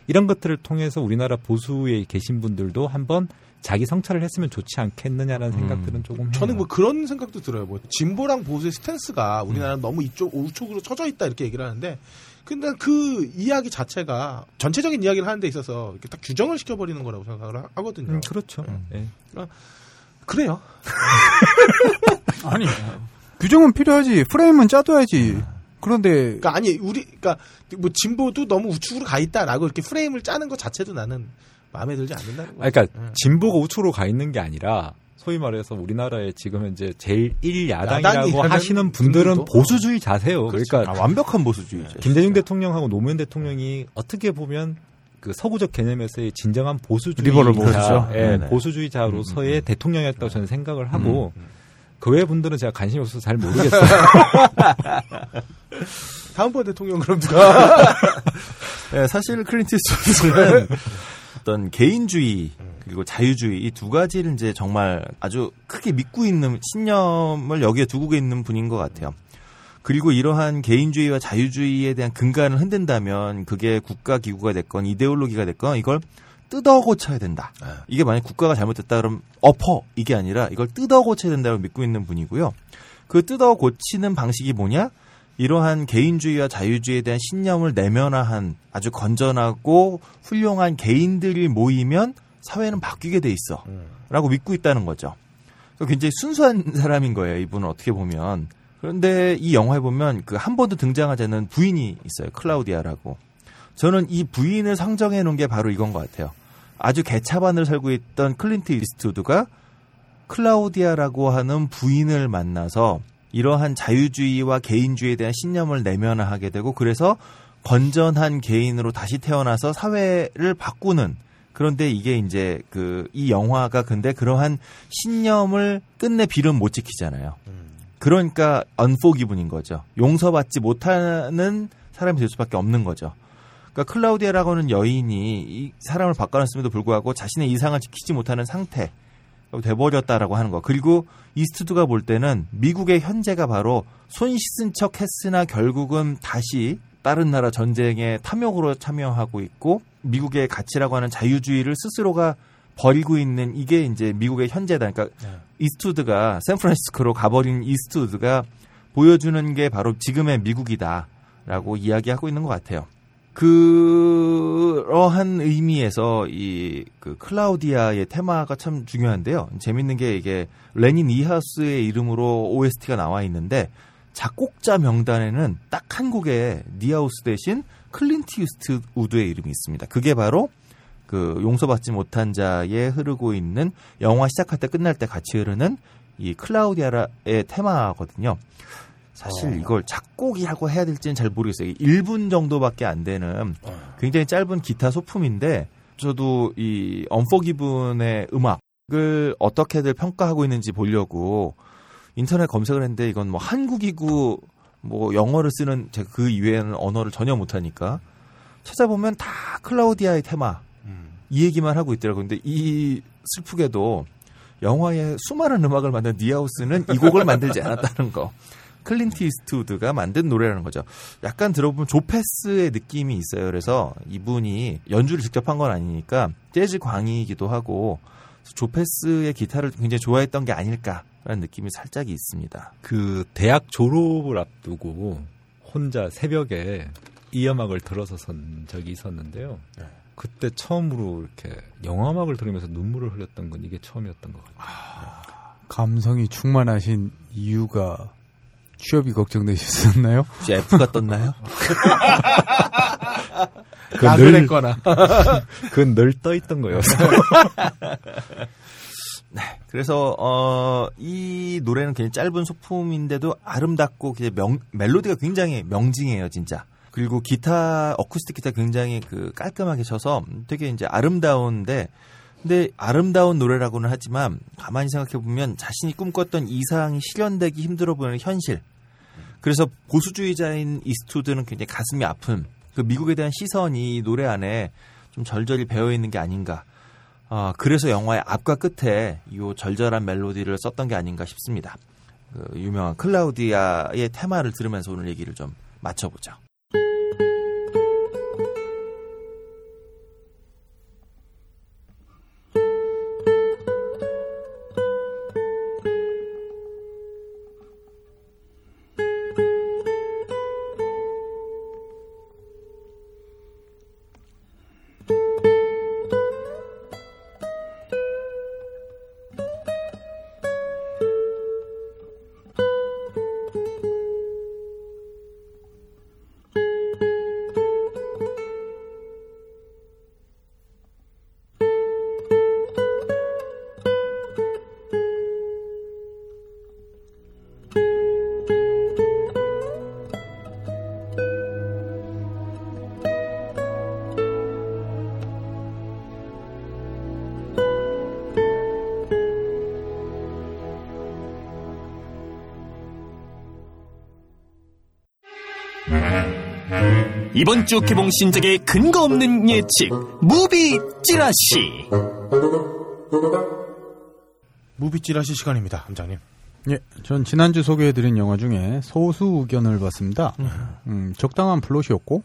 이런 것들을 통해서 우리나라 보수에 계신 분들도 한번 자기 성찰을 했으면 좋지 않겠느냐라는 음. 생각들은 조금 해요. 저는 뭐 그런 생각도 들어요. 뭐 진보랑 보수의 스탠스가 우리나라는 너무 이쪽 우측으로 처져 있다 이렇게 얘기를 하는데 근데 그 이야기 자체가 전체적인 이야기를 하는 데 있어서 이렇게 딱 규정을 시켜버리는 거라고 생각을 하- 하거든요. 음, 그렇죠. 음. 예. 그래요. 아니 규정은 필요하지. 프레임은 짜둬야지. 그런데 그러니까 아니 우리 그러니까 뭐 진보도 너무 우측으로 가 있다라고 이렇게 프레임을 짜는 것 자체도 나는 마음에 들지 않는다는. 아, 그러니까 음. 진보가 우측으로 가 있는 게 아니라 소위 말해서 우리나라에 지금 현재 제일 1야당이라고 야당이라는 하시는 분들은 분들도? 보수주의 자세요. 그러니까 아, 완벽한 보수주의죠. 김대중 대통령하고 노무현 대통령이 어떻게 보면 그 서구적 개념에서의 진정한 보수주의자, 리버럴 보수죠. 예, 네네. 보수주의자로서의 음, 음, 대통령이었다고 저는 생각을 하고 그 외 분들은 제가 관심이 없어서 잘 모르겠어요. 다음번 대통령 그럼 누가 네, 사실 클린트 이스트우드는 어떤 개인주의 그리고 자유주의 이 두 가지를 이제 정말 아주 크게 믿고 있는 신념을 여기에 두고 있는 분인 것 같아요. 그리고 이러한 개인주의와 자유주의에 대한 근간을 흔든다면 그게 국가 기구가 됐건 이데올로기가 됐건 이걸 뜯어 고쳐야 된다. 이게 만약 국가가 잘못됐다 그러면 엎어 이게 아니라 이걸 뜯어 고쳐야 된다고 믿고 있는 분이고요. 그 뜯어 고치는 방식이 뭐냐? 이러한 개인주의와 자유주의에 대한 신념을 내면화한 아주 건전하고 훌륭한 개인들이 모이면 사회는 바뀌게 돼 있어. 라고 믿고 있다는 거죠. 그러니까 굉장히 순수한 사람인 거예요. 이분은 어떻게 보면. 그런데 이 영화에 보면 그 한 번도 등장하지 않는 부인이 있어요. 클라우디아라고. 저는 이 부인을 상정해 놓은 게 바로 이건 것 같아요. 아주 개차반을 살고 있던 클린트 이스트우드가 클라우디아라고 하는 부인을 만나서 이러한 자유주의와 개인주의에 대한 신념을 내면화하게 되고 그래서 건전한 개인으로 다시 태어나서 사회를 바꾸는 그런데 이게 이제 그 이 영화가 근데 그러한 신념을 끝내 빌은 못 지키잖아요. 그러니까 Unforgiven인 거죠. 용서받지 못하는 사람이 될 수밖에 없는 거죠. 그러니까 클라우디아라고 하는 여인이 이 사람을 바꿔놨음에도 불구하고 자신의 이상을 지키지 못하는 상태 돼버렸다라고 하는 거. 그리고 이스트드가 볼 때는 미국의 현재가 바로 손 씻은 척 했으나 결국은 다시 다른 나라 전쟁에 탐욕으로 참여하고 있고 미국의 가치라고 하는 자유주의를 스스로가 버리고 있는 이게 이제 미국의 현재다. 그러니까 이스트우드가 샌프란시스코로 가버린 이스트우드가 보여주는 게 바로 지금의 미국이다라고 이야기하고 있는 것 같아요. 그러한 의미에서 이 그 클라우디아의 테마가 참 중요한데요. 재밌는 게 이게 레니 니하우스의 이름으로 OST가 나와 있는데 작곡자 명단에는 딱 한 곡에 니하우스 대신 클린트 이스트우드의 이름이 있습니다. 그게 바로 그 용서받지 못한 자에 흐르고 있는 영화 시작할 때 끝날 때 같이 흐르는 이 클라우디아의 테마거든요. 사실 이걸 작곡이라고 해야 될지는 잘 모르겠어요. 1분 정도밖에 안 되는 굉장히 짧은 기타 소품인데 저도 이 언포기분의 음악을 어떻게들 평가하고 있는지 보려고 인터넷 검색을 했는데 이건 뭐 한국이고 뭐 영어를 쓰는 제가 그 이외에는 언어를 전혀 못하니까 찾아보면 다 클라우디아의 테마 이 얘기만 하고 있더라고요. 근데 이 슬프게도 영화에 수많은 음악을 만든 니하우스는 이 곡을 만들지 않았다는 거. 클린트 이스트우드가 만든 노래라는 거죠. 약간 들어보면 조 패스의 느낌이 있어요. 그래서 이분이 연주를 직접 한 건 아니니까 재즈 광이기도 하고 조 패스의 기타를 굉장히 좋아했던 게 아닐까라는 느낌이 살짝 있습니다. 그 대학 졸업을 앞두고 혼자 새벽에 이 음악을 들어서 선 적이 있었는데요. 그때 처음으로 이렇게 영화 음악을 들으면서 눈물을 흘렸던 건 이게 처음이었던 것 같아요. 감성이 충만하신 이유가 취업이 걱정되셨었나요? 혹시 F가 떴나요? 그건 늘, 그건 늘 떠있던 거였어. 그래서 어, 이 노래는 굉장히 짧은 소품인데도 아름답고 명, 멜로디가 굉장히 명징해요, 진짜. 그리고 기타 어쿠스틱 기타 굉장히 그 깔끔하게 쳐서 되게 이제 아름다운데 근데 아름다운 노래라고는 하지만 가만히 생각해 보면 자신이 꿈꿨던 이상이 실현되기 힘들어 보이는 현실. 그래서 보수주의자인 이스투드는 굉장히 가슴이 아픈 그 미국에 대한 시선이 이 노래 안에 좀 절절히 배어 있는 게 아닌가. 아, 그래서 영화의 앞과 끝에 이 절절한 멜로디를 썼던 게 아닌가 싶습니다. 그 유명한 클라우디아의 테마를 들으면서 오늘 얘기를 좀 마쳐보죠. 이번 주 개봉 신작의 근거 없는 예측 무비 찌라시 무비 찌라시 시간입니다, 함장님. 예, 전 지난주 소개해드린 영화 중에 소수 의견을 봤습니다. 음, 적당한 플롯이었고,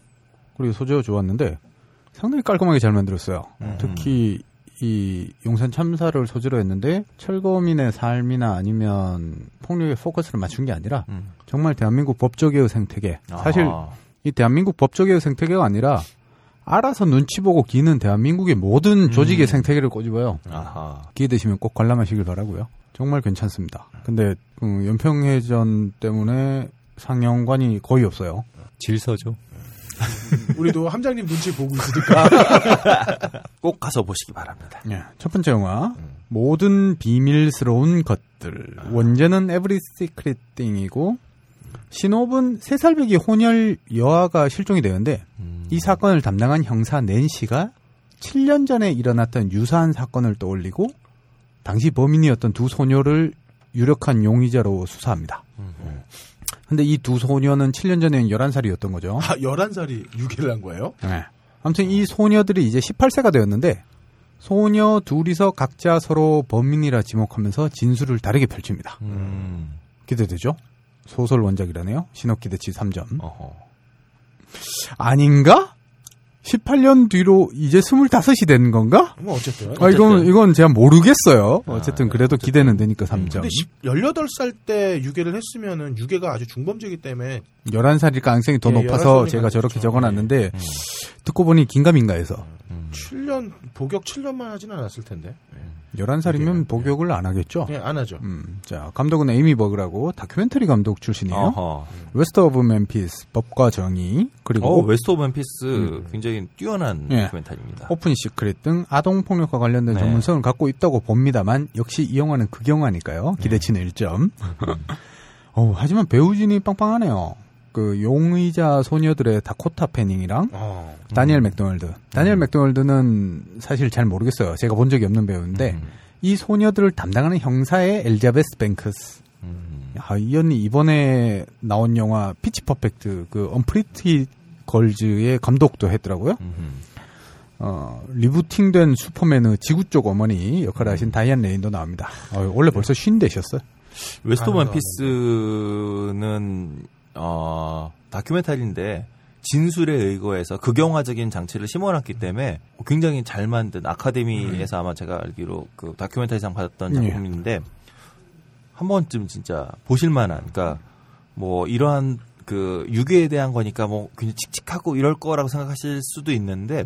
그리고 소재가 좋았는데, 상당히 깔끔하게 잘 만들었어요. 특히, 이 용산 참사를 소재로 했는데, 철거민의 삶이나 아니면 폭력에 포커스를 맞춘 게 아니라, 음. 정말 대한민국 법조계의 생태계. 사실. 이 대한민국 법조계의 생태계가 아니라, 알아서 눈치 보고 기는 대한민국의 모든 조직의 생태계를 꼬집어요. 아하. 기회 되시면 꼭 관람하시길 바라고요. 정말 괜찮습니다. 근데 그 연평해전 때문에 상영관이 거의 없어요. 질서죠. 우리도 함장님 눈치 보고 있으니까. 꼭 가서 보시기 바랍니다. 예, 첫 번째 영화 모든 비밀스러운 것들. 원제는 Every Secret Thing이고 신업은 세살배기 혼혈 여아가 실종이 되는데 음. 이 사건을 담당한 형사 낸시가 7년 전에 일어났던 유사한 사건을 떠올리고 당시 범인이었던 두 소녀를 유력한 용의자로 수사합니다. 근데 이 두 소녀는 7년 전에는 11살이었던 거죠. 아, 11살이 유괴를 한 거예요? 네. 아무튼 이 소녀들이 이제 18세가 되었는데 소녀 둘이서 각자 서로 범인이라 지목하면서 진술을 다르게 펼칩니다. 음. 기대되죠? 소설 원작이라네요. 신업기대치 3점. 어허. 아닌가? 18년 뒤로 이제 25이 된 건가? 뭐 어쨌든. 아, 이건, 이건 제가 모르겠어요. 어쨌든 그래도 기대는 되니까 3점. 근데 10, 18살 때 유괴를 했으면은 유괴가 아주 중범죄이기 때문에 11살일 가능성이 더 예, 높아서 11살이니까 제가 저렇게 그렇죠. 적어놨는데 듣고 보니 긴가민가해서 음. 7년 복역 7년만 하진 않았을 텐데. 11살이면 복역을 안 하겠죠. 예, 안 하죠. 음, 자, 감독은 에이미 버그라고 다큐멘터리 감독 출신이에요. 어허. 웨스트 오브 멤피스, 법과 정의, 그리고 어, 웨스트 오브 멤피스 굉장히 뛰어난 예. 다큐멘터리입니다. 오픈 시크릿 등 아동 폭력과 관련된 네. 전문성을 갖고 있다고 봅니다만 역시 이 영화는 극영화니까요. 기대치는 1점. 어, 하지만 배우진이 빵빵하네요. 그 용의자 소녀들의 다코타 패닝이랑 어. 다니엘 맥도날드. 다니엘 맥도날드는 사실 잘 모르겠어요. 제가 본 적이 없는 배우인데 음. 이 소녀들을 담당하는 형사의 엘리자베스 뱅크스. 음. 아, 이 언니 이번에 나온 영화 피치 퍼펙트 그 언프리티 걸즈의 감독도 했더라고요. 음. 어, 리부팅된 슈퍼맨의 지구 쪽 어머니 역할을 하신 다이안 레인도 나옵니다. 어, 원래 벌써 쉰 되셨어요. 웨스트 오브 가능도 멤피스는 어, 다큐멘터리인데 진술에 의거해서 극영화적인 장치를 심어놨기 때문에 굉장히 잘 만든 아카데미에서 아마 제가 알기로 그 다큐멘터리상 받았던 예. 작품인데 한 번쯤 진짜 보실만한 그러니까 뭐 이러한 그 유괴에 대한 거니까 뭐 굉장히 칙칙하고 이럴 거라고 생각하실 수도 있는데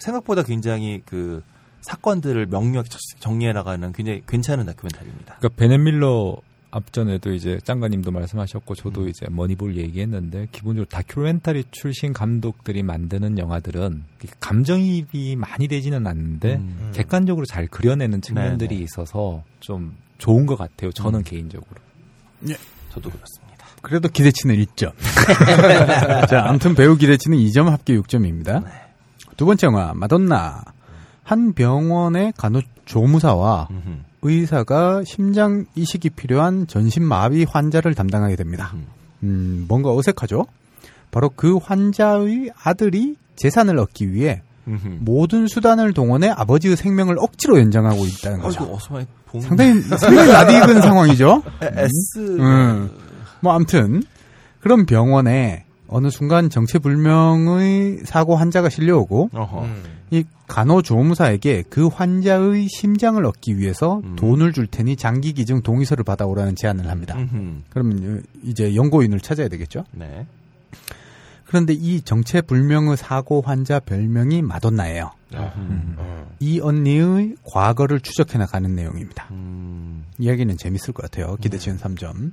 생각보다 굉장히 그 사건들을 명료하게 정리해 나가는 굉장히 괜찮은 다큐멘터리입니다. 그러니까 베넷 밀러 앞전에도 이제 짱가님도 말씀하셨고 저도 이제 머니볼 얘기했는데 기본적으로 다큐멘터리 출신 감독들이 만드는 영화들은 감정이입이 많이 되지는 않는데 음. 객관적으로 잘 그려내는 측면들이 네네. 있어서 좀 좋은 것 같아요. 저는 음. 개인적으로. 저도 그렇습니다. 그래도 기대치는 1점. 자, 아무튼 배우 기대치는 2점 합계 6점입니다. 두 번째 영화 마돈나. 한 병원의 간호조무사와 음흠. 의사가 심장 이식이 필요한 전신마비 환자를 담당하게 됩니다. 음. 음, 뭔가 어색하죠? 바로 그 환자의 아들이 재산을 얻기 위해 음흠. 모든 수단을 동원해 아버지의 생명을 억지로 연장하고 있다는 거죠. 아이고 상당히, 상당히 낯익은 상황이죠? S 음. 뭐, 암튼, 그런 병원에 어느 순간 정체불명의 사고 환자가 실려오고, 어허. 음. 이 간호조무사에게 그 환자의 심장을 얻기 위해서 음. 돈을 줄 테니 장기 기증 동의서를 받아오라는 제안을 합니다. 음흠. 그러면 이제 연고인을 찾아야 되겠죠? 네. 그런데 이 정체불명의 사고 환자 별명이 마돈나예요. 음. 어. 이 언니의 과거를 추적해 나가는 내용입니다. 음. 이야기는 재밌을 것 같아요. 기대치는 3점.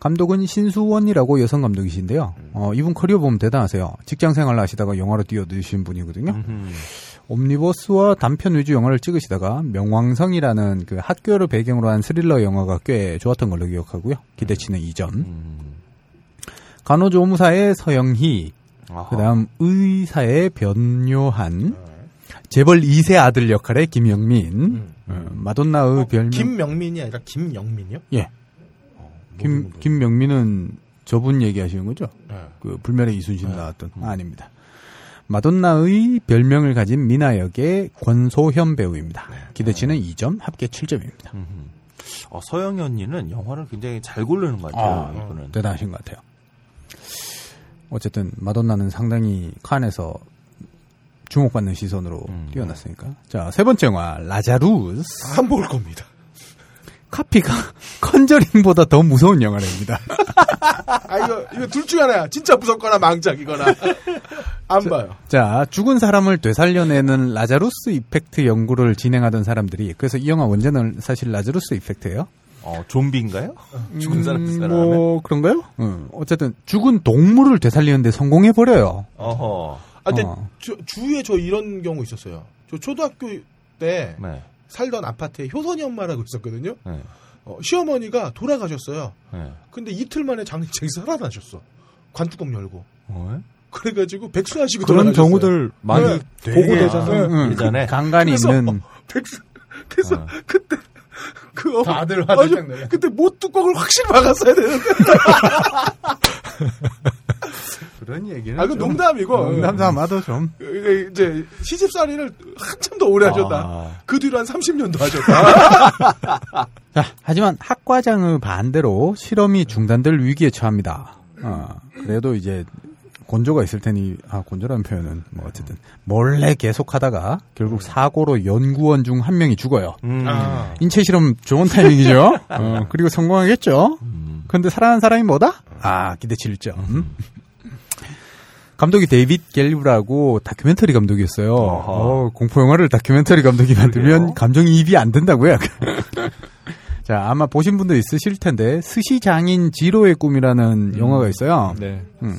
감독은 신수원이라고 여성 감독이신데요. 어, 이분 커리어 보면 대단하세요. 직장 생활을 하시다가 영화로 뛰어드신 분이거든요. 음흠. 옴니버스와 단편 위주 영화를 찍으시다가 명왕성이라는 그 학교를 배경으로 한 스릴러 영화가 꽤 좋았던 걸로 기억하고요. 기대치는 2점. 음. 간호조무사의 서영희, 아하. 그다음 의사의 변요한, 재벌 2세 아들 역할의 김영민, 음. 어, 마돈나의 어, 별명 김명민이 아니라 김영민이요? 예. 어, 김. 김명민은 저분 얘기하시는 거죠? 네. 그 불멸의 이순신 나왔던 아, 아닙니다. 마돈나의 별명을 가진 미나 역의 권소현 배우입니다. 기대치는 2점, 합계 7점입니다. 음흠. 어, 서영이 언니는 영화를 굉장히 잘 고르는 것 같아요. 이분은. 대단하신 것 같아요. 어쨌든 마돈나는 상당히 칸에서 주목받는 시선으로 음. 뛰어났으니까. 자, 세 번째 영화 라자루스. 안 볼 겁니다. 카피가 컨저링보다 더 무서운 영화랍니다. 아 이거 이거 둘 중에 하나야. 진짜 무섭거나 망작이거나. 안 봐요. 자, 죽은 사람을 되살려내는 라자루스 이펙트 연구를 진행하던 사람들이 그래서 이 영화 원제는 사실 라자루스 이펙트예요. 어, 좀비인가요? 죽은 사람 음, 사람. 뭐 그런가요? 응. 어쨌든 죽은 동물을 되살리는데 성공해 버려요. 어허. 아, 근데 어. 주, 주위에 저 이런 경우 있었어요. 저 초등학교 때 네. 살던 아파트에 효선이 엄마라고 있었거든요. 네. 어, 시어머니가 돌아가셨어요. 네. 근데 이틀 만에 장례식장이 살아나셨어. 관뚜껑 열고. 어? 그래가지고 백수하시고 그런 돌아가셨어요. 경우들 많이 네. 보고 되잖아요. 응, 응. 예전에? 간간이 그래서 있는 백수. 그래서 어. 그때 그 다들 화들짝 내요. 그때 못 뚜껑을 확실히 막았어야 되는데. 그런 얘기는 아, 그 농담이고. 농담 삼아도 좀 이게 이제 시집살이를 한참 더 오래 하셨다. 아. 그 뒤로 한 30년도 하셨다. 자, 하지만 학과장의 반대로 실험이 중단될 위기에 처합니다. 어, 그래도 이제 곤조가 있을 테니 아 곤조라는 표현은 뭐 어쨌든 몰래 계속하다가 결국 사고로 연구원 중 한 명이 죽어요. 음. 아. 인체 실험 좋은 타이밍이죠. 어, 그리고 성공하겠죠. 음. 근데 살아난 사람이 뭐다? 아 기대치 1점. 감독이 데이빗 겔브라고 다큐멘터리 감독이었어요. 어, 공포 영화를 다큐멘터리 감독이 만들면 감정이입이 안 된다고요. 자 아마 보신 분도 있으실 텐데 스시 장인 지로의 꿈이라는 영화가 있어요. 네. 음.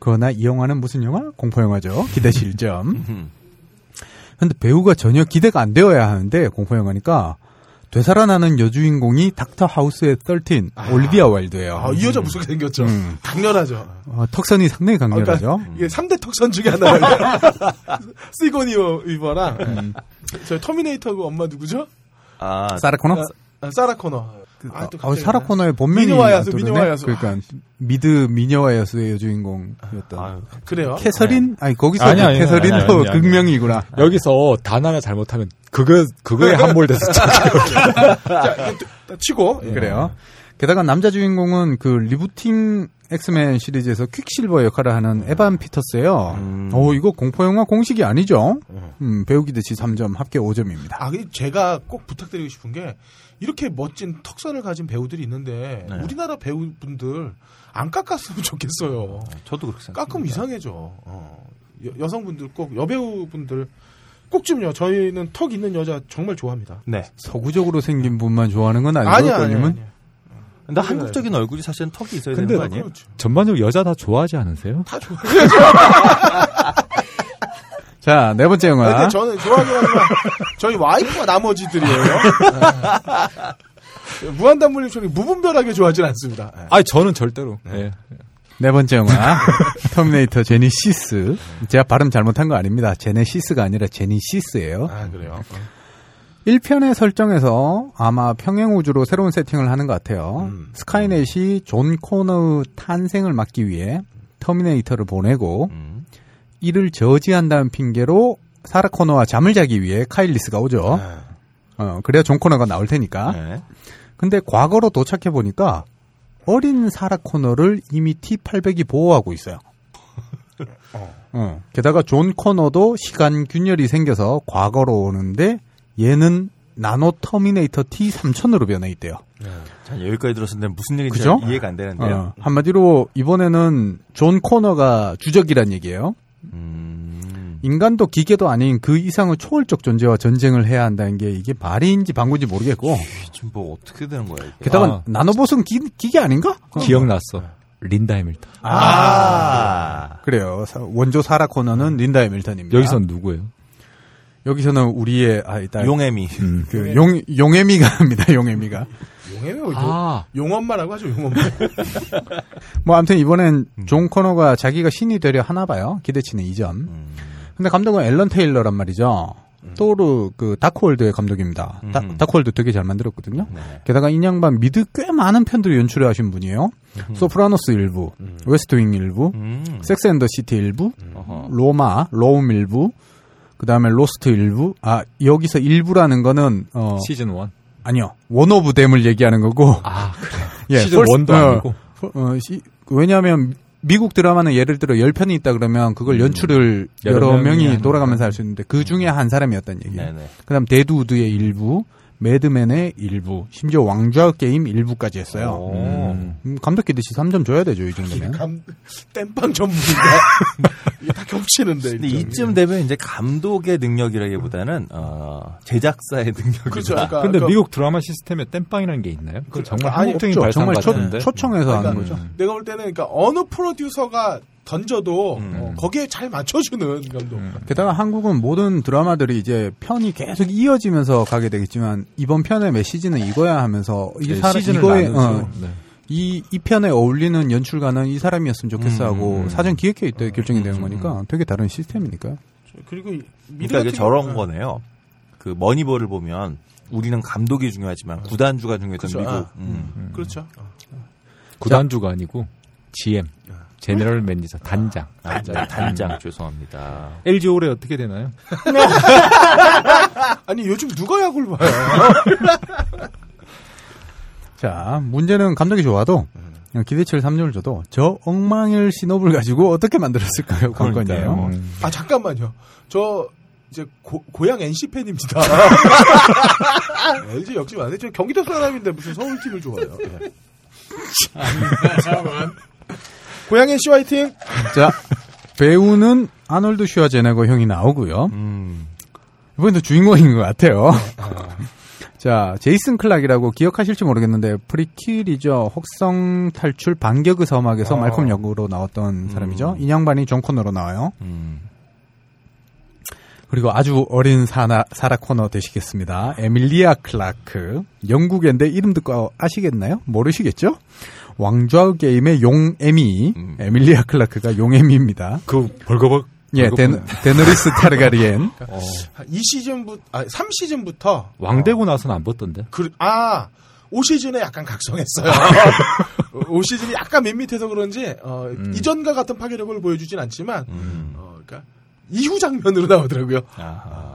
그러나 이 영화는 무슨 영화? 공포 영화죠. 기대치 1점. 음. 근데 배우가 전혀 기대가 안 되어야 하는데 공포 영화니까 되살아나는 여주인공이 닥터 하우스의 13 올리비아 와일드예요. 아, 이 여자 무섭게 생겼죠. 음. 당연하죠. 어, 턱선이 상당히 강렬하죠. 그러니까 이게 3대 턱선 중에 하나예요. 시고니 위버랑 음. 저 터미네이터 그 엄마 누구죠? 아, 사라 코너? 아, 사라 코너. 아, 또 어, 갑자기 사라 코너의 본명이 미녀와 야수. 미녀와 야수. 그러니까 미드 미녀와 야수의 여주인공이었던 아유, 그래요. 캐서린? 아니 거기서 아니, 아니, 캐서린도 아니, 아니, 아니. 극명이구나. 여기서 단 하나 잘못하면 그거 그거에 함몰돼서 자, 치고 예. 그래요. 게다가 남자 주인공은 그 리부팅 엑스맨 시리즈에서 퀵실버 역할을 하는 에반 피터스예요. 음. 오 이거 공포 영화 공식이 아니죠? 음, 배우 기대치 3점, 합계 5점입니다. 아, 제가 꼭 부탁드리고 싶은 게 이렇게 멋진 턱선을 가진 배우들이 있는데 네. 우리나라 배우분들 안 깎았으면 좋겠어요. 저도 그렇게 생각합니다. 깎으면 이상해져. 어. 여, 성분들꼭 여배우분들 꼭 좀요. 저희는 턱 있는 여자 정말 좋아합니다. 네. 서구적으로 생긴 분만 좋아하는 건 아니고 아니야? 아니야. 근데 한국적인 얼굴이 사실은 턱이 있어야 근데 되는 거 아니에요? 그렇죠. 전반적으로 여자 다 좋아하지 않으세요? 다 좋아. 자, 네 번째 영화. 근데 저는 좋아하긴 하지만 저희 와이프와 나머지들이에요. 네. 무한단물님처럼 무분별하게 좋아하진 않습니다. 네. 아, 저는 절대로. 예. 네 번째 영화. 터미네이터 제니시스. 제가 발음 잘못한 거 아닙니다. 제네시스가 아니라 제니시스예요. 아 그래요. 1편의 설정에서 아마 평행우주로 새로운 세팅을 하는 것 같아요. 음. 스카이넷이 존 코너의 탄생을 막기 위해 터미네이터를 보내고 음. 이를 저지한다는 핑계로 사라 코너와 잠을 자기 위해 카일 리스가 오죠. 아, 어, 그래야 존 코너가 나올 테니까. 네. 근데 과거로 도착해 보니까 어린 사라 코너를 이미 T800이 보호하고 있어요. 어. 게다가 존 코너도 시간 균열이 생겨서 과거로 오는데 얘는 나노 터미네이터 T3000으로 변해 있대요. 자, 여기까지 들었는데 무슨 얘기인지 그죠? 이해가 안 되는데요. 어, 한마디로 이번에는 존 코너가 주적이란 얘기예요. 음. 인간도 기계도 아닌 그 이상의 초월적 존재와 전쟁을 해야 한다는 게 이게 말인지 방구인지 모르겠고 지금 뭐 어떻게 되는 거야, 이게? 게다가 아. 나노봇은 기, 기계 아닌가? 기억났어. 린다 해밀턴. 아. 그래요. 사- 원조 사라 코너는 린다 해밀턴입니다. 여기선 누구예요? 여기서는 우리의 아 이따 용애미. 그 용, 용애미가 합니다. 용애미가. 용해요. 용, 아, 용엄마라고 하죠. 용엄마. 뭐 아무튼 이번엔 존 코너가 자기가 신이 되려 하나 봐요. 기대치는 2점. 음. 근데 감독은 앨런 테일러란 말이죠. 토르 그 다크 월드의 감독입니다. 다, 음. 다크 월드 되게 잘 만들었거든요. 네. 게다가 이 양반 미드 꽤 많은 편들을 연출해 하신 분이에요. 소프라노스 일부, 음. 웨스트윙 일부, 음. Sex and the City 일부, 어허. 로마, Rome 일부, 그 다음에 로스트 일부. 아 여기서 일부라는 거는 어 시즌 1. 아니요 one of them을 얘기하는 거고. 아, 그래. 예, 시즌 first- 1도 어, 아니고. 어, 시- 왜냐하면 미국 드라마는 예를 들어 10편이 있다 그러면 그걸 연출을 여러 여러 명이 돌아가면서 할 수 있는데 그 중에 한 사람이었다는 얘기예요. 네네. 그다음 데드우드의 일부, 매드 맨의 일부, 심지어 왕좌 게임 일부까지 했어요. 오. 음, 감독 기대치 3점 줘야 되죠, 이 정도면. 감, 땜빵 전문인가? 이게 다 겹치는데. 근데. 이쯤 되면 이제 감독의 능력이라기보다는 어, 제작사의 능력이다. 그렇죠. 그러니까, 근데 그러니까 미국 드라마 시스템에 땜빵이라는 게 있나요? 그건 정말 한국적인. 발상 정말 초. 초청해서 하는 그러니까 거죠. 내가 볼 때는 그러니까 어느 프로듀서가 던져도 음. 어, 거기에 잘 맞춰주는 감독. 게다가 한국은 모든 드라마들이 이제 편이 계속 이어지면서 가게 되겠지만 이번 편의 메시지는 이거야 하면서 이 네, 사람 이거에. 어, 네. 이, 이 편에 어울리는 연출가는 이 사람이었으면 좋겠어 하고 음, 음. 사전 기획회 때 결정이 되는 음, 거니까 되게 다른 시스템이니까요. 그리고 그러니까 이게 저런 거네요. 그 머니볼을 보면 우리는 감독이 중요하지만 구단주가 중요했던 그렇죠. 미국. 아. 음. 그렇죠. 구단주가 아니고 GM, 제너럴 매니저, 단장. 아, 네, 단장 죄송합니다. LG 올해 어떻게 되나요? 아니 요즘 누가 야구를 봐요? 자, 문제는 감독이 좋아도 그냥 기대치를 3점을 줘도 저 엉망일 신업을 가지고 어떻게 만들었을까요? 관건이에요. 음. 아 잠깐만요. 저 이제 고, 고향 NC 팬입니다. LG 역시 안해. 저 경기도 사람인데 무슨 서울 팀을 좋아해요. 예. 고향 NC 화이팅. 자, 배우는 아놀드 슈와제네거 형이 나오고요. 음. 이번에도 주인공인 것 같아요. 자, 제이슨 클락이라고 기억하실지 모르겠는데 prequel이죠. 혹성 탈출 반격의 서막에서 어. 말콤 역으로 나왔던 사람이죠. 이 양반이 존 코너로 나와요. 음. 그리고 아주 어린 사나, 사라 코너 되시겠습니다. 에밀리아 클라크. 영국인데 이름 듣고 아시겠나요? 모르시겠죠? 왕좌 게임의 용에미. 음. 에밀리아 클라크가 용에미입니다. 그 벌거벗. 예, 데, 데너리스 타르가리엔. 어, 이 시즌부터 아 3시즌부터 왕되고 나서는 안 벗던데. 그, 아, 5시즌에 약간 각성했어요. 5시즌이 약간 밋밋해서 그런지, 어, 음. 이전과 같은 파괴력을 보여주진 않지만, 음. 어, 그러니까, 이후 장면으로 나오더라고요.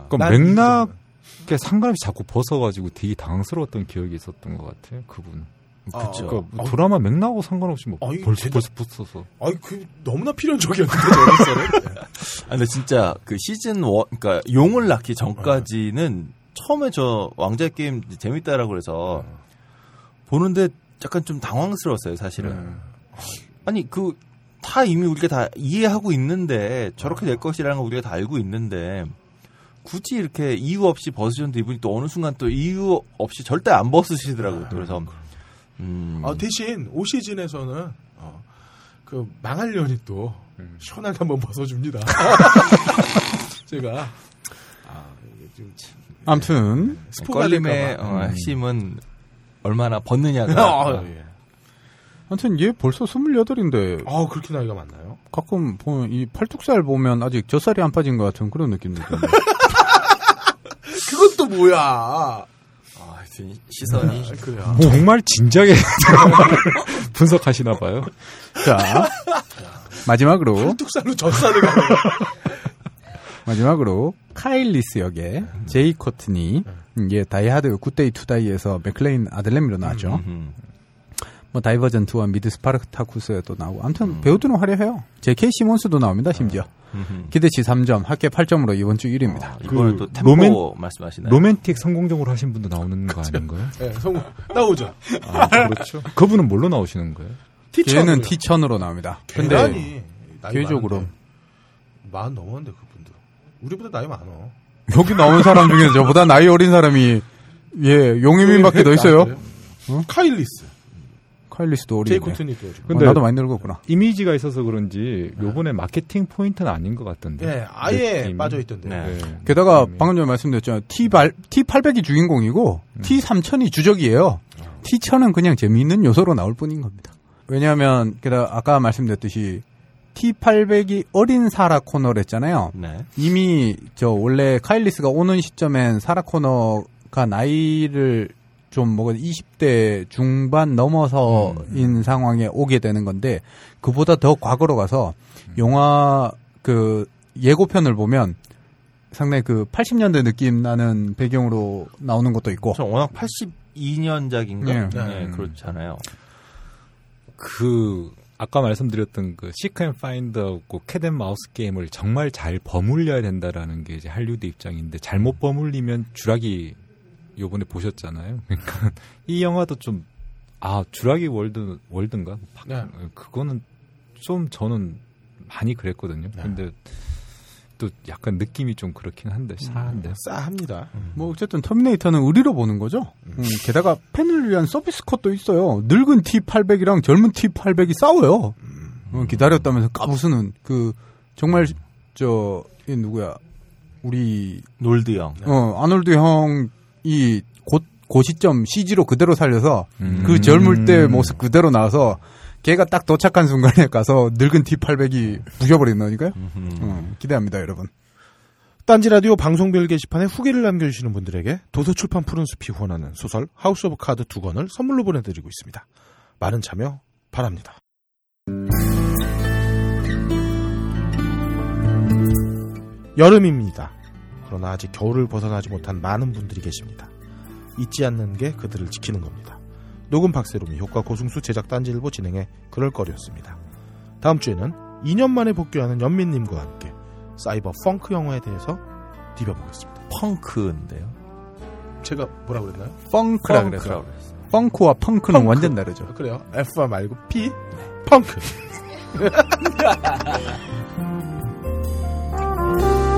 그냥 맥락에 상관없이 자꾸 벗어가지고 되게 당황스러웠던 기억이 있었던 것 같아요. 그분. 그쵸. 그러니까 뭐 어, 드라마 맥락하고 상관없이 뭐 어, 이거 벌써 제대로- 벌써 벗어서. 아이, 그, 너무나 필연적이었는데. 아, 근데 진짜 그 시즌 원, 그러니까 용을 낳기 전까지는 처음에 저 왕자 게임 재밌다라고 그래서 보는데 약간 좀 당황스러웠어요, 사실은. 아니 그 다 이미 우리가 다 이해하고 있는데 저렇게 될 것이라는 걸 우리가 다 알고 있는데 굳이 이렇게 이유 없이 벗으셨는데 이분이 또 어느 순간 또 이유 없이 절대 안 벗으시더라고요. 또 그래서 음. 아, 대신 5시즌에서는, 어, 그, 망할 년이 또, 시원하게 한번 벗어줍니다. 제가, 아, 이게 좀, 아무튼 스포가 껄림의 될까봐. 어, 핵심은 얼마나 벗느냐가 아, 예. 아무튼 얘 벌써 28인데 아, 그렇게 나이가 많나요? 가끔 보면 이 팔뚝살 보면 아직 젖살이 안 빠진 것 같은 그런 느낌도 또 뭐야? 아, 하여튼 시선이 그래요. 정말 진지하게 분석하시나 봐요. 자, 마지막으로 뚝살로 젖살을 가는 마지막으로 카일 리스 역의 제이 코트니 이게 다이하드 Good Day to Die에서 맥클레인 아들내미로 나왔죠. 음, 뭐 다이버전트와 미드 스파르타쿠스에도 나오고 아무튼 배우들은 화려해요. J.K. 시몬스도 나옵니다. 심지어 음. 기대치 3점, 합계 8점으로 이번 주 1위입니다. 이번에 그또 템포 로맨- 말씀하시나요? 로맨틱 성공적으로 하신 분도 나오는 거 아닌가요? 네, 성공. 나오죠. 아, 그렇죠. 그분은 뭘로 나오시는 거예요? 티처. 걔는 티천으로 나옵니다. 근데 많은데. 마흔 넘었는데 그분도. 우리보다 나이 많어. 여기 나온 사람 중에서 저보다 나이 어린 사람이 예 용의민밖에 더 있어요. 아, 그래요? 카일리스. 카일리스도 제이 어리네. 코트니도 지금. 근데- 어, 나도 많이 늙었구나. 이미지가 있어서 그런지 요번에 마케팅 포인트는 아닌 것 같던데. 예, 아예 느낌이. 빠져있던데. 네. 네. 게다가 느낌이. 방금 전에 말씀드렸죠. T8, T800이 주인공이고 T3000이 주적이에요. T1000은 그냥 재미있는 요소로 나올 뿐인 겁니다. 왜냐하면 게다가 아까 말씀드렸듯이 T800이 어린 사라 코너랬잖아요. 네. 이미 저 원래 카일리스가 오는 시점엔 사라 코너가 나이를 좀 뭐가 20대 중반 넘어서인 상황에 오게 되는 건데 그보다 더 과거로 가서 영화 그 예고편을 보면 상당히 그 80년대 느낌 나는 배경으로 나오는 것도 있고 저 워낙 82년작인가? 네. 네, 그렇잖아요. 그 아까 말씀드렸던 그 seek and find하고 cat and mouse game을 정말 잘 버무려야 된다라는 게 이제 할리우드 입장인데 잘못 버무리면 주라기 요번에 보셨잖아요. 그러니까 이 영화도 좀 아 주라기 월드 월드인가? 네. 그거는 좀 저는 많이 그랬거든요. 네. 근데 또 약간 느낌이 좀 그렇긴 한데 사한데. 싸합니다. 뭐 어쨌든 터미네이터는 의리로 보는 거죠. 음, 게다가 팬을 위한 서비스 컷도 있어요. 늙은 T800이랑 젊은 T800이 싸워요. 어, 기다렸다면서 까부수는 그 정말 저이 누구야 우리 놀드 형. 어 아놀드 형 이 곧 고 시점 CG로 그대로 살려서 음. 그 젊을 때 모습 그대로 나와서 걔가 딱 도착한 순간에 가서 늙은 T800이 부셔버린다니까요. 어, 기대합니다, 여러분. 딴지 라디오 방송별 게시판에 후기를 남겨주시는 분들에게 도서출판 푸른숲이 후원하는 소설 하우스 오브 카드 두 권을 선물로 보내드리고 있습니다. 많은 참여 바랍니다. 여름입니다. 그러나 아직 겨울을 벗어나지 못한 많은 분들이 계십니다. 잊지 않는 게 그들을 지키는 겁니다. 녹음 박세롬이 효과 고승수 제작 딴지일보 진행해 그럴 거리였습니다. 다음 주에는 2년 만에 복귀하는 연민님과 함께 사이버 펑크 영화에 대해서 디벼보겠습니다. 펑크인데요. 제가 뭐라 그랬나요? 펑크라 그래서 펑크와 펑크는 펑크. 완전 다르죠. 그래요. F 말고 P 펑크.